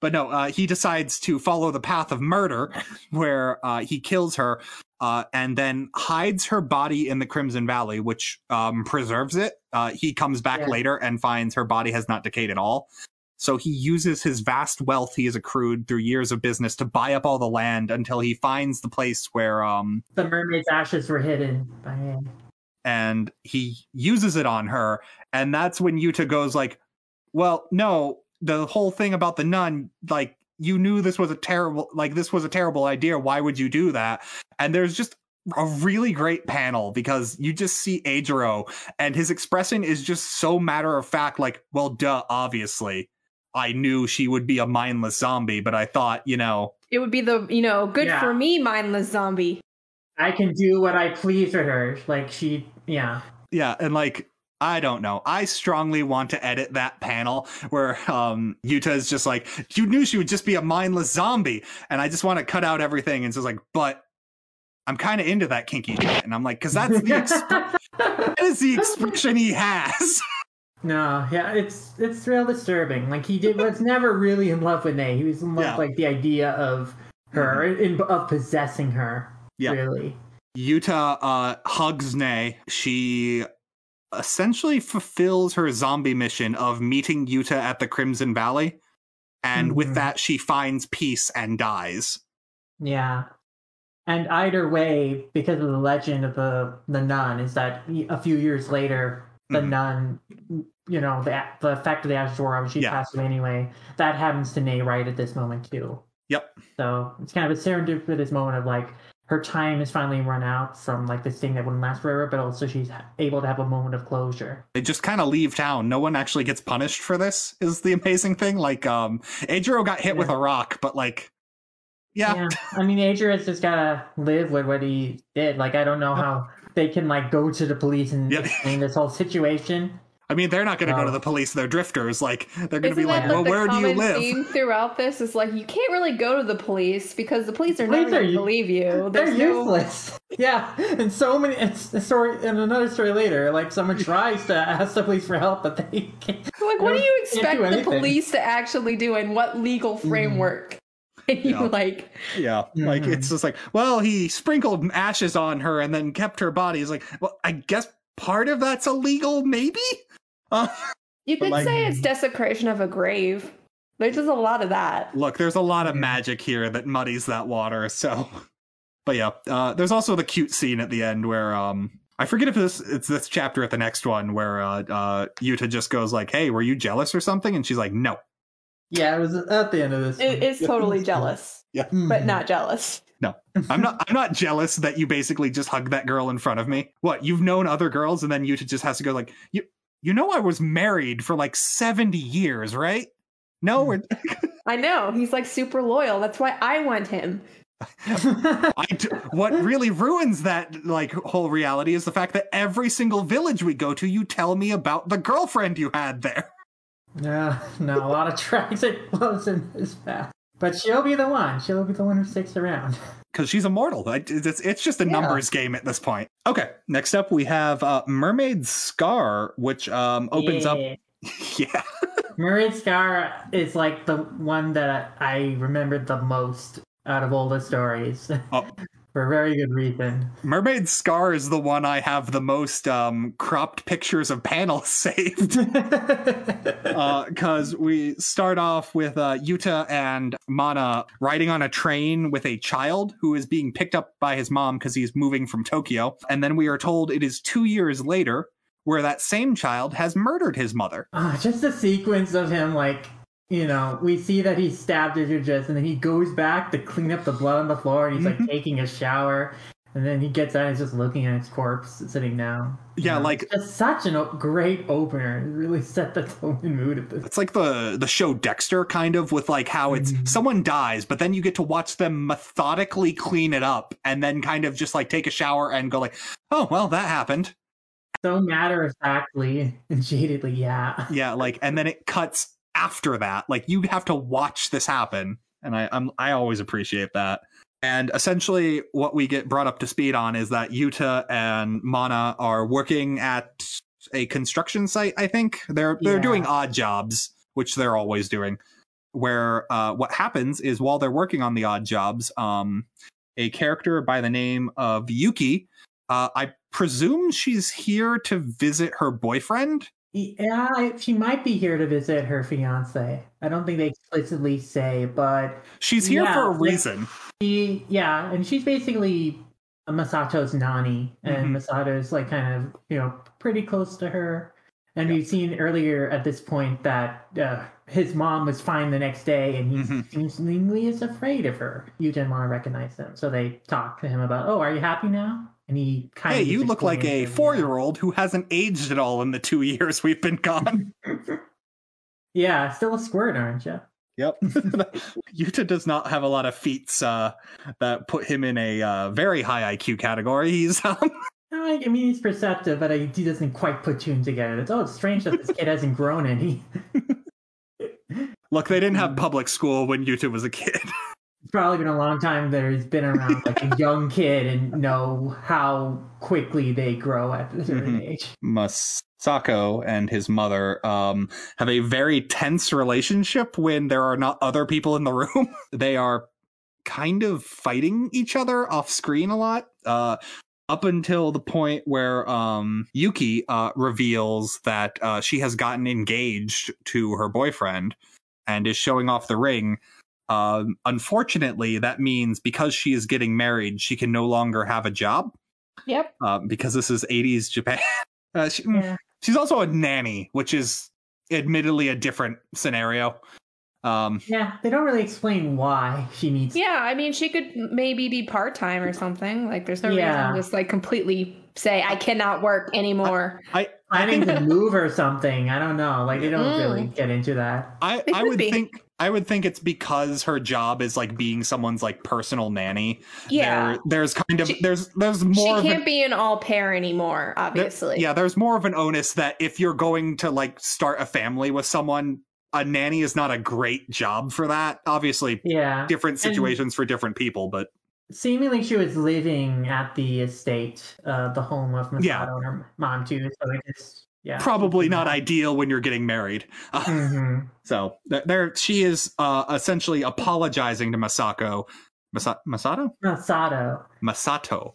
But no, uh, he decides to follow the path of murder, where uh, he kills her uh, and then hides her body in the Crimson Valley, which um, preserves it. Uh, he comes back Yeah. later and finds her body has not decayed at all. So he uses his vast wealth he has accrued through years of business to buy up all the land until he finds the place where um, the mermaid's ashes were hidden by him. and he uses it on her. And that's when yuta goes like well no the whole thing about the nun like you knew this was a terrible like this was a terrible idea. Why would you do that? And there's just a really great panel because you just see Eijiro and his expression is just so matter of fact like well duh obviously I knew she would be a mindless zombie but I thought you know It would be the, you know, good Yeah. for me mindless zombie. I can do what I please with her. Like she, yeah. Yeah, and like I don't know. I strongly want to edit that panel where um Yuta is just like, you knew she would just be a mindless zombie. And I just want to cut out everything and it's like, but I'm kind of into that kinky shit. And I'm like, because that's the exp- that is the expression he has. no, yeah, it's it's real disturbing. Like he did was never really in love with Nay. He was in love Yeah. Mm-hmm. with like the idea of her, in, of possessing her. Yeah. Really. Yuta uh hugs Nay. She essentially fulfills her zombie mission of meeting Yuta at the Crimson Valley. And with Mhm. that, she finds peace and dies. Yeah. And either way, because of the legend of the the nun, is that a few years later, the Mhm. nun, you know, the the effect of the ashes off, she Yeah. passed away anyway. That happens to Nay right at this moment too. Yep. So it's kind of a serendipitous moment of like her time is finally run out from like this thing that wouldn't last forever, but also she's able to have a moment of closure. they just kind of leave town. No one actually gets punished for this. Is the amazing thing. Like, um, Adro got hit with a rock, but like, yeah, I mean, Adrian just gotta live with what he did. Like, I don't know how they can like go to the police and Yeah. explain this whole situation. I mean, they're not going to go to the police. They're drifters. Like, they're going to Isn't be like, well, like the where do you live? theme throughout this? Is like you can't really go to the police because the police are Police never going to believe you. They're no- useless. Yeah, and so many. It's a story. And another story later, like someone tries to ask the police for help, but they can't. Like, what do you expect do the police to actually do, and what legal framework? And you Yeah. like, Yeah, like Mhm. it's just like, well, he sprinkled ashes on her and then kept her body. He's like, well, I guess part of that's illegal, maybe. You could like- say it's desecration of a grave. There's just a lot of that. look, there's a lot of magic here that muddies that water. So, but yeah, uh, there's also the cute scene at the end where um. I forget if this it's this chapter at the next one where uh, uh, Yuta just goes like, "Hey, were you jealous or something?" And she's like, "No." Yeah, it was at the end of this. It, it's totally jealous, Yeah, but not jealous. No, I'm not. I'm not jealous that you basically just hugged that girl in front of me. What? You've known other girls, and then Yuta just has to go like, "You, you know, I was married for like 70 years, right?" No, mm. we're, I know he's like super loyal. That's why I want him. I. d- what really ruins that like whole reality is the fact that every single village we go to, you tell me about the girlfriend you had there. Yeah, no, a lot of tragic close in his path. But she'll be the one. She'll be the one who sticks around. because she's immortal. It's, it's just a Yeah. numbers game at this point. Okay, next up we have uh, Mermaid Scar, which um, opens up. Yeah. Yeah, Mermaid Scar is like the one that I remembered the most out of all the stories. Oh. For a very good reason. Mermaid Scar is the one I have the most um, cropped pictures of panels saved. Because we start off with uh, Yuta and Mana riding on a train with a child who is being picked up by his mom because he's moving from Tokyo. And then we are told it is two years later where that same child has murdered his mother. Ah, just the sequence of him, like, you know, we see that he stabbed his Idris and then he goes back to clean up the blood on the floor and he's like taking a shower. And then he gets out and he's just looking at his corpse sitting down. Yeah, You know, like- just such a o- great opener. It really set the tone and mood of this. It's like the the show Dexter kind of with like how it's Mhm. someone dies, but then you get to watch them methodically clean it up and then kind of just like take a shower and go like, "Oh, well, that happened." So matter of factly and jadedly, yeah. Yeah, like and then it cuts after that. Like you have to watch this happen. And I I'm I always appreciate that. And essentially what we get brought up to speed on is that Yuta and Mana are working at a construction site, I think. They're they're Yeah. doing odd jobs, which they're always doing. Where uh what happens is while they're working on the odd jobs, um a character by the name of Yuki, uh I presume she's here to visit her boyfriend. Yeah, I- she might be here to visit her fiance. I don't think they explicitly say, but She's here Yeah, for a like- reason. she, yeah, and she's basically Masato's nanny, and Mhm. Masato's like kind of you know pretty close to her. And we've seen earlier at this point that uh, his mom was fine the next day, and he Mhm. seemingly is afraid of her. You didn't want to recognize them, so they talk to him about, "Oh, are you happy now?" And he kind Hey, of you look like a explains to him, four year old who hasn't aged at all in the two years we've been gone. Yeah. yeah, still a squirt, aren't you? yep. Yuta does not have a lot of feats uh, that put him in a uh, very high IQ category. He's um, I I mean, he's perceptive, but he doesn't quite put two and together. It's oh, it's strange that this kid hasn't grown any. look. They didn't have public school when Yuta was a kid. It's probably been a long time that he's been around like a young kid and know how quickly they grow at a certain Mhm. age. Masato and his mother um, have a very tense relationship when there are not other people in the room. they are kind of fighting each other off screen a lot. Uh, up until the point where um, Yuki uh, reveals that uh, she has gotten engaged to her boyfriend and is showing off the ring. Um, unfortunately, that means because she is getting married, she can no longer have a job Yep. uh, because this is 80s Japan. Uh, she, Yeah. She's also a nanny, which is admittedly a different scenario. Um, Yeah, they don't really explain why she needs. Yeah, I mean, she could maybe be part time or something. Like, there's no Yeah. reason to just like completely say I cannot work anymore. I I planning think to move or something. I don't know. Like they don't Mm. really get into that. I, I would be. think I would think it's because her job is like being someone's like personal nanny. Yeah. There- there's kind of She- there's there's more of can't an, be an au pair anymore, there- obviously. yeah, there's more of an onus that if you're going to like start a family with someone, a nanny is not a great job for that. Obviously, Yeah. different And- situations for different people, but Seemingly, she was living at the estate, uh, the home of Masato Yeah. and her mom too. So it just, yeah, probably not ideal when you're getting married. Uh, hmm So th- there, she is uh, essentially apologizing to Masako. Masa- Masato? Masato. Masato.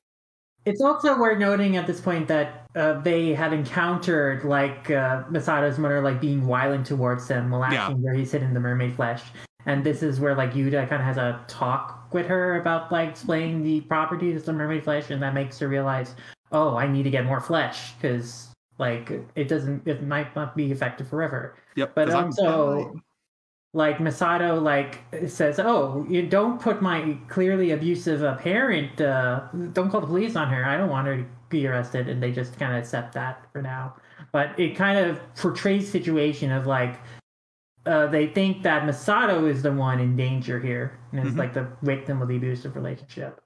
It's also worth noting at this point that uh, they had encountered like uh, Masato's mother like being violent towards him, molesting where he's hidden the mermaid flesh. And this is where like Yuta kind of has a talk with her about like explaining the properties of the mermaid flesh, and that makes her realize, oh, I need to get more flesh because like it doesn't, it might not be effective forever. Yep. But also, like Masato, like says, "Oh, you don't put my clearly abusive uh, parent. Uh, don't call the police on her. I don't want her to be arrested." And they just kind of accept that for now. But it kind of portrays situation of like uh, they think that Masato is the one in danger here, and it's Mhm. like the victim of the abusive relationship.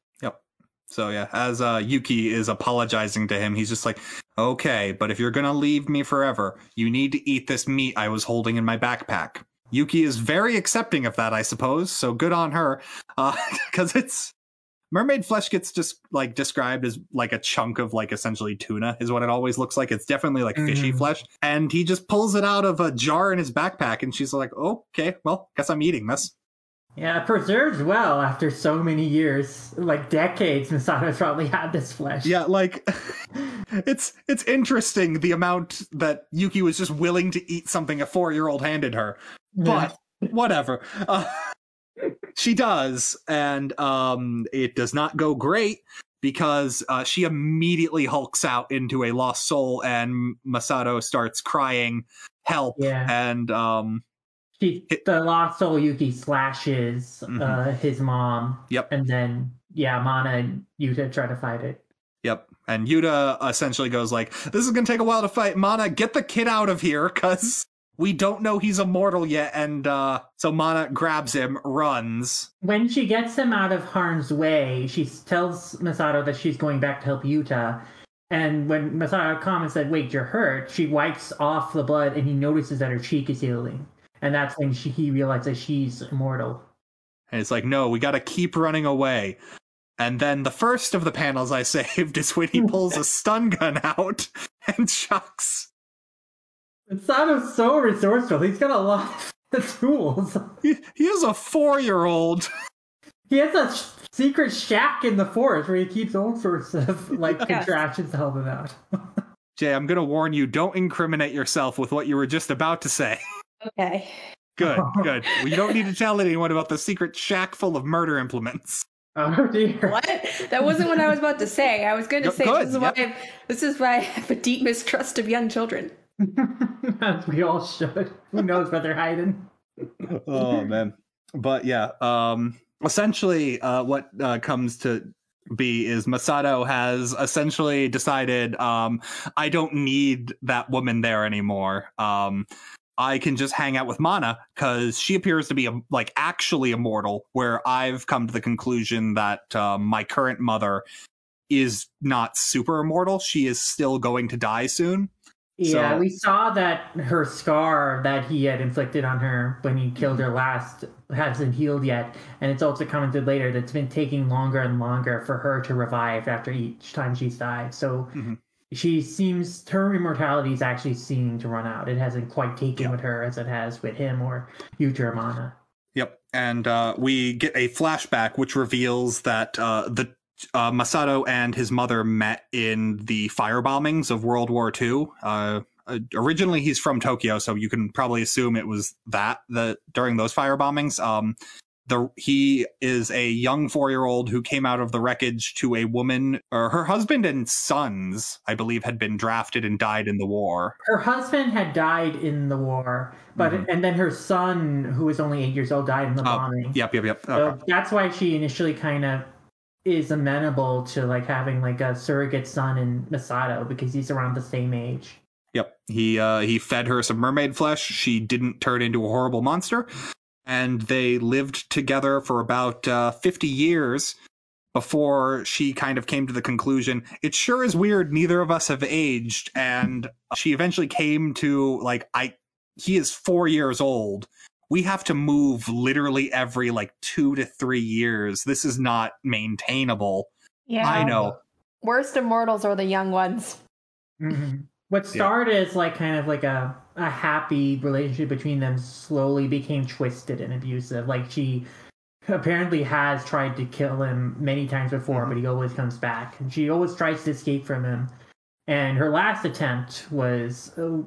So yeah, as uh, Yuki is apologizing to him, he's just like, "Okay, but if you're gonna leave me forever, you need to eat this meat I was holding in my backpack." Yuki is very accepting of that, I suppose. So good on her, because it's mermaid flesh gets just like described as like a chunk of like essentially tuna is what it always looks like. It's definitely like fishy Mhm. flesh, and he just pulls it out of a jar in his backpack, and she's like, "Okay, well, guess I'm eating this." Yeah, preserved well after so many years, like decades. Masato's probably had this flesh. Yeah, like it's it's interesting the amount that Yuki was just willing to eat something a four year old handed her, Yeah. but whatever. Uh, she does, and um, it does not go great because uh, she immediately hulks out into a lost soul, and Masato starts crying, "Help!" Yeah. And um, She, the lost soul Yuki slashes Mhm. uh, his mom. Yep. And then yeah, Mana and Yuta try to fight it. Yep. And Yuta essentially goes like, "This is gonna take a while to fight. Mana, get the kid out of here, cause we don't know he's immortal yet." And uh, so Mana grabs him, runs. When she gets him out of harm's way, she tells Masato that she's going back to help Yuta. And when Masato comments that, "Wait, you're hurt," she wipes off the blood, and he notices that her cheek is healing. And that's when she, he realizes she's immortal. And it's like, no, we got to keep running away. And then the first of the panels I saved is when he pulls a stun gun out and shocks. Masato's so resourceful. He's got a lot of tools. He, he is a four year old. He has a sh- secret shack in the forest where he keeps all sorts of like Yes. contraptions to help him out. Jay, I'm going to warn you don't incriminate yourself with what you were just about to say. Okay. Good, good. Well, you don't need to tell anyone about the secret shack full of murder implements. oh dear. What? That wasn't what I was about to say. I was going to say good, this is why yep. I, this is why I have a deep mistrust of young children. As we all should. Who knows what they're hiding? oh man but yeah um essentially uh what uh, comes to be is masato has essentially decided um i don't need that woman there anymore um i can just hang out with mana because she appears to be a, like actually immortal where i've come to the conclusion that um, my current mother is not super immortal she is still going to die soon Yeah, So- we saw that her scar that he had inflicted on her when he killed her last hasn't healed yet, and it's also commented later that it's been taking longer and longer for her to revive after each time she's died. So Mhm. She seems her immortality is actually seeming to run out. It hasn't quite taken Yeah. with her as it has with him or or Mana. Yep. And uh, we get a flashback which reveals that uh, the uh, Masato and his mother met in the fire bombings of World War II. Uh, uh, originally, he's from Tokyo, so you can probably assume it was that the during those fire bombings. Um, the he is a young four year old who came out of the wreckage to a woman, or her husband and sons, I believe, had been drafted and died in the war. Her husband had died in the war, but Mhm. and then her son, who was only eight years old, died in the Oh, bombing. Yep, yep, yep. So that's why she initially kind of is amenable to like having like a surrogate son in Masato because he's around the same age. Yep. He uh he fed her some mermaid flesh. She didn't turn into a horrible monster. And they lived together for about uh 50 years before she kind of came to the conclusion it sure is weird neither of us have aged and she eventually came to like I he is 4 years old. We have to move literally every like 2 to 3 years. This is not maintainable. Yeah. I know. Worst immortals are the young ones. What started as like kind of like a a happy relationship between them slowly became twisted and abusive. Like she apparently has tried to kill him many times before, mm-hmm. but he always comes back, and she always tries to escape from him. And her last attempt was uh,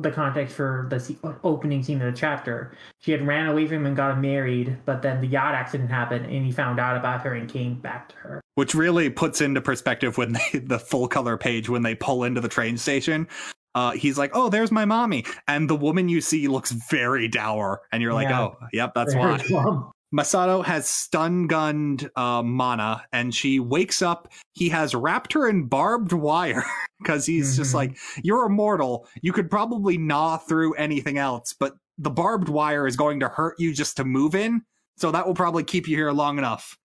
the context for the se- opening scene of the chapter. She had ran away from him and got married, but then the yacht accident happened, and he found out about her and came back to her. which really puts into perspective when they the full color page when they pull into the train station uh he's like oh there's my mommy and the woman you see looks very dour and you're like Yeah. oh yep that's why masato has stun gunned uh mana and she wakes up. He has wrapped her in barbed wire because he's just Mhm. like you're immortal. You could probably gnaw through anything else but the barbed wire is going to hurt you just to move in so that will probably keep you here long enough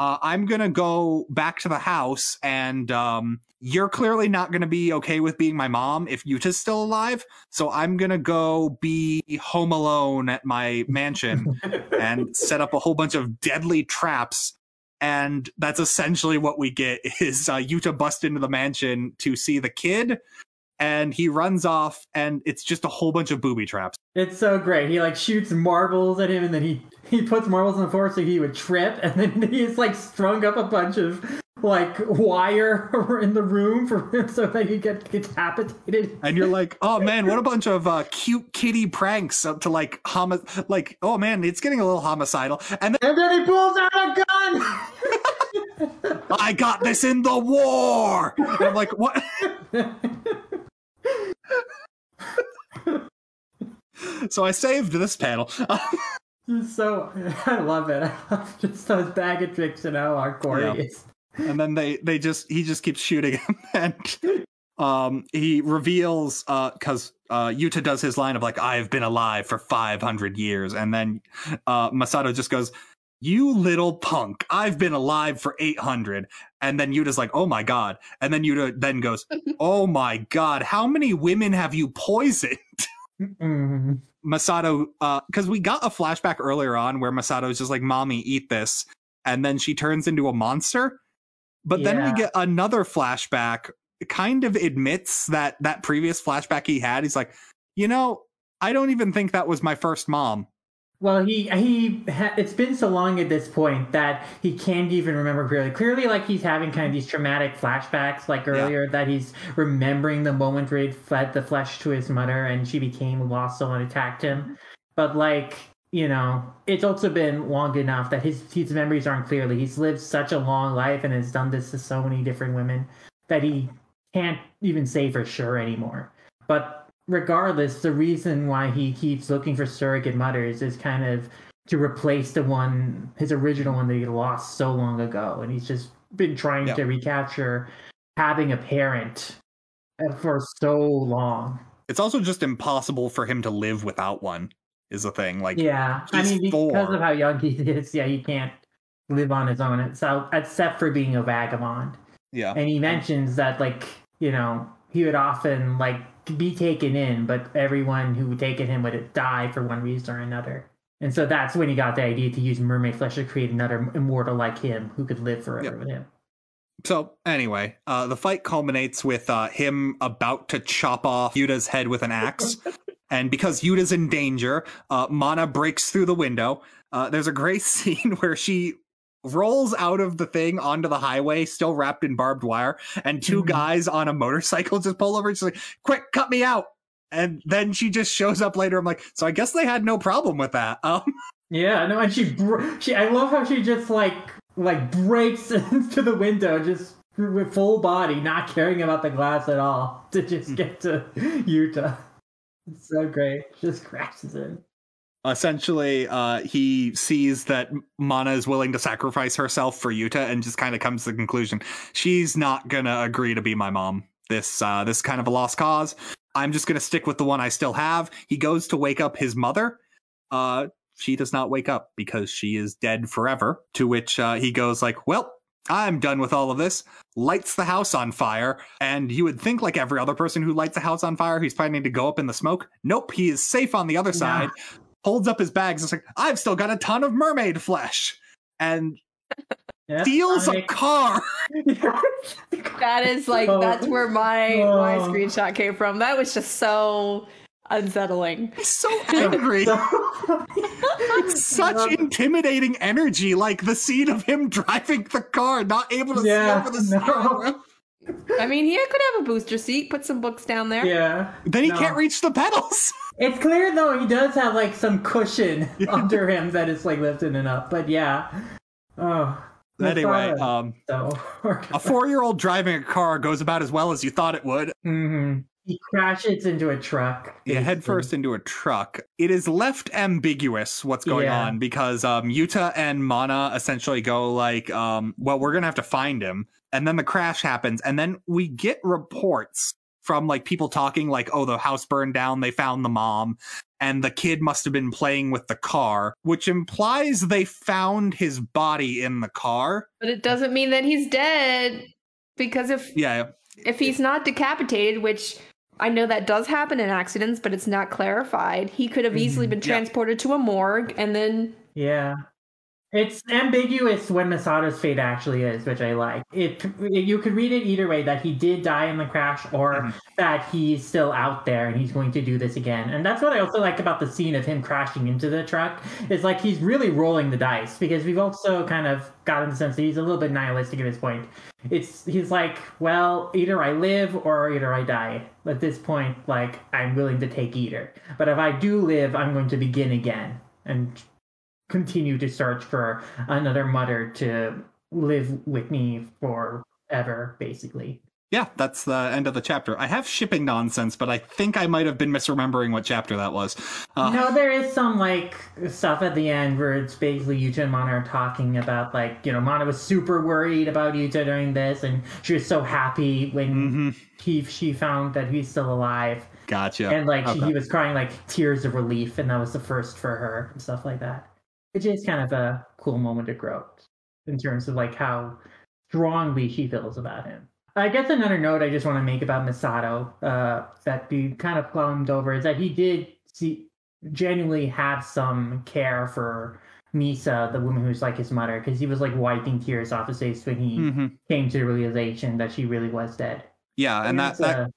uh, I'm gonna go back to the house, and um, you're clearly not gonna be okay with being my mom if Yuta's still alive. So I'm gonna go be home alone at my mansion and set up a whole bunch of deadly traps. And that's essentially what we get is uh, Yuta bust into the mansion to see the kid, and he runs off, and it's just a whole bunch of booby traps. It's so great. He like shoots marbles at him, and then he he puts marbles on the floor so he would trip, and then he's like strung up a bunch of like wire in the room for him so that he get decapitated. and you're like, oh man, what a bunch of uh, cute kitty pranks up to like homi- like, oh man, it's getting a little homicidal. And then And then he pulls out a gun. I got this in the war. And I'm like, what? so I saved this panel. So I love it. I love just those bag of tricks and how hardcore Yeah. he is. and then they they just he just keeps shooting him and um he reveals uh because uh yuta does his line of like i've been alive for 500 years and then uh masato just goes you little punk i've been alive for 800 and then yuta's like oh my god and then yuta then goes oh my god how many women have you poisoned Mm. Masato, uh, because we got a flashback earlier on where Masato's just like, "Mommy, eat this," and then she turns into a monster. But then we get another flashback. Kind of admits that that previous flashback he had. He's like, you know, I don't even think that was my first mom. Well, he he ha- it's been so long at this point that he can't even remember clearly. Clearly, like he's having kind of these traumatic flashbacks, like earlier, that he's remembering the moment where he fed the flesh to his mother and she became lost, and attacked him. Mm-hmm. But like you know, it's also been long enough that his his memories aren't clearly. He's lived such a long life and has done this to so many different women that he can't even say for sure anymore. But regardless, the reason why he keeps looking for surrogate mothers is kind of to replace the one, his original one that he lost so long ago. And he's just been trying Yeah. to recapture having a parent uh, for so long. It's also just impossible for him to live without one. Is the thing like Yeah, I mean, because four. of how young he is, yeah, he can't live on his own. So, except for being a vagabond. yeah and he mentions that like you know he would often like be taken in but everyone who would take him would die for one reason or another and so that's when he got the idea to use mermaid flesh to create another immortal like him who could live forever Yep. with him So anyway, uh, the fight culminates with uh, him about to chop off Yuta's head with an axe, and because Yuta's in danger, uh, Mana breaks through the window. Uh, there's a great scene where she rolls out of the thing onto the highway, still wrapped in barbed wire, and 2 Mhm. guys on a motorcycle just pull over. And she's like, "Quick, cut me out!" And then she just shows up later. I'm like, so I guess they had no problem with that. Um, yeah no and she she i love how she just like like breaks into the window just with full body not caring about the glass at all to just get to yuta it's so great just crashes in essentially uh he sees that mana is willing to sacrifice herself for yuta and just kind of comes to the conclusion she's not gonna agree to be my mom. This uh this is kind of a lost cause. I'm just gonna stick with the one i still have. He goes to wake up his mother. Uh she does not wake up because she is dead forever to which uh he goes like well I'm done with all of this. Lights the house on fire, and you would think, like every other person who lights a house on fire, he's planning to go up in the smoke. Nope, he is safe on the other side holds up his bags. It's like, I've still got a ton of mermaid flesh. And yeah, steals a car. That is like Oh. that's where my my Oh. screenshot came from. That was just so unsettling. He's so angry. Such intimidating energy, like the scene of him driving the car, not able to Yeah, see over the no. steering wheel. I mean, he could have a booster seat, put some books down there. yeah. Then he No. can't reach the pedals. It's clear though he does have like some cushion under him that is like lifting it up. But yeah. Oh. anyway, um, so a four-year-old driving a car goes about as well as you thought it would. Mm-hmm. He crashes into a truck. Yeah, basically. first into a truck. It is left ambiguous what's going Yeah. on because um, Yuta and Mana essentially go like, um, "Well, we're gonna have to find him," and then the crash happens, and then we get reports from like people talking like, "Oh, the house burned down. They found the mom." And the kid must have been playing with the car, which implies they found his body in the car. But it doesn't mean that he's dead. Because if Yeah, if he's not decapitated, which I know that does happen in accidents, but it's not clarified, he could have easily been Mm-hmm. Yeah. transported to a morgue and then Yeah. It's ambiguous when Masato's fate actually is, which I like. It you could read it either way that he did die in the crash or Mhm. that he's still out there and he's going to do this again. And that's what I also like about the scene of him crashing into the truck. Is like he's really rolling the dice because we've also kind of gotten the sense that he's a little bit nihilistic at this point. It's he's like, well, either I live or either I die. At this point, like I'm willing to take either. But if I do live, I'm going to begin again and continue to search for another mother to live with me forever, basically. yeah, that's the end of the chapter. I have shipping nonsense, but I think I might have been misremembering what chapter that was. Uh, no, there is some like stuff at the end where it's basically Yuta and Mana are talking about like you know Mana was super worried about Yuta during this, and she was so happy when mhm. he she found that he's still alive, Gotcha. and like she, he was crying like tears of relief, and that was the first for her and stuff like that, which is kind of a cool moment of growth in terms of like how strongly she feels about him. I guess another note I just want to make about Masato uh, that we kind of plumbed over is that he did see, genuinely have some care for Misa, the woman who's like his mother, because he was like wiping tears off his face when he Mhm. came to the realization that she really was dead. Yeah, and that, that uh,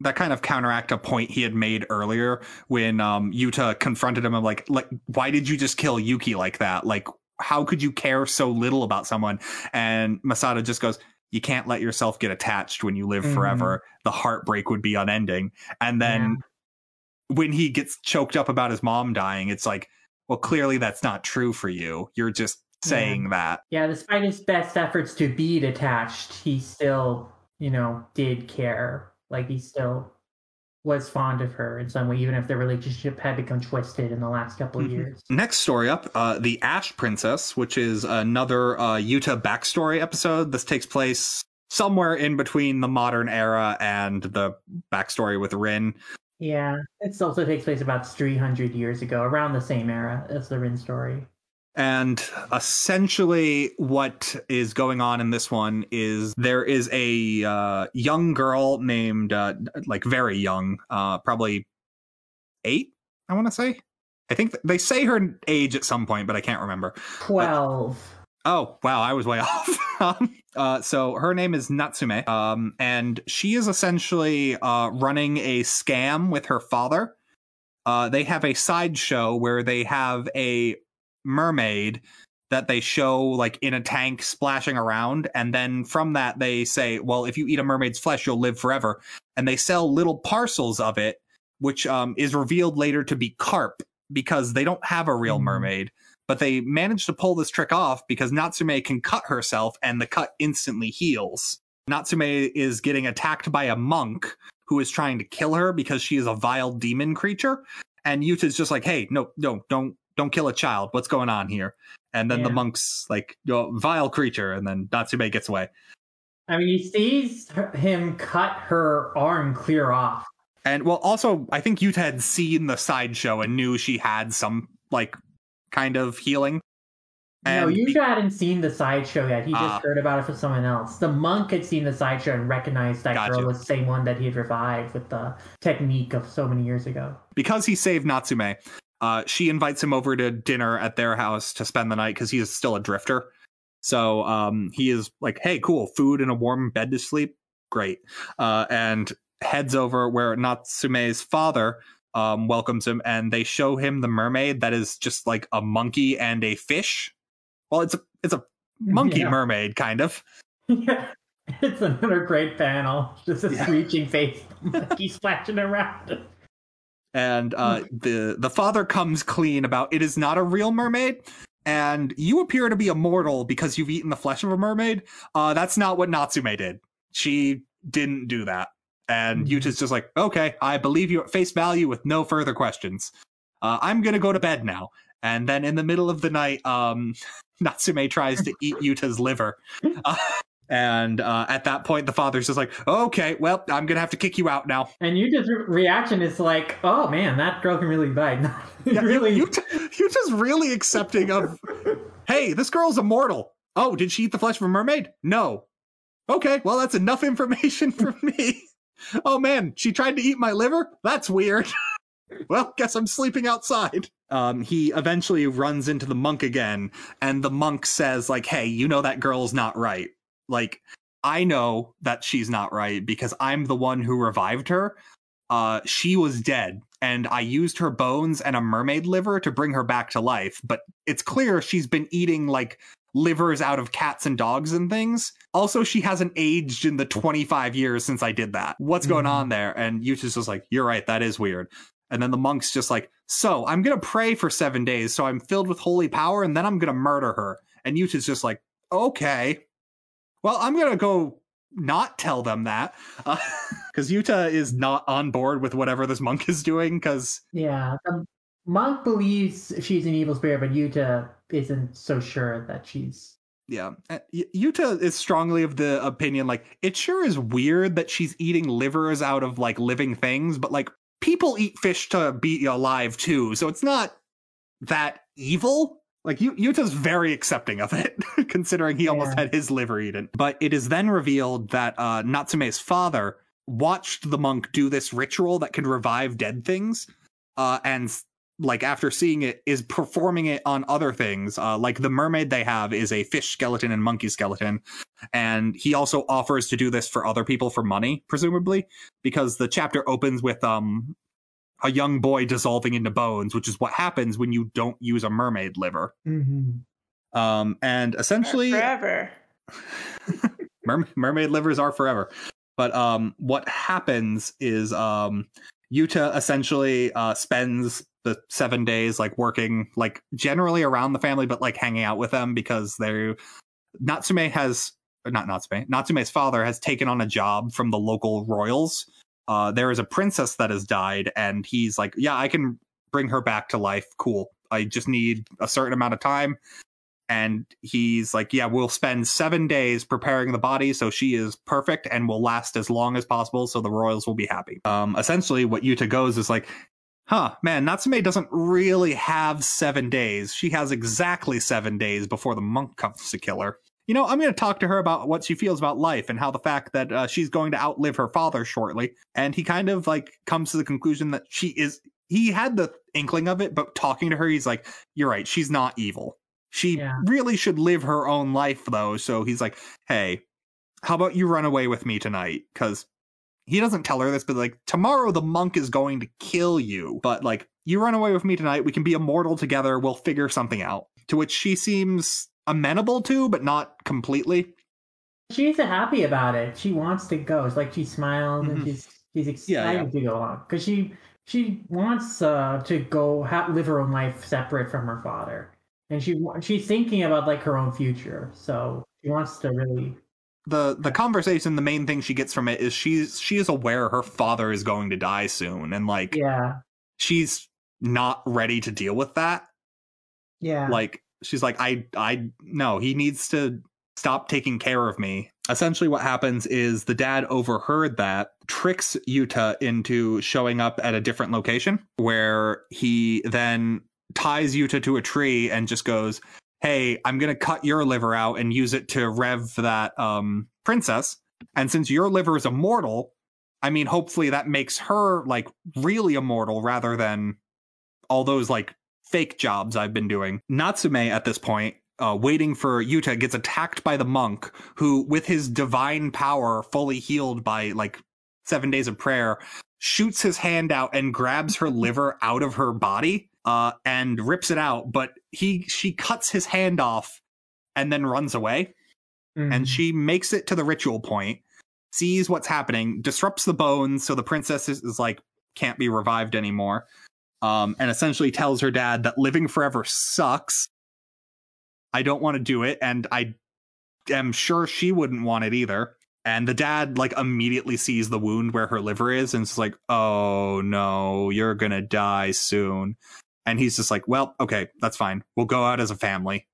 that kind of counteract a point he had made earlier when um Yuta confronted him of like like why did you just kill Yuki like that? Like how could you care so little about someone? And Masato just goes, You can't let yourself get attached when you live Mhm. forever. The heartbreak would be unending. And then when he gets choked up about his mom dying, it's like, well, clearly that's not true for you. You're just saying that. yeah, despite his best efforts to be detached, he still, you know, did care. Like he still was fond of her in some way, even if their relationship had become twisted in the last couple of Mhm. years. Next story up, uh, the Ash Princess, which is another uh, Yuta backstory episode. This takes place somewhere in between the modern era and the backstory with Rin. Yeah, it also takes place about 300 years ago, around the same era as the Rin story. And essentially, what is going on in this one is there is a uh, young girl named, uh, like, very young, uh, probably eight, I want to say. I think th- they say her age at some point, but I can't remember. 12. Oh, wow, I was way off. Um, uh, so her name is Natsume, um, and she is essentially uh, running a scam with her father. Uh, they have a sideshow where they have a mermaid that they show like in a tank splashing around, and then from that they say, "Well, if you eat a mermaid's flesh, you'll live forever." And they sell little parcels of it, which um, is revealed later to be carp because they don't have a real Mhm. mermaid but they manage to pull this trick off because Natsume can cut herself and the cut instantly heals. Natsume is getting attacked by a monk who is trying to kill her because she is a vile demon creature. And Yuta's just like, hey, no, no, don't don't kill a child. What's going on here? And then the monk's like, "Yo, vile creature, and then Natsume gets away. I mean, he sees him cut her arm clear off. And well, also, I think Yuta had seen the sideshow and knew she had some like kind of healing. no, And Yuta hadn't seen the sideshow yet. He just Ah. heard about it from someone else. The monk had seen the sideshow and recognized that Gotcha. girl was the same one that he had revived with the technique of so many years ago. because he saved Natsume, uh, she invites him over to dinner at their house to spend the night because he is still a drifter. So um, he is like, "Hey, cool, food and a warm bed to sleep, great," uh, and heads over where Natsume's father um, welcomes him, and they show him the mermaid that is just like a monkey and a fish. Well, it's a it's a monkey Yeah. mermaid kind of. Yeah. It's another great panel. Just a Yeah. screeching face, monkey splashing around. And uh, the the father comes clean about it is not a real mermaid and you appear to be immortal because you've eaten the flesh of a mermaid. Uh, that's not what natsume did. She didn't do that. And Mhm. yuta's just like okay i believe you at face value with no further questions. Uh, i'm gonna go to bed now. And then in the middle of the night um, natsume tries to eat yuta's liver. Uh, and uh, at that point the father's just like okay well i'm gonna have to kick you out now And Yuta's re- reaction is like, "Oh man, that girl can really bite." Yeah, really, you, you, you're just really accepting of, hey, this girl's immortal. Oh, did she eat the flesh of a mermaid? No. Okay, well, that's enough information for me. Oh man, she tried to eat my liver? That's weird. well, guess I'm sleeping outside. Um, he eventually runs into the monk again, and the monk says, like, hey, you know that girl's not right. Like, I know that she's not right because I'm the one who revived her. Uh, she was dead, and I used her bones and a mermaid liver to bring her back to life. But it's clear she's been eating like livers out of cats and dogs and things. Also, she hasn't aged in the 25 years since I did that. What's going Mhm. on there? And Yuta's just like, You're right, that is weird. And then the monk's just like, So I'm gonna pray for seven days, so I'm filled with holy power, and then I'm gonna murder her. And Yuta's just like, Okay. Well, I'm gonna go not tell them that because uh, Yuta is not on board with whatever this monk is doing. Because yeah, the monk believes she's an evil spirit, but Yuta isn't so sure that she's. Yeah, uh, Yuta is strongly of the opinion like it sure is weird that she's eating livers out of like living things, but like people eat fish to be alive too, so it's not that evil. Like Yuta's very accepting of it, considering he yeah. almost had his liver eaten. But it is then revealed that uh, Natsume's father watched the monk do this ritual that can revive dead things, uh, and like after seeing it, is performing it on other things. Uh, like the mermaid they have is a fish skeleton and monkey skeleton, and he also offers to do this for other people for money, presumably, because the chapter opens with um a young boy dissolving into bones, which is what happens when you don't use a mermaid liver. Mm-hmm. Um, and essentially, forever. mer- mermaid livers are forever. But um, what happens is um, Yuta essentially uh, spends the seven days like working like generally around the family, but like hanging out with them because they're Natsume has not Natsume Natsume's father has taken on a job from the local royals uh, there is a princess that has died, and he's like, yeah, I can bring her back to life. Cool. I just need a certain amount of time. And he's like, yeah, we'll spend seven days preparing the body so she is perfect and will last as long as possible so the royals will be happy. Um, essentially, what Yuta goes is like, huh, man, Natsume doesn't really have seven days. She has exactly seven days before the monk comes to kill her you know, I'm going to talk to her about what she feels about life and how the fact that uh, she's going to outlive her father shortly. And he kind of like comes to the conclusion that she is, he had the inkling of it, but talking to her, he's like, you're right, she's not evil. She yeah. really should live her own life though. So he's like, hey, how about you run away with me tonight? Because he doesn't tell her this, but like, tomorrow the monk is going to kill you. But like, you run away with me tonight. We can be immortal together. We'll figure something out. To which she seems amenable to, but not completely. She's happy about it. She wants to go. It's like she smiles mm-hmm. and she's she's excited yeah, yeah. to go along because she she wants uh, to go ha- live her own life separate from her father, and she she's thinking about like her own future. So she wants to really. The the conversation, the main thing she gets from it is she's she is aware her father is going to die soon, and like yeah, she's not ready to deal with that. Yeah, like she's like, I, I, no, he needs to stop taking care of me. Essentially, what happens is the dad overheard that, tricks Yuta into showing up at a different location where he then ties Yuta to a tree and just goes, Hey, I'm going to cut your liver out and use it to rev that um, princess. And since your liver is immortal, I mean, hopefully that makes her like really immortal rather than all those like fake jobs I've been doing. Natsume at this point uh, waiting for Yuta gets attacked by the monk who, with his divine power fully healed by like seven days of prayer, shoots his hand out and grabs her liver out of her body uh, and rips it out. But he she cuts his hand off and then runs away. Mm-hmm. And she makes it to the ritual point, sees what's happening, disrupts the bones, so the princess is, is like can't be revived anymore um, and essentially tells her dad that living forever sucks. I don't want to do it, and I am sure she wouldn't want it either. And the dad like immediately sees the wound where her liver is, and it's like, "Oh no, you're gonna die soon." And he's just like, "Well, okay, that's fine. We'll go out as a family."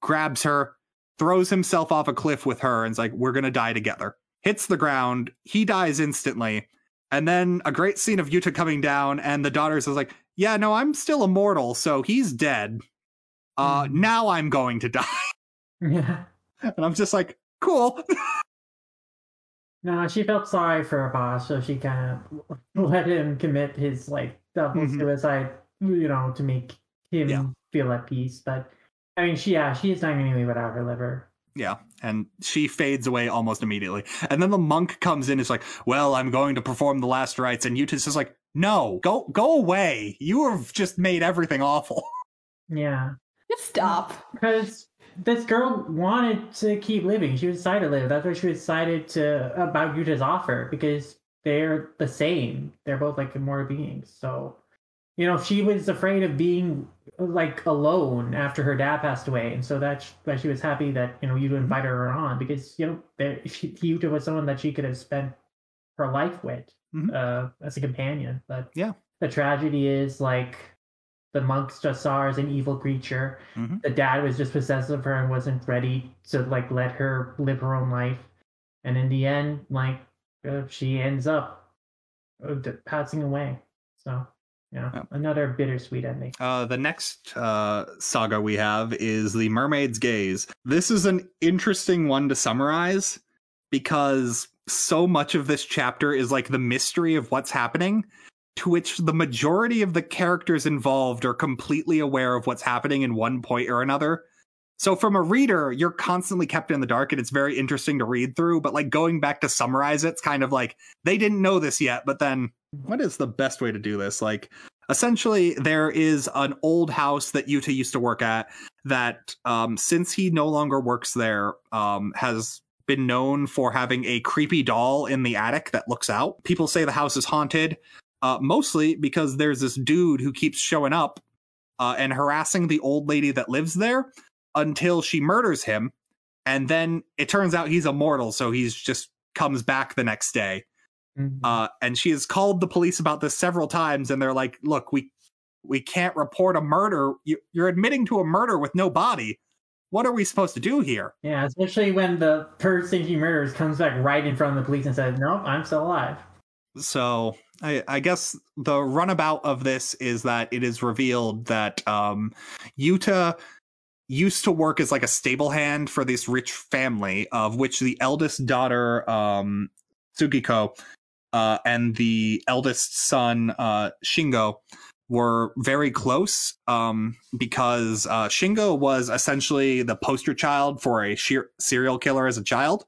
Grabs her, throws himself off a cliff with her, and is like, "We're gonna die together." Hits the ground. He dies instantly. And then a great scene of Yuta coming down, and the daughters is like, yeah, no, I'm still immortal, so he's dead. Uh, mm. now I'm going to die. Yeah. And I'm just like, cool. no, she felt sorry for her boss, so she kind of let him commit his like double mm-hmm. suicide, you know, to make him yeah. feel at peace. But I mean, she yeah, she is dying anyway without her liver. Yeah, and she fades away almost immediately. And then the monk comes in. Is like, "Well, I'm going to perform the last rites," and Yuta's just like, "No, go go away. You have just made everything awful." Yeah, just stop. Because this girl wanted to keep living. She decided to live. That's why she decided to about Yuta's offer because they're the same. They're both like immortal beings. So you know, she was afraid of being like alone after her dad passed away, and so that's why she was happy that you know you invited her on because you know there, she, Yuta was someone that she could have spent her life with Mhm. uh, as a companion. But Yeah. the tragedy is like the monks just saw her as an evil creature. Mhm. The dad was just possessed of her and wasn't ready to like let her live her own life. And in the end, like uh, she ends up uh, passing away. So yeah, another bittersweet ending. Uh, the next uh, saga we have is The Mermaid's Gaze. This is an interesting one to summarize because so much of this chapter is like the mystery of what's happening, to which the majority of the characters involved are completely aware of what's happening in one point or another. So, from a reader, you're constantly kept in the dark and it's very interesting to read through. But, like, going back to summarize it, it's kind of like they didn't know this yet, but then what is the best way to do this? Like, essentially there is an old house that Yuta used to work at that um since he no longer works there um has been known for having a creepy doll in the attic that looks out. People say the house is haunted uh mostly because there's this dude who keeps showing up uh and harassing the old lady that lives there until she murders him and then it turns out he's immortal so he's just comes back the next day Mhm. uh, and she has called the police about this several times, and they're like, "Look, we we can't report a murder. You, you're admitting to a murder with no body. What are we supposed to do here?" yeah, especially when the person he murders comes back right in front of the police and says, "Nope, I'm still alive." So I, I guess the runabout of this is that it is revealed that um, Yuta used to work as like a stable hand for this rich family, of which the eldest daughter, um, Tsukiko, uh, and the eldest son, uh, Shingo, were very close um, because uh, Shingo was essentially the poster child for a sheer- serial killer as a child.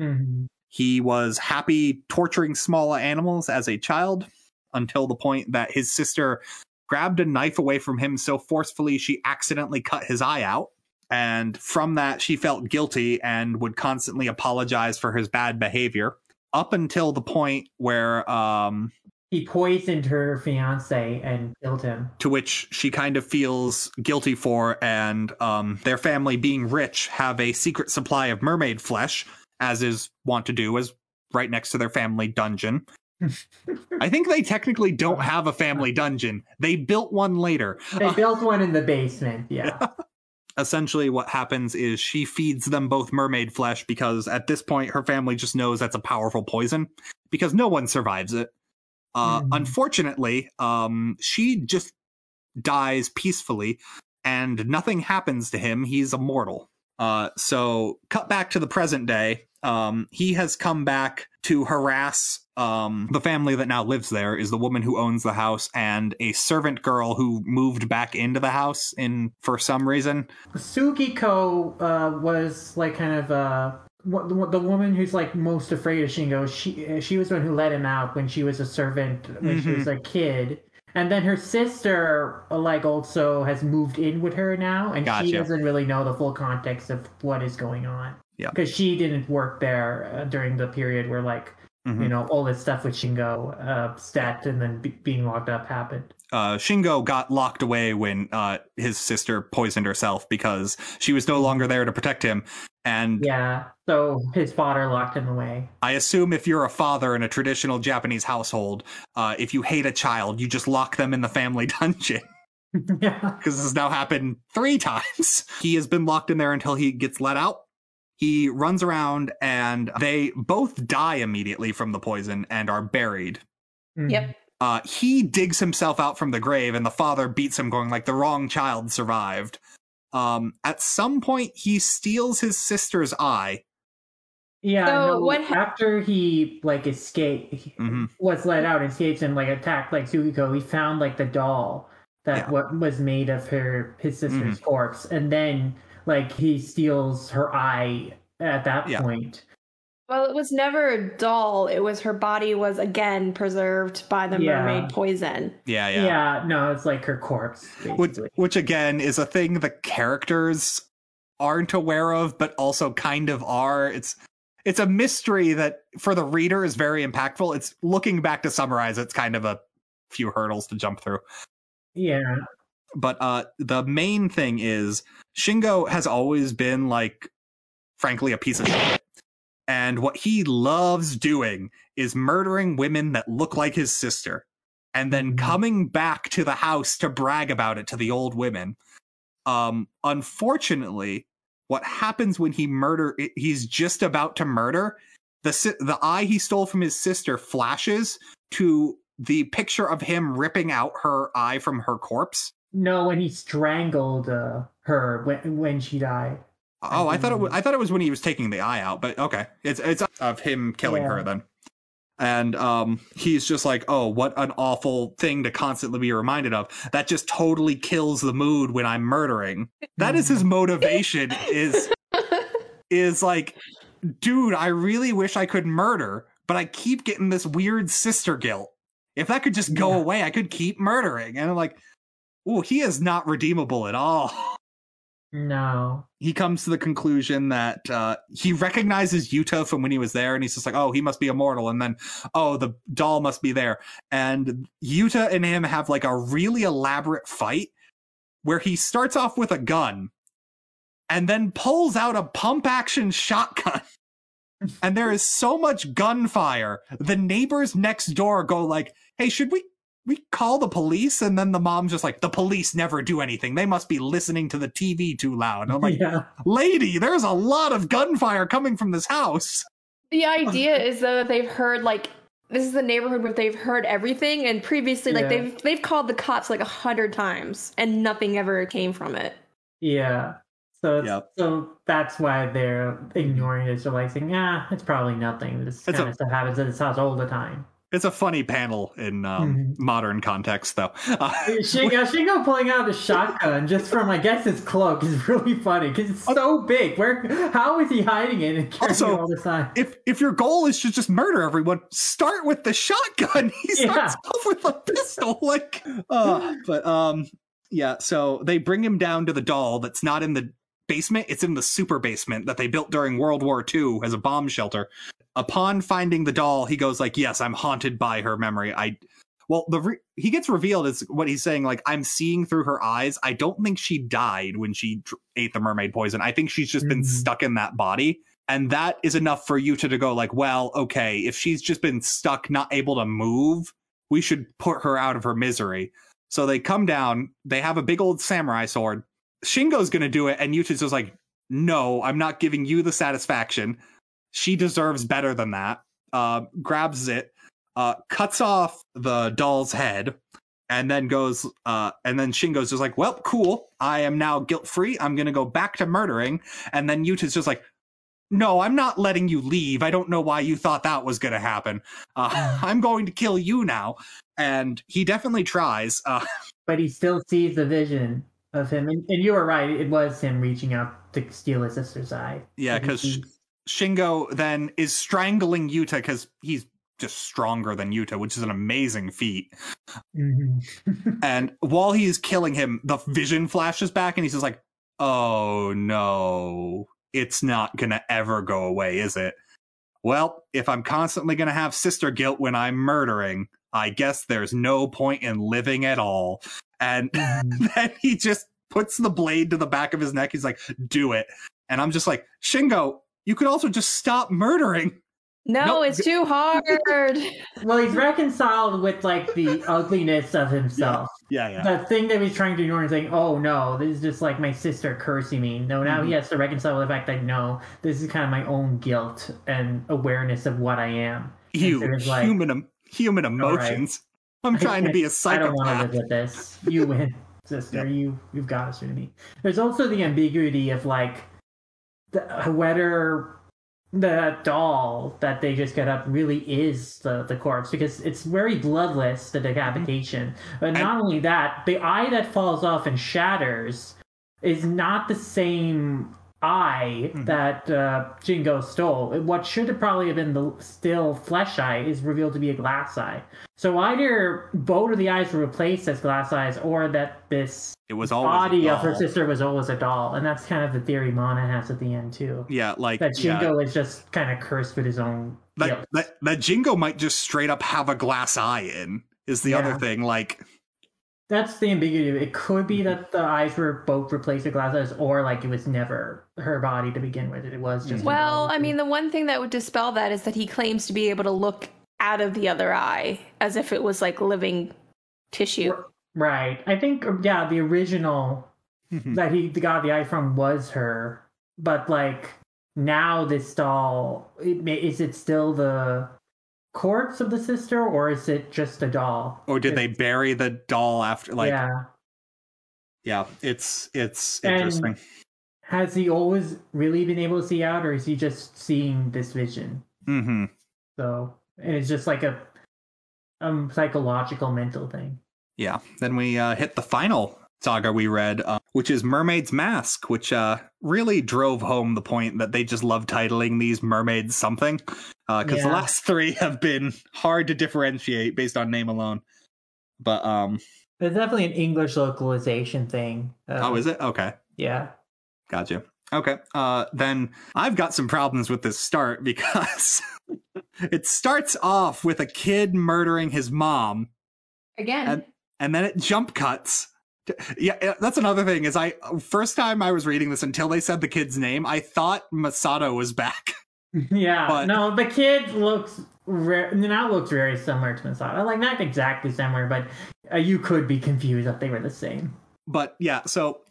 Mhm. He was happy torturing small animals as a child until the point that his sister grabbed a knife away from him so forcefully she accidentally cut his eye out. And from that, she felt guilty and would constantly apologize for his bad behavior up until the point where, um, He poisoned her fiance and killed him. to which she kind of feels guilty for, and um, their family, being rich, have a secret supply of mermaid flesh, as is wont to do, as right next to their family dungeon. I think they technically don't have a family dungeon. They built one later. They built one in the basement. Yeah. Essentially, what happens is she feeds them both mermaid flesh because at this point, her family just knows that's a powerful poison because no one survives it. Uh, Mhm. Unfortunately, um, she just dies peacefully and nothing happens to him. He's immortal. Uh, so, cut back to the present day. Um, he has come back to harass um, the family that now lives there is the woman who owns the house and a servant girl who moved back into the house in for some reason. Sugiko uh, was like kind of uh, the, the woman who's like most afraid of Shingo. She she was the one who let him out when she was a servant when she was a kid. And then her sister, uh, like, also has moved in with her now, and she doesn't really know the full context of what is going on. Yeah. because she didn't work there uh, during the period where, like, Mhm. you know, all this stuff with Shingo, uh, stat, and then be- being locked up happened. uh, Shingo got locked away when uh, his sister poisoned herself because she was no longer there to protect him. And Yeah, so his father locked him away. I assume if you're a father in a traditional Japanese household, uh, if you hate a child, you just lock them in the family dungeon yeah. because this has now happened three times. He has been locked in there until he gets let out. He runs around and they both die immediately from the poison and are buried. Mhm. Yep. uh, he digs himself out from the grave and the father beats him going like the wrong child survived um, at some point he steals his sister's eye Yeah, So no, what hap- after he like escaped, Mhm. was let out, escapes, and like attacked like Sugiko, he found like the doll that Yeah. what was made of her his sister's Mm-hmm. corpse, and then like he steals her eye at that Yeah. point. Well, it was never a doll. It was her body was again preserved by the Yeah. mermaid poison. yeah Yeah. yeah, no, it's like her corpse. Which, which again is a thing the characters aren't aware of but also kind of are it's it's a mystery that for the reader is very impactful it's looking back to summarize it's kind of a few hurdles to jump through Yeah. But uh, the main thing is Shingo has always been like, frankly, a piece of shit. And what he loves doing is murdering women that look like his sister and then Mhm. coming back to the house to brag about it to the old women. Um, unfortunately, what happens when he murder he's just about to murder the the eye he stole from his sister flashes to the picture of him ripping out her eye from her corpse. No, when he strangled uh, her when when she died. Oh, I thought it was. I thought it was when he was taking the eye out, but okay. It's it's of him killing her then. And um he's just like, "Oh, what an awful thing to constantly be reminded of. That just totally kills the mood when I'm murdering." That is his motivation is is like, "Dude, I really wish I could murder, but I keep getting this weird sister guilt. If that could just go Yeah. away, I could keep murdering." And I'm like, "Ooh, he is not redeemable at all." No. he comes to the conclusion that uh, he recognizes Yuta from when he was there, and he's just like, "Oh, he must be immortal." And then, "Oh, the doll must be there." And Yuta and him have like a really elaborate fight where he starts off with a gun and then pulls out a pump action shotgun. and there is so much gunfire. The neighbors next door go like, "Hey, should we we call the police?" And then the mom's just like, "The police never do anything. They must be listening to the TV too loud." And I'm like, yeah. lady, there's a lot of gunfire coming from this house. The idea is though that they've heard like this is the neighborhood where they've heard everything, and previously like Yeah. they've they've called the cops like a hundred times, and nothing ever came from it. Yeah. So it's, Yep. so that's why they're ignoring it. So like saying, yeah, it's probably nothing. This kind a- of stuff happens at this house all the time. It's a funny panel in um, Mhm. modern context, though. Uh, Shingo, Shingo pulling out a shotgun just from I guess his cloak is really funny because it's so big. Where how is he hiding it and carrying Also, it all the time? if if your goal is to just murder everyone, start with the shotgun. He starts off with a pistol, like. Uh, but um, yeah. So they bring him down to the doll that's not in the basement; it's in the super basement that they built during World War II as a bomb shelter. Upon finding the doll, he goes like, "Yes, I'm haunted by her memory. I." Well, the re- he gets revealed as what he's saying. Like, I'm seeing through her eyes. I don't think she died when she ate the mermaid poison. I think she's just been Mhm. stuck in that body and that is enough for you to, to go like well okay if she's just been stuck not able to move we should put her out of her misery so they come down they have a big old samurai sword shingo's gonna do it and yuta's just like no i'm not giving you the satisfaction she deserves better than that uh grabs it uh cuts off the doll's head and then goes uh and then shingo's just like well cool i am now guilt free i'm gonna go back to murdering and then yuta's just like no, I'm not letting you leave. I don't know why you thought that was going to happen. Uh, I'm going to kill you now. And he definitely tries. Uh, But he still sees the vision of him, and, and you were right. It was him reaching out to steal his sister's eye. yeah, because Shingo then is strangling Yuta because he's just stronger than Yuta, which is an amazing feat. Mhm. And while he's killing him, the vision flashes back and he's just like, oh no, it's not going to ever go away, is it? Well, if I'm constantly going to have sister guilt when I'm murdering, I guess there's no point in living at all. And Mhm. then he just puts the blade to the back of his neck. He's like, do it. And I'm just like, Shingo, you could also just stop murdering. No, No, it's too hard. well, he's reconciled with like the ugliness of himself. Yeah, yeah. The thing that he's trying to ignore and saying, "Oh no, this is just like my sister cursing me." No, now he Mhm. has to reconcile with the fact that no, this is kind of my own guilt and awareness of what I am. You, like- human, em- human emotions. I'm trying to be a I don't want to live with this. You win, sister. You you've got us to me. There's also the ambiguity of like the, whether the doll that they just get up really is the, the corpse because it's very bloodless the decapitation. But not only that the eye that falls off and shatters is not the same eye Mhm. that uh, Shingo stole. What should have probably have been the still flesh eye is revealed to be a glass eye. So either both of the eyes were replaced as glass eyes, or that this It was always a body of her sister was always a doll, and that's kind of the theory Mana has at the end too. Yeah, like That yeah, Shingo is just kind of cursed with his own that, guilt. that that Shingo might just straight up have a glass eye in is the other thing. Like That's the ambiguity. It could be mm-hmm. that the eyes were both replaced with glasses, or like it was never her body to begin with. It was just. Mm-hmm. Well, I mean, the one thing that would dispel that is that he claims to be able to look out of the other eye as if it was like living tissue. right. I think um, yeah, the original Mhm. that he got the eye from was her, but like now this doll, it is it still the corpse of the sister, or is it just a doll? Or did they bury the doll after? Like, yeah, yeah. it's it's And- interesting. Has he always really been able to see out, or is he just seeing this vision? hmm So, and it's just like a um psychological mental thing. Yeah. Then we uh, hit the final saga we read, uh, which is Mermaid's Mask, which uh, really drove home the point that they just love titling these mermaids something. Because the Yeah. last three have been hard to differentiate based on name alone. But um, It's definitely an English localization thing. Uh, oh, is it okay? Yeah. Gotcha. Okay. Uh, then I've got some problems with this start because it starts off with a kid murdering his mom, Again. And- and then it jump cuts. to- Yeah, yeah, that's another thing. Is I first time I was reading this until they said the kid's name, I thought Masato was back. Yeah. But- no, the kid looks re- now looks very similar to Masato. Like not exactly similar, but uh, you could be confused if they were the same. But yeah, so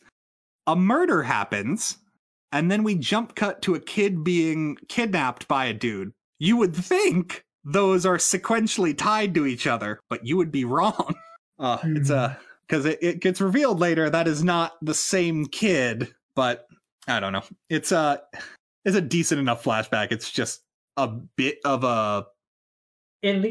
a murder happens, and then we jump cut to a kid being kidnapped by a dude. You would think those are sequentially tied to each other, but you would be wrong. Uh, It's a because it, it gets revealed later that is not the same kid, but I don't know. It's a it's a decent enough flashback. It's just a bit of a It,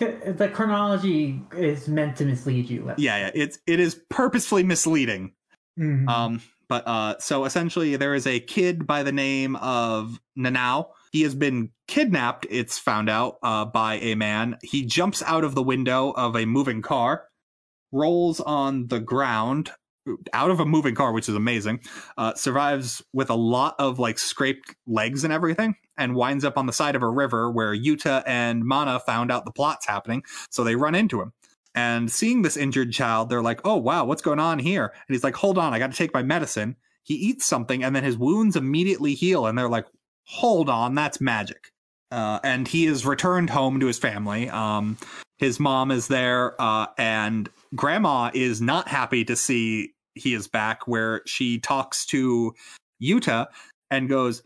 it the chronology is meant to mislead you. yeah, yeah. It's it is purposefully misleading. Mhm. Um, but uh, so essentially, there is a kid by the name of Nanao. He has been kidnapped. It's found out uh, by a man. He jumps out of the window of a moving car, rolls on the ground out of a moving car, which is amazing. Uh, survives with a lot of like scraped legs and everything, and winds up on the side of a river where Yuta and Mana found out the plot's happening. So they run into him. And seeing this injured child, they're like, oh, wow, what's going on here? And he's like, hold on, I got to take my medicine. He eats something, and then his wounds immediately heal. And they're like, hold on, that's magic. Uh, and he is returned home to his family. Um, his mom is there, uh, and grandma is not happy to see he is back, where she talks to Yuta and goes,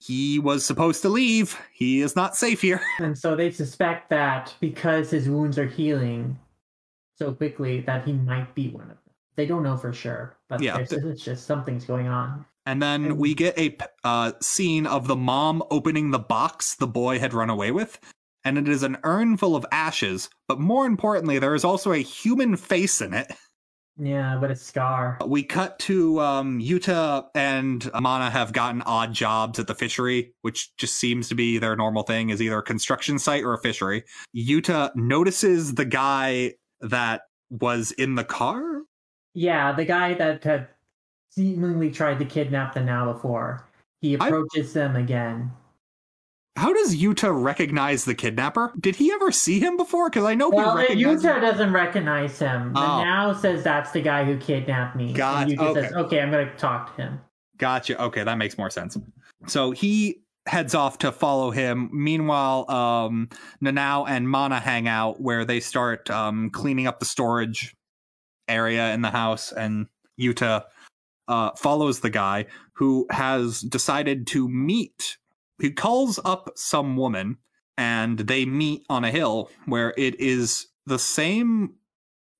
he was supposed to leave. He is not safe here. and so they suspect that because his wounds are healing so quickly that he might be one of them. They don't know for sure, but Yeah. there's- it's just something's going on. And then we get a uh, scene of the mom opening the box the boy had run away with. And it is an urn full of ashes, but more importantly, there is also a human face in it. Yeah, but it's Scar. We cut to um, Yuta and Amana have gotten odd jobs at the fishery, which just seems to be their normal thing, is either a construction site or a fishery. Yuta notices the guy that was in the car. Yeah, the guy that had seemingly tried to kidnap them now before. He I- approaches them again. How does Yuta recognize the kidnapper? Did he ever see him before? Because I know Well. Yuta doesn't recognize him. The Oh. now says that's the guy who kidnapped me. Got- and okay. says, okay, I'm going to talk to him. Gotcha. Okay, that makes more sense. So he heads off to follow him. Meanwhile, um, Nanao and Mana hang out where they start um, cleaning up the storage area in the house, and Yuta uh, follows the guy who has decided to meet. He calls up some woman, and they meet on a hill where it is the same.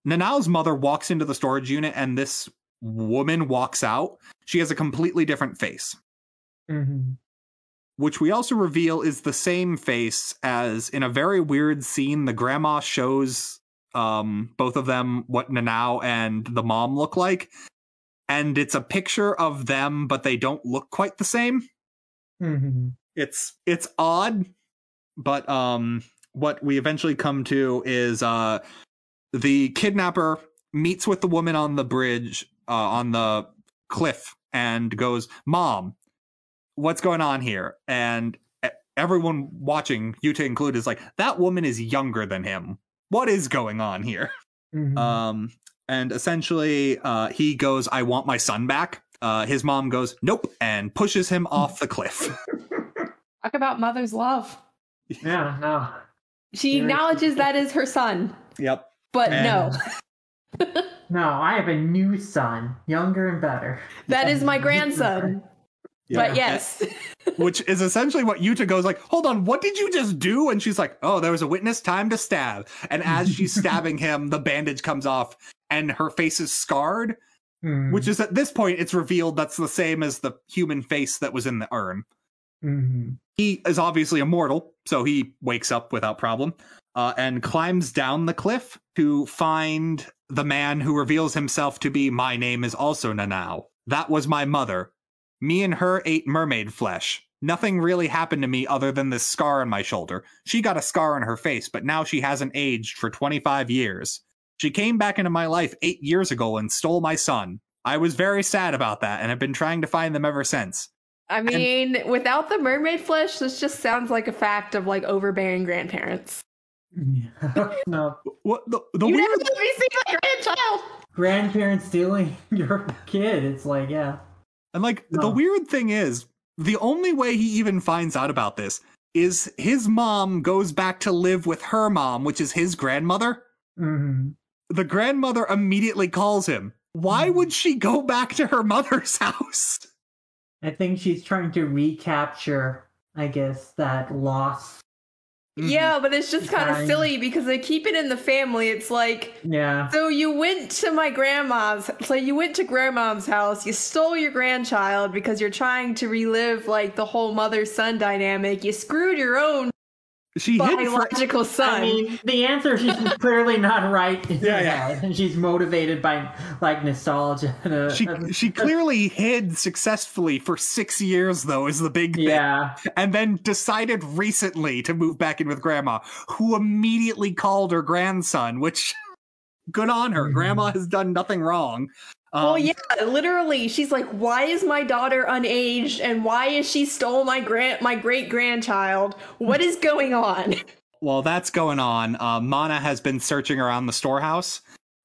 Nanao's mother walks into the storage unit, and this woman walks out. She has a completely different face, hmm which we also reveal is the same face as in a very weird scene. The grandma shows um, both of them what Nanao and the mom look like, and it's a picture of them, but they don't look quite the same. hmm It's it's odd, but um, what we eventually come to is uh, the kidnapper meets with the woman on the bridge uh, on the cliff and goes, "Mom, what's going on here?" And everyone watching, Yuta include, is like, "That woman is younger than him. What is going on here?" hmm Um, And essentially, uh, he goes, I want my son back. Uh, his mom goes, Nope, and pushes him off the cliff. Talk about mother's love. Yeah, no. She Very acknowledges that is her son, yep. but And- no, No, I have a new son, younger and better. that is my grandson. But yes, Which is essentially what Yuta goes like, hold on, what did you just do? And she's like, oh, there was a witness, time to stab. And as she's stabbing him, the bandage comes off and her face is scarred, Mm, which is at this point, it's revealed that's the same as the human face that was in the urn. Mhm. He is obviously immortal, so he wakes up without problem uh, and climbs down the cliff to find the man who reveals himself to be my name is also Nanao. That was my mother. Me and her ate mermaid flesh. Nothing really happened to me other than this scar on my shoulder. She got a scar on her face, but now she hasn't aged for 25 years. She came back into my life eight years ago and stole my son. I was very sad about that and have been trying to find them ever since. I mean, without the mermaid flesh, this just sounds like a fact of like overbearing grandparents. no, What the, the you weird never let me see my grandchild. grandparents stealing your kid. It's like, yeah. And like the weird thing is, the only way he even finds out about this is his mom goes back to live with her mom, which is his grandmother. hmm The grandmother immediately calls him. Why would she go back to her mother's house? I think she's trying to recapture, I guess, that loss. Mm-hmm. Yeah, but it's just kind of silly because they keep it in the family. It's like, Yeah. so you went to my grandma's, so you went to grandma's house, you stole your grandchild because you're trying to relive like the whole mother son dynamic. You screwed your own She hid for biological son. I mean, the answer she's clearly not right. In Yeah, yeah. and she's motivated by like nostalgia. a- uh, she a- she uh, clearly hid successfully for six years though is the big thing. yeah. and then decided recently to move back in with grandma, who immediately called her grandson, which good on her. Mhm. Grandma mm. has done nothing wrong. Um, well, yeah, literally, she's like, "Why is my daughter unaged, and why is she stole my grand, my great grandchild? What is going on?" While that's going on, uh, Mana has been searching around the storehouse.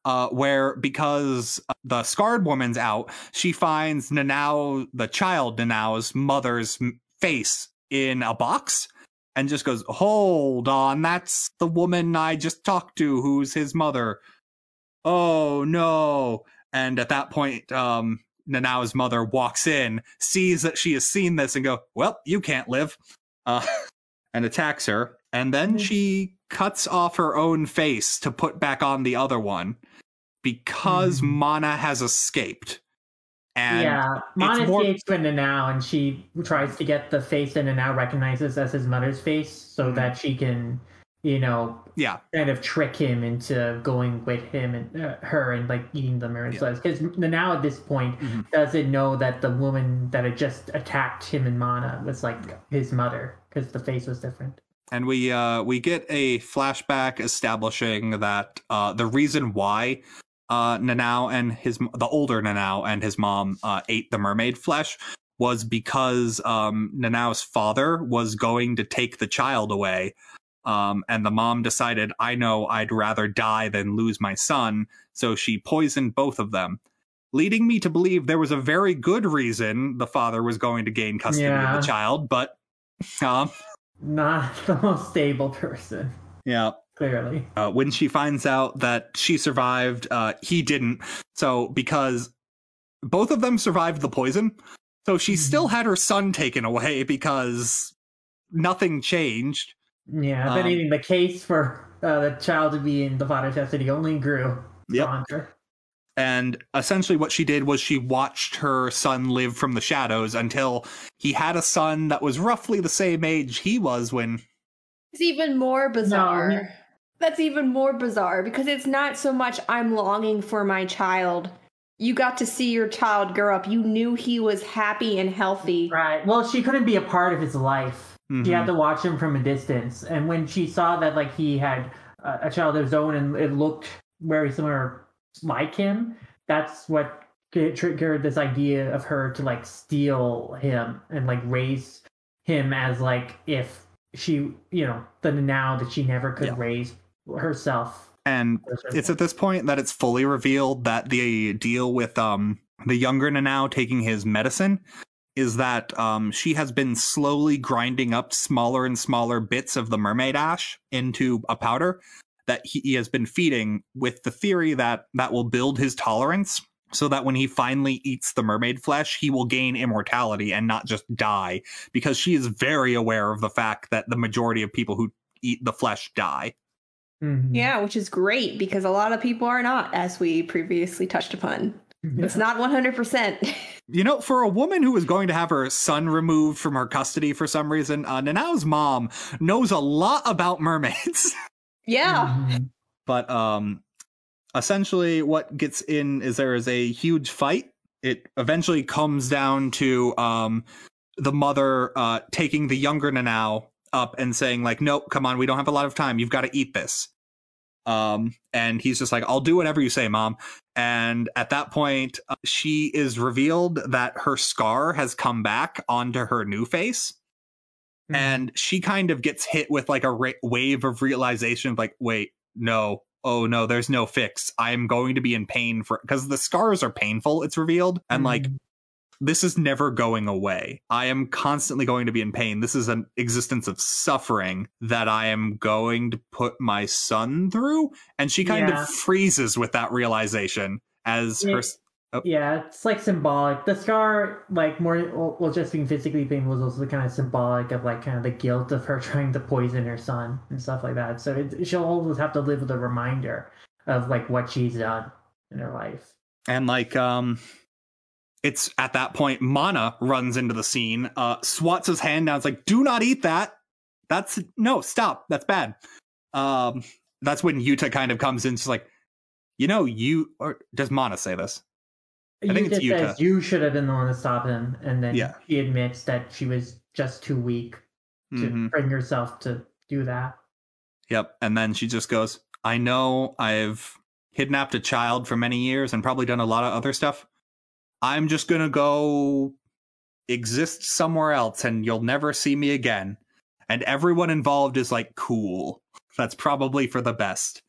Uh, where because the scarred woman's out, she finds Nanao, the child Nanao's mother's face in a box, and just goes, "Hold on, that's the woman I just talked to, who's his mother." Oh no! And at that point, um, Nanao's mother walks in, sees that she has seen this, and go, "Well, you can't live," uh, and attacks her. And then Mhm. she cuts off her own face to put back on the other one because Mhm. Mana has escaped. And yeah, Mana more- escapes into now, and she tries to get the face that now recognizes as his mother's face, so Mhm. that she can, you know, yeah, kind of trick him into going with him and uh, her and like eating the mirror Yeah. Because now at this point Mhm. doesn't know that the woman that had just attacked him and Mana was like his mother because the face was different. and we uh we get a flashback establishing that uh the reason why uh Nanao and his the older Nanao and his mom uh ate the mermaid flesh was because um Nanao's father was going to take the child away um and the mom decided I know I'd rather die than lose my son so she poisoned both of them leading me to believe there was a very good reason the father was going to gain custody Yeah. of the child but um Not the most stable person, yeah clearly. uh, when she finds out that she survived, uh, he didn't. So because both of them survived the poison, so she Mhm. still had her son taken away because nothing changed. Yeah, if Um, anything, the case for uh, the child to be in the father's custody only grew Yep. stronger. And essentially, what she did was she watched her son live from the shadows until he had a son that was roughly the same age he was when. It's even more bizarre. he- That's even more bizarre because it's not so much I'm longing for my child. You got to see your child grow up. You knew he was happy and healthy. Right. Well, she couldn't be a part of his life. She Mhm. had to watch him from a distance. And when she saw that, like, he had uh, a child of his own and it looked very similar like him, that's what triggered this idea of her to, like, steal him and, like, raise him as, like, if she, you know, the now that she never could Yeah. raise herself And it's at this point that it's fully revealed that the deal with um the younger Nanao taking his medicine is that um she has been slowly grinding up smaller and smaller bits of the mermaid ash into a powder that he, he has been feeding with the theory that that will build his tolerance so that when he finally eats the mermaid flesh, he will gain immortality and not just die, because she is very aware of the fact that the majority of people who eat the flesh die. Mhm. Yeah, which is great because a lot of people are not, as we previously touched upon. It's not 100%. You know, for a woman who is going to have her son removed from her custody for some reason, uh, Nanao's mom knows a lot about mermaids. yeah. But um essentially what gets in is there is a huge fight it eventually comes down to um the mother uh taking the younger nanao up and saying like nope come on we don't have a lot of time you've got to eat this um and he's just like i'll do whatever you say mom. And at that point uh, she is revealed that her scar has come back onto her new face. Mhm. and she kind of gets hit with like a ra- wave of realization of like wait no. Oh no there's no fix. I'm going to be in pain for because the scars are painful it's revealed. And like Mhm. This is never going away i am constantly going to be in pain this is an existence of suffering that i am going to put my son through and she kind Yeah. of freezes with that realization as Yeah. her s- Yeah, it's like symbolic. The scar, like more, well, just being physically painful is also kind of symbolic of like kind of the guilt of her trying to poison her son and stuff like that. So it, she'll always have to live with a reminder of like what she's done in her life. and like um it's at that point mana runs into the scene uh swats his hand down it's like do not eat that that's no stop that's bad um that's when yuta kind of comes in she's like you know you or does mana say this I think it's Yuta Yuta. says you should have been the one to stop him, and then Yeah. she admits that she was just too weak to Mhm. bring herself to do that. yep and then she just goes i know i've kidnapped a child for many years and probably done a lot of other stuff i'm just gonna go exist somewhere else and you'll never see me again and everyone involved is like cool that's probably for the best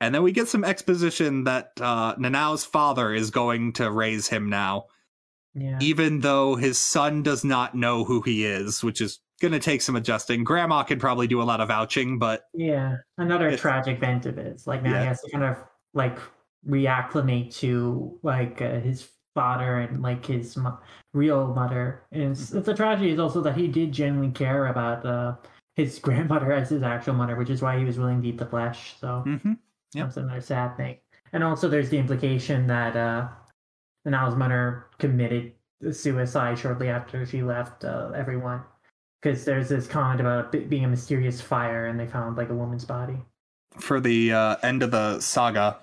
and then we get some exposition that uh nanao's father is going to raise him now Yeah. even though his son does not know who he is which is gonna take some adjusting grandma could probably do a lot of vouching but Yeah, another tragic event of his. Like now Yeah. he has to kind of like reacclimate to like uh, his father and like his mo- real mother. And it's, it's a tragedy is also that he did genuinely care about uh, his grandmother as his actual mother, which is why he was willing to eat the flesh. So hmm Yep. that's another sad thing. And also, there's the implication that uh, Nanao's mother committed suicide shortly after she left uh, everyone. Because there's this comment about it being a mysterious fire, and they found like a woman's body. for the uh, end of the saga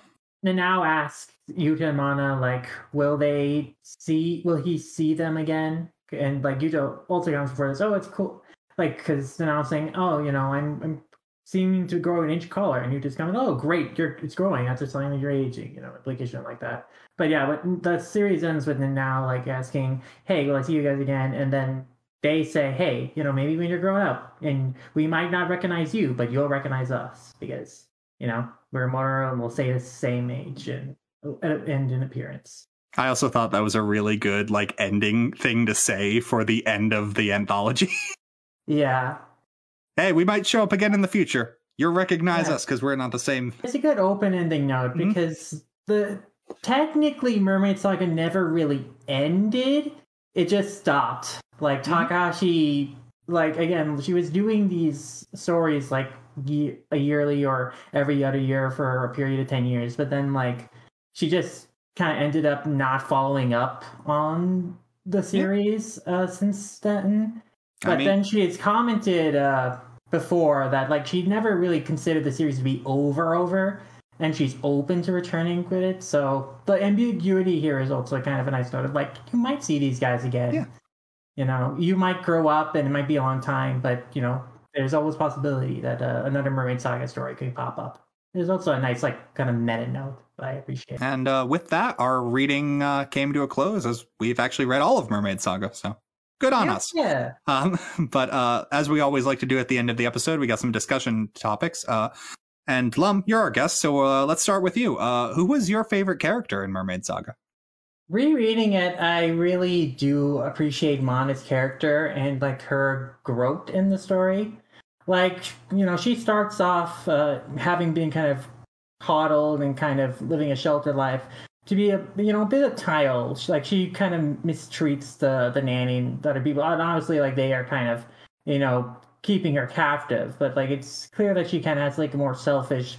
Nanao asks Yuta and Mana, like, will they see? Will he see them again? And like Yuta also comes before this. Oh, it's cool. Like, because Nanao's saying, oh, you know, I'm I'm seeming to grow an inch taller, and Yuta's coming, oh, great, you're it's growing. That's a sign that you're aging. You know, implication like that. But yeah, but the series ends with Nanao like asking, hey, will I see you guys again? And then they say, hey, you know, maybe when you're growing up, and we might not recognize you, but you'll recognize us because you know we're more and we'll say the same age and and in appearance. I also thought that was a really good like ending thing to say for the end of the anthology. Yeah, hey, we might show up again in the future. You'll recognize Yeah. us because we're not the same. it's a good open ending note Mhm. because the technically Mermaid Saga never really ended. It just stopped. Like Mhm. Takahashi, like again, she was doing these stories like ye- a yearly or every other year for a period of ten years, but then like she just kind of ended up not following up on the series uh, since then. I But mean- then she has commented uh, before that like she never really considered the series to be over over, and she's open to returning with it. So the ambiguity here is also kind of a nice note of like you might see these guys again. Yeah. You know, you might grow up and it might be a long time, but you know, there's always possibility that uh, another Mermaid Saga story could pop up. There's also a nice like kind of meta note that I appreciate. And uh, with that, our reading uh, came to a close as we've actually read all of Mermaid Saga. So good on us. Yeah. Um, but uh, as we always like to do at the end of the episode, we got some discussion topics. Uh, And Lum, you're our guest, so uh, let's start with you. Uh, who was your favorite character in Mermaid Saga? Rereading it, I really do appreciate Mana's character and like her growth in the story. Like, you know, she starts off uh, having been kind of coddled and kind of living a sheltered life to be a you know a bit of tile. Like she kind of mistreats the the nanny and the other people. And honestly, like they are kind of you know keeping her captive. But like it's clear that she kind of has like a more selfish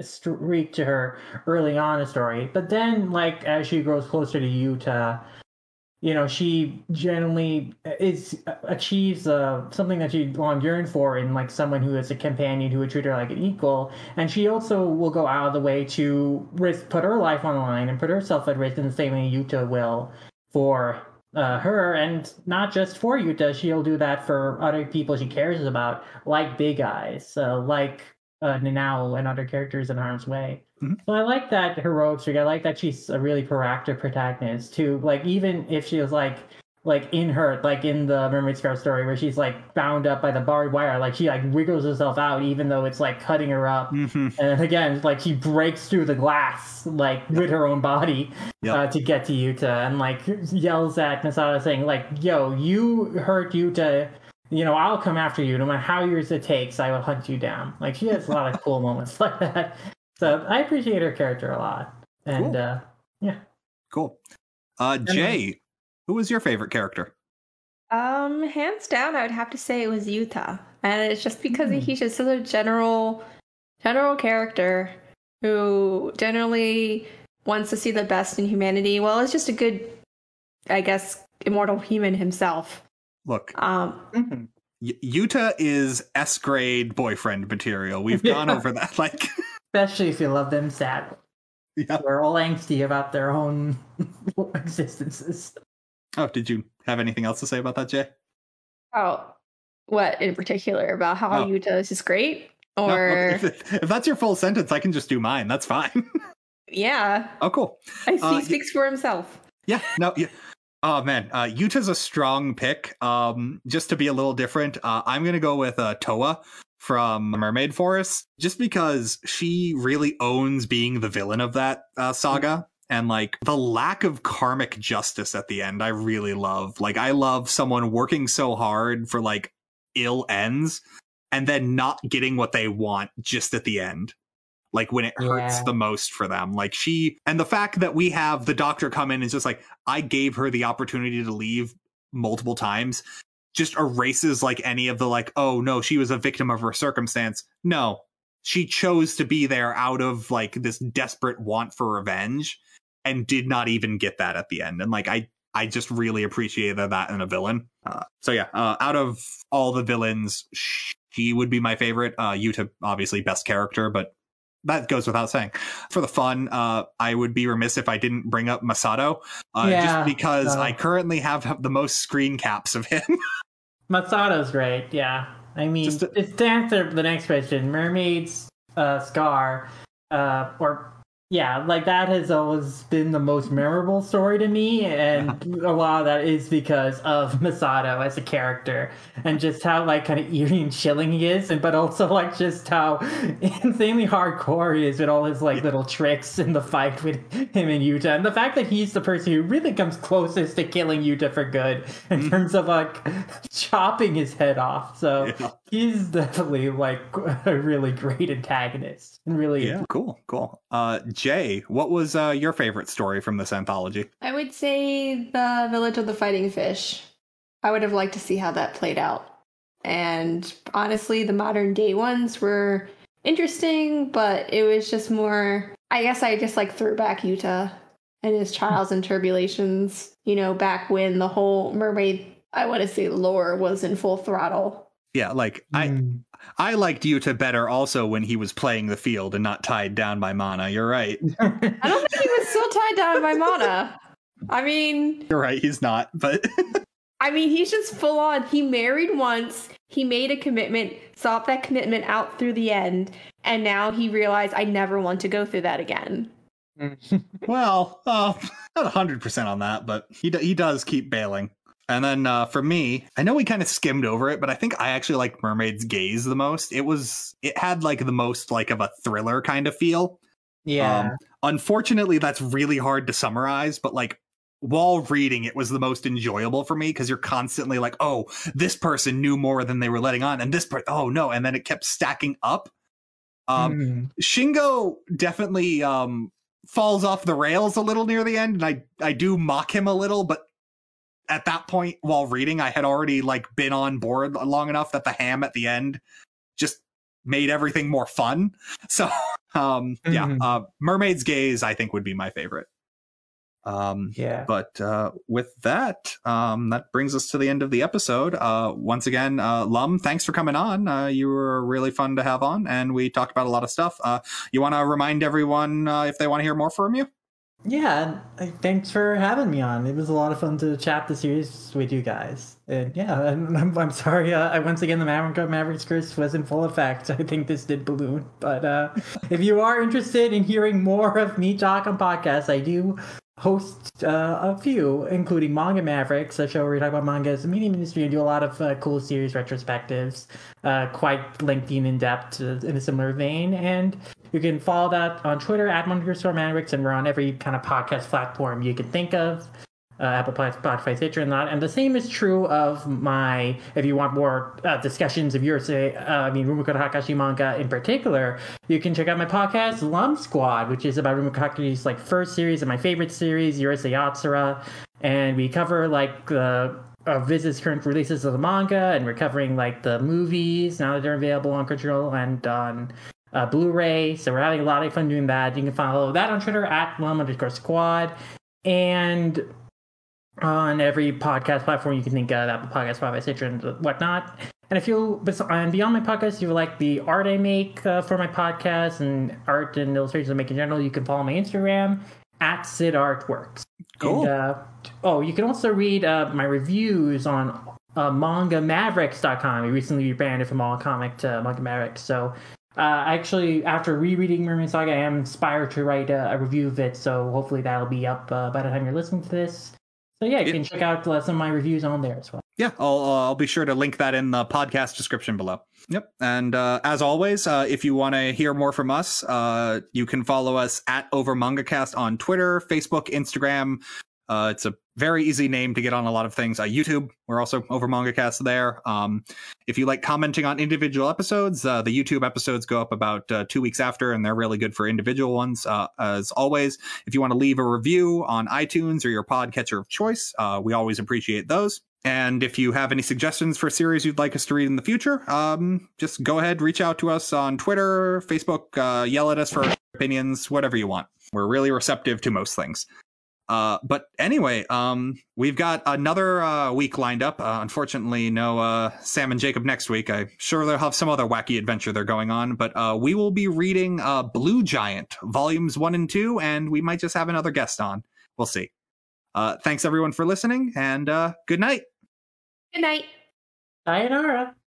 streak to her early on in the story. But then like as she grows closer to Yuta, you know she generally is achieves uh, something that she long yearned for in like someone who is a companion who would treat her like an equal. And she also will go out of the way to risk put her life on the line and put herself at risk in the same way yuta will for uh, her. And not just for yuta she'll do that for other people she cares about like big eyes. Uh, like uh, Nanao and other characters in harm's way Mhm. so I like that heroic streak. I like that she's a really proactive protagonist too. Like even if she was like like in her like in the Mermaid Scar story where she's like bound up by the barbed wire, like she like wiggles herself out even though it's like cutting her up. Mm-hmm. And again, like she breaks through the glass like with her own body Yep. uh, to get to Yuta and like yells at Masato saying like, "Yo, you hurt Yuta." You know, I'll come after you no matter how years it takes. I will hunt you down. Like she has a lot of cool moments like that. So I appreciate her character a lot. And Cool. uh yeah, Cool. Uh, Jay, who was your favorite character? Um, hands down, I would have to say it was Yuta, and it's just because Hmm. he's just such a general, general character who generally wants to see the best in humanity. Well, it's just a good, I guess, immortal human himself. Look, Um, mhm. y- Yuta is S grade boyfriend material. We've gone Yeah. over that. Like, especially if you love them sad. yeah. They're all angsty about their own existences. Oh, did you have anything else to say about that, Jay? oh, what in particular about how Oh. Yuta is just great, No? or If, if that's your full sentence, I can just do mine. That's fine. yeah, oh, cool. I, Uh, he y- speaks for himself. Yeah, no, yeah. Oh man, uh, Yuta's a strong pick. Um, just to be a little different, uh, I'm gonna go with uh, Towa from Mermaid Forest, just because she really owns being the villain of that uh, saga, and like the lack of karmic justice at the end, I really love. Like, I love someone working so hard for like ill ends, and then not getting what they want just at the end like when it hurts Yeah. the most for them. Like she and the fact that we have the doctor come in is just like i gave her the opportunity to leave multiple times just erases like any of the like oh no she was a victim of her circumstance. No. She chose to be there out of like this desperate want for revenge and did not even get that at the end. And like i i just really appreciated that in a villain. Uh, so yeah uh, out of all the villains she would be my favorite. Uh yuta obviously best character but that goes without saying. For the fun, uh, I would be remiss if I didn't bring up Masato, uh, Yeah, just because. I currently have the most screen caps of him. Masato's great, yeah. I mean, Just to- it's to answer the next question, Mermaid's uh, Scar, uh, or yeah, like that has always been the most memorable story to me, and a lot of that is because of Masato as a character, and just how like kind of eerie and chilling he is, and but also like just how insanely hardcore he is with all his like little tricks in the fight with him and Yuta, and the fact that he's the person who really comes closest to killing Yuta for good in mm. terms of like chopping his head off. So Yeah. He's definitely like a really great antagonist, and really yeah, cool, cool. Uh, Jay, what was uh, your favorite story from this anthology? I would say the Village of the Fighting Fish. I would have liked to see how that played out. And honestly, the modern day ones were interesting, but it was just more. I guess I just like threw back yuta and his trials and tribulations, you know, back when the whole mermaid, I want to say lore was in full throttle. Yeah, like I Mm. I liked Yuta better also when he was playing the field and not tied down by mana. You're right. I don't think he was still tied down by Mana. I mean, You're right. He's not, but I mean, he's just full on. He married once, he made a commitment, saw that commitment out through the end, and now he realized I never want to go through that again. well, uh, not hundred percent on that, but he do- he does keep bailing. And then uh, for me, I know we kind of skimmed over it, but I think I actually like Mermaid's Gaze the most. It was, it had like the most like of a thriller kind of feel. Yeah. Um, unfortunately, that's really hard to summarize, but like while reading, it was the most enjoyable for me because you're constantly like, oh, this person knew more than they were letting on, and this part, oh no, and then it kept stacking up. Um, Mhm. Shingo definitely um, falls off the rails a little near the end, and I I do mock him a little, but at that point while reading, I had already like been on board long enough that the ham at the end just made everything more fun. So um, yeah, Mhm. uh, Mermaid's Gaze I think would be my favorite. Um, yeah. but uh, with that, um, that brings us to the end of the episode. Uh, once again, uh, Lum, thanks for coming on. Uh, you were really fun to have on, and we talked about a lot of stuff. Uh, you want to remind everyone uh, if they want to hear more from you? Yeah, thanks for having me on. It was a lot of fun to chat the series with you guys. And yeah, I'm, I'm sorry. Uh, I once again the Maverick Mavericks curse was in full effect. I think this did balloon. But uh, if you are interested in hearing more of me talk on podcasts, I do host uh, a few, including Manga Mavericks, a show where we talk about manga as a medium industry and do a lot of uh, cool series retrospectives, uh, quite lengthy and in depth uh, in a similar vein. And you can follow that on Twitter at underscore Mavericks, and we're on every kind of podcast platform you can think of. Uh, Apple Spotify, Stitcher, and that. And the same is true of my, if you want more uh, discussions of your, say, uh, I mean, Rumiko Takahashi manga in particular, you can check out my podcast, Lum Squad, which is about Rumiko Takahashi's like first series and my favorite series, Urusei Yatsura. And we cover like the uh, Viz's current releases of the manga, and we're covering like the movies now that they're available on Crunchyroll and on uh, Blu-ray. So we're having a lot of fun doing that. You can follow that on Twitter at Lum underscore Squad, and on every podcast platform you can think of, Apple Podcast, Spotify, Stitcher, and whatnot. And if you, and beyond my podcast, you like the art I make uh, for my podcast and art and illustrations I make in general, you can follow my Instagram at Sid Artworks. Cool. And, uh, oh, you can also read uh, my reviews on uh, mangamavericks.com. We recently rebranded from All Comic to Manga Mavericks. So, uh, actually, after rereading Mermaid Saga, I am inspired to write a, a review of it. So, hopefully, that'll be up uh, by the time you're listening to this. So, yeah, you can check out uh, some of my reviews on there as well. Yeah, I'll uh, I'll be sure to link that in the podcast description below. Yep, and uh, as always, uh, if you want to hear more from us, uh, you can follow us at Over MangaCast on Twitter, Facebook, Instagram. Uh, it's a very easy name to get on a lot of things. Uh, YouTube, we're also Over MangaCast there. Um, if you like commenting on individual episodes, uh, the YouTube episodes go up about uh, two weeks after, and they're really good for individual ones. Uh, as always, if you want to leave a review on iTunes or your podcatcher of choice, uh, we always appreciate those. And if you have any suggestions for series you'd like us to read in the future, um, just go ahead, reach out to us on Twitter, Facebook, uh, yell at us for opinions, whatever you want. We're really receptive to most things. Uh, but anyway, um, we've got another uh, week lined up. Uh, unfortunately, no uh, Sam and Jacob next week. I'm sure they'll have some other wacky adventure they're going on. But uh, we will be reading uh, Blue Giant, volumes one and two, and we might just have another guest on. We'll see. Uh, thanks everyone for listening, and uh, good night. Good night. Sayonara.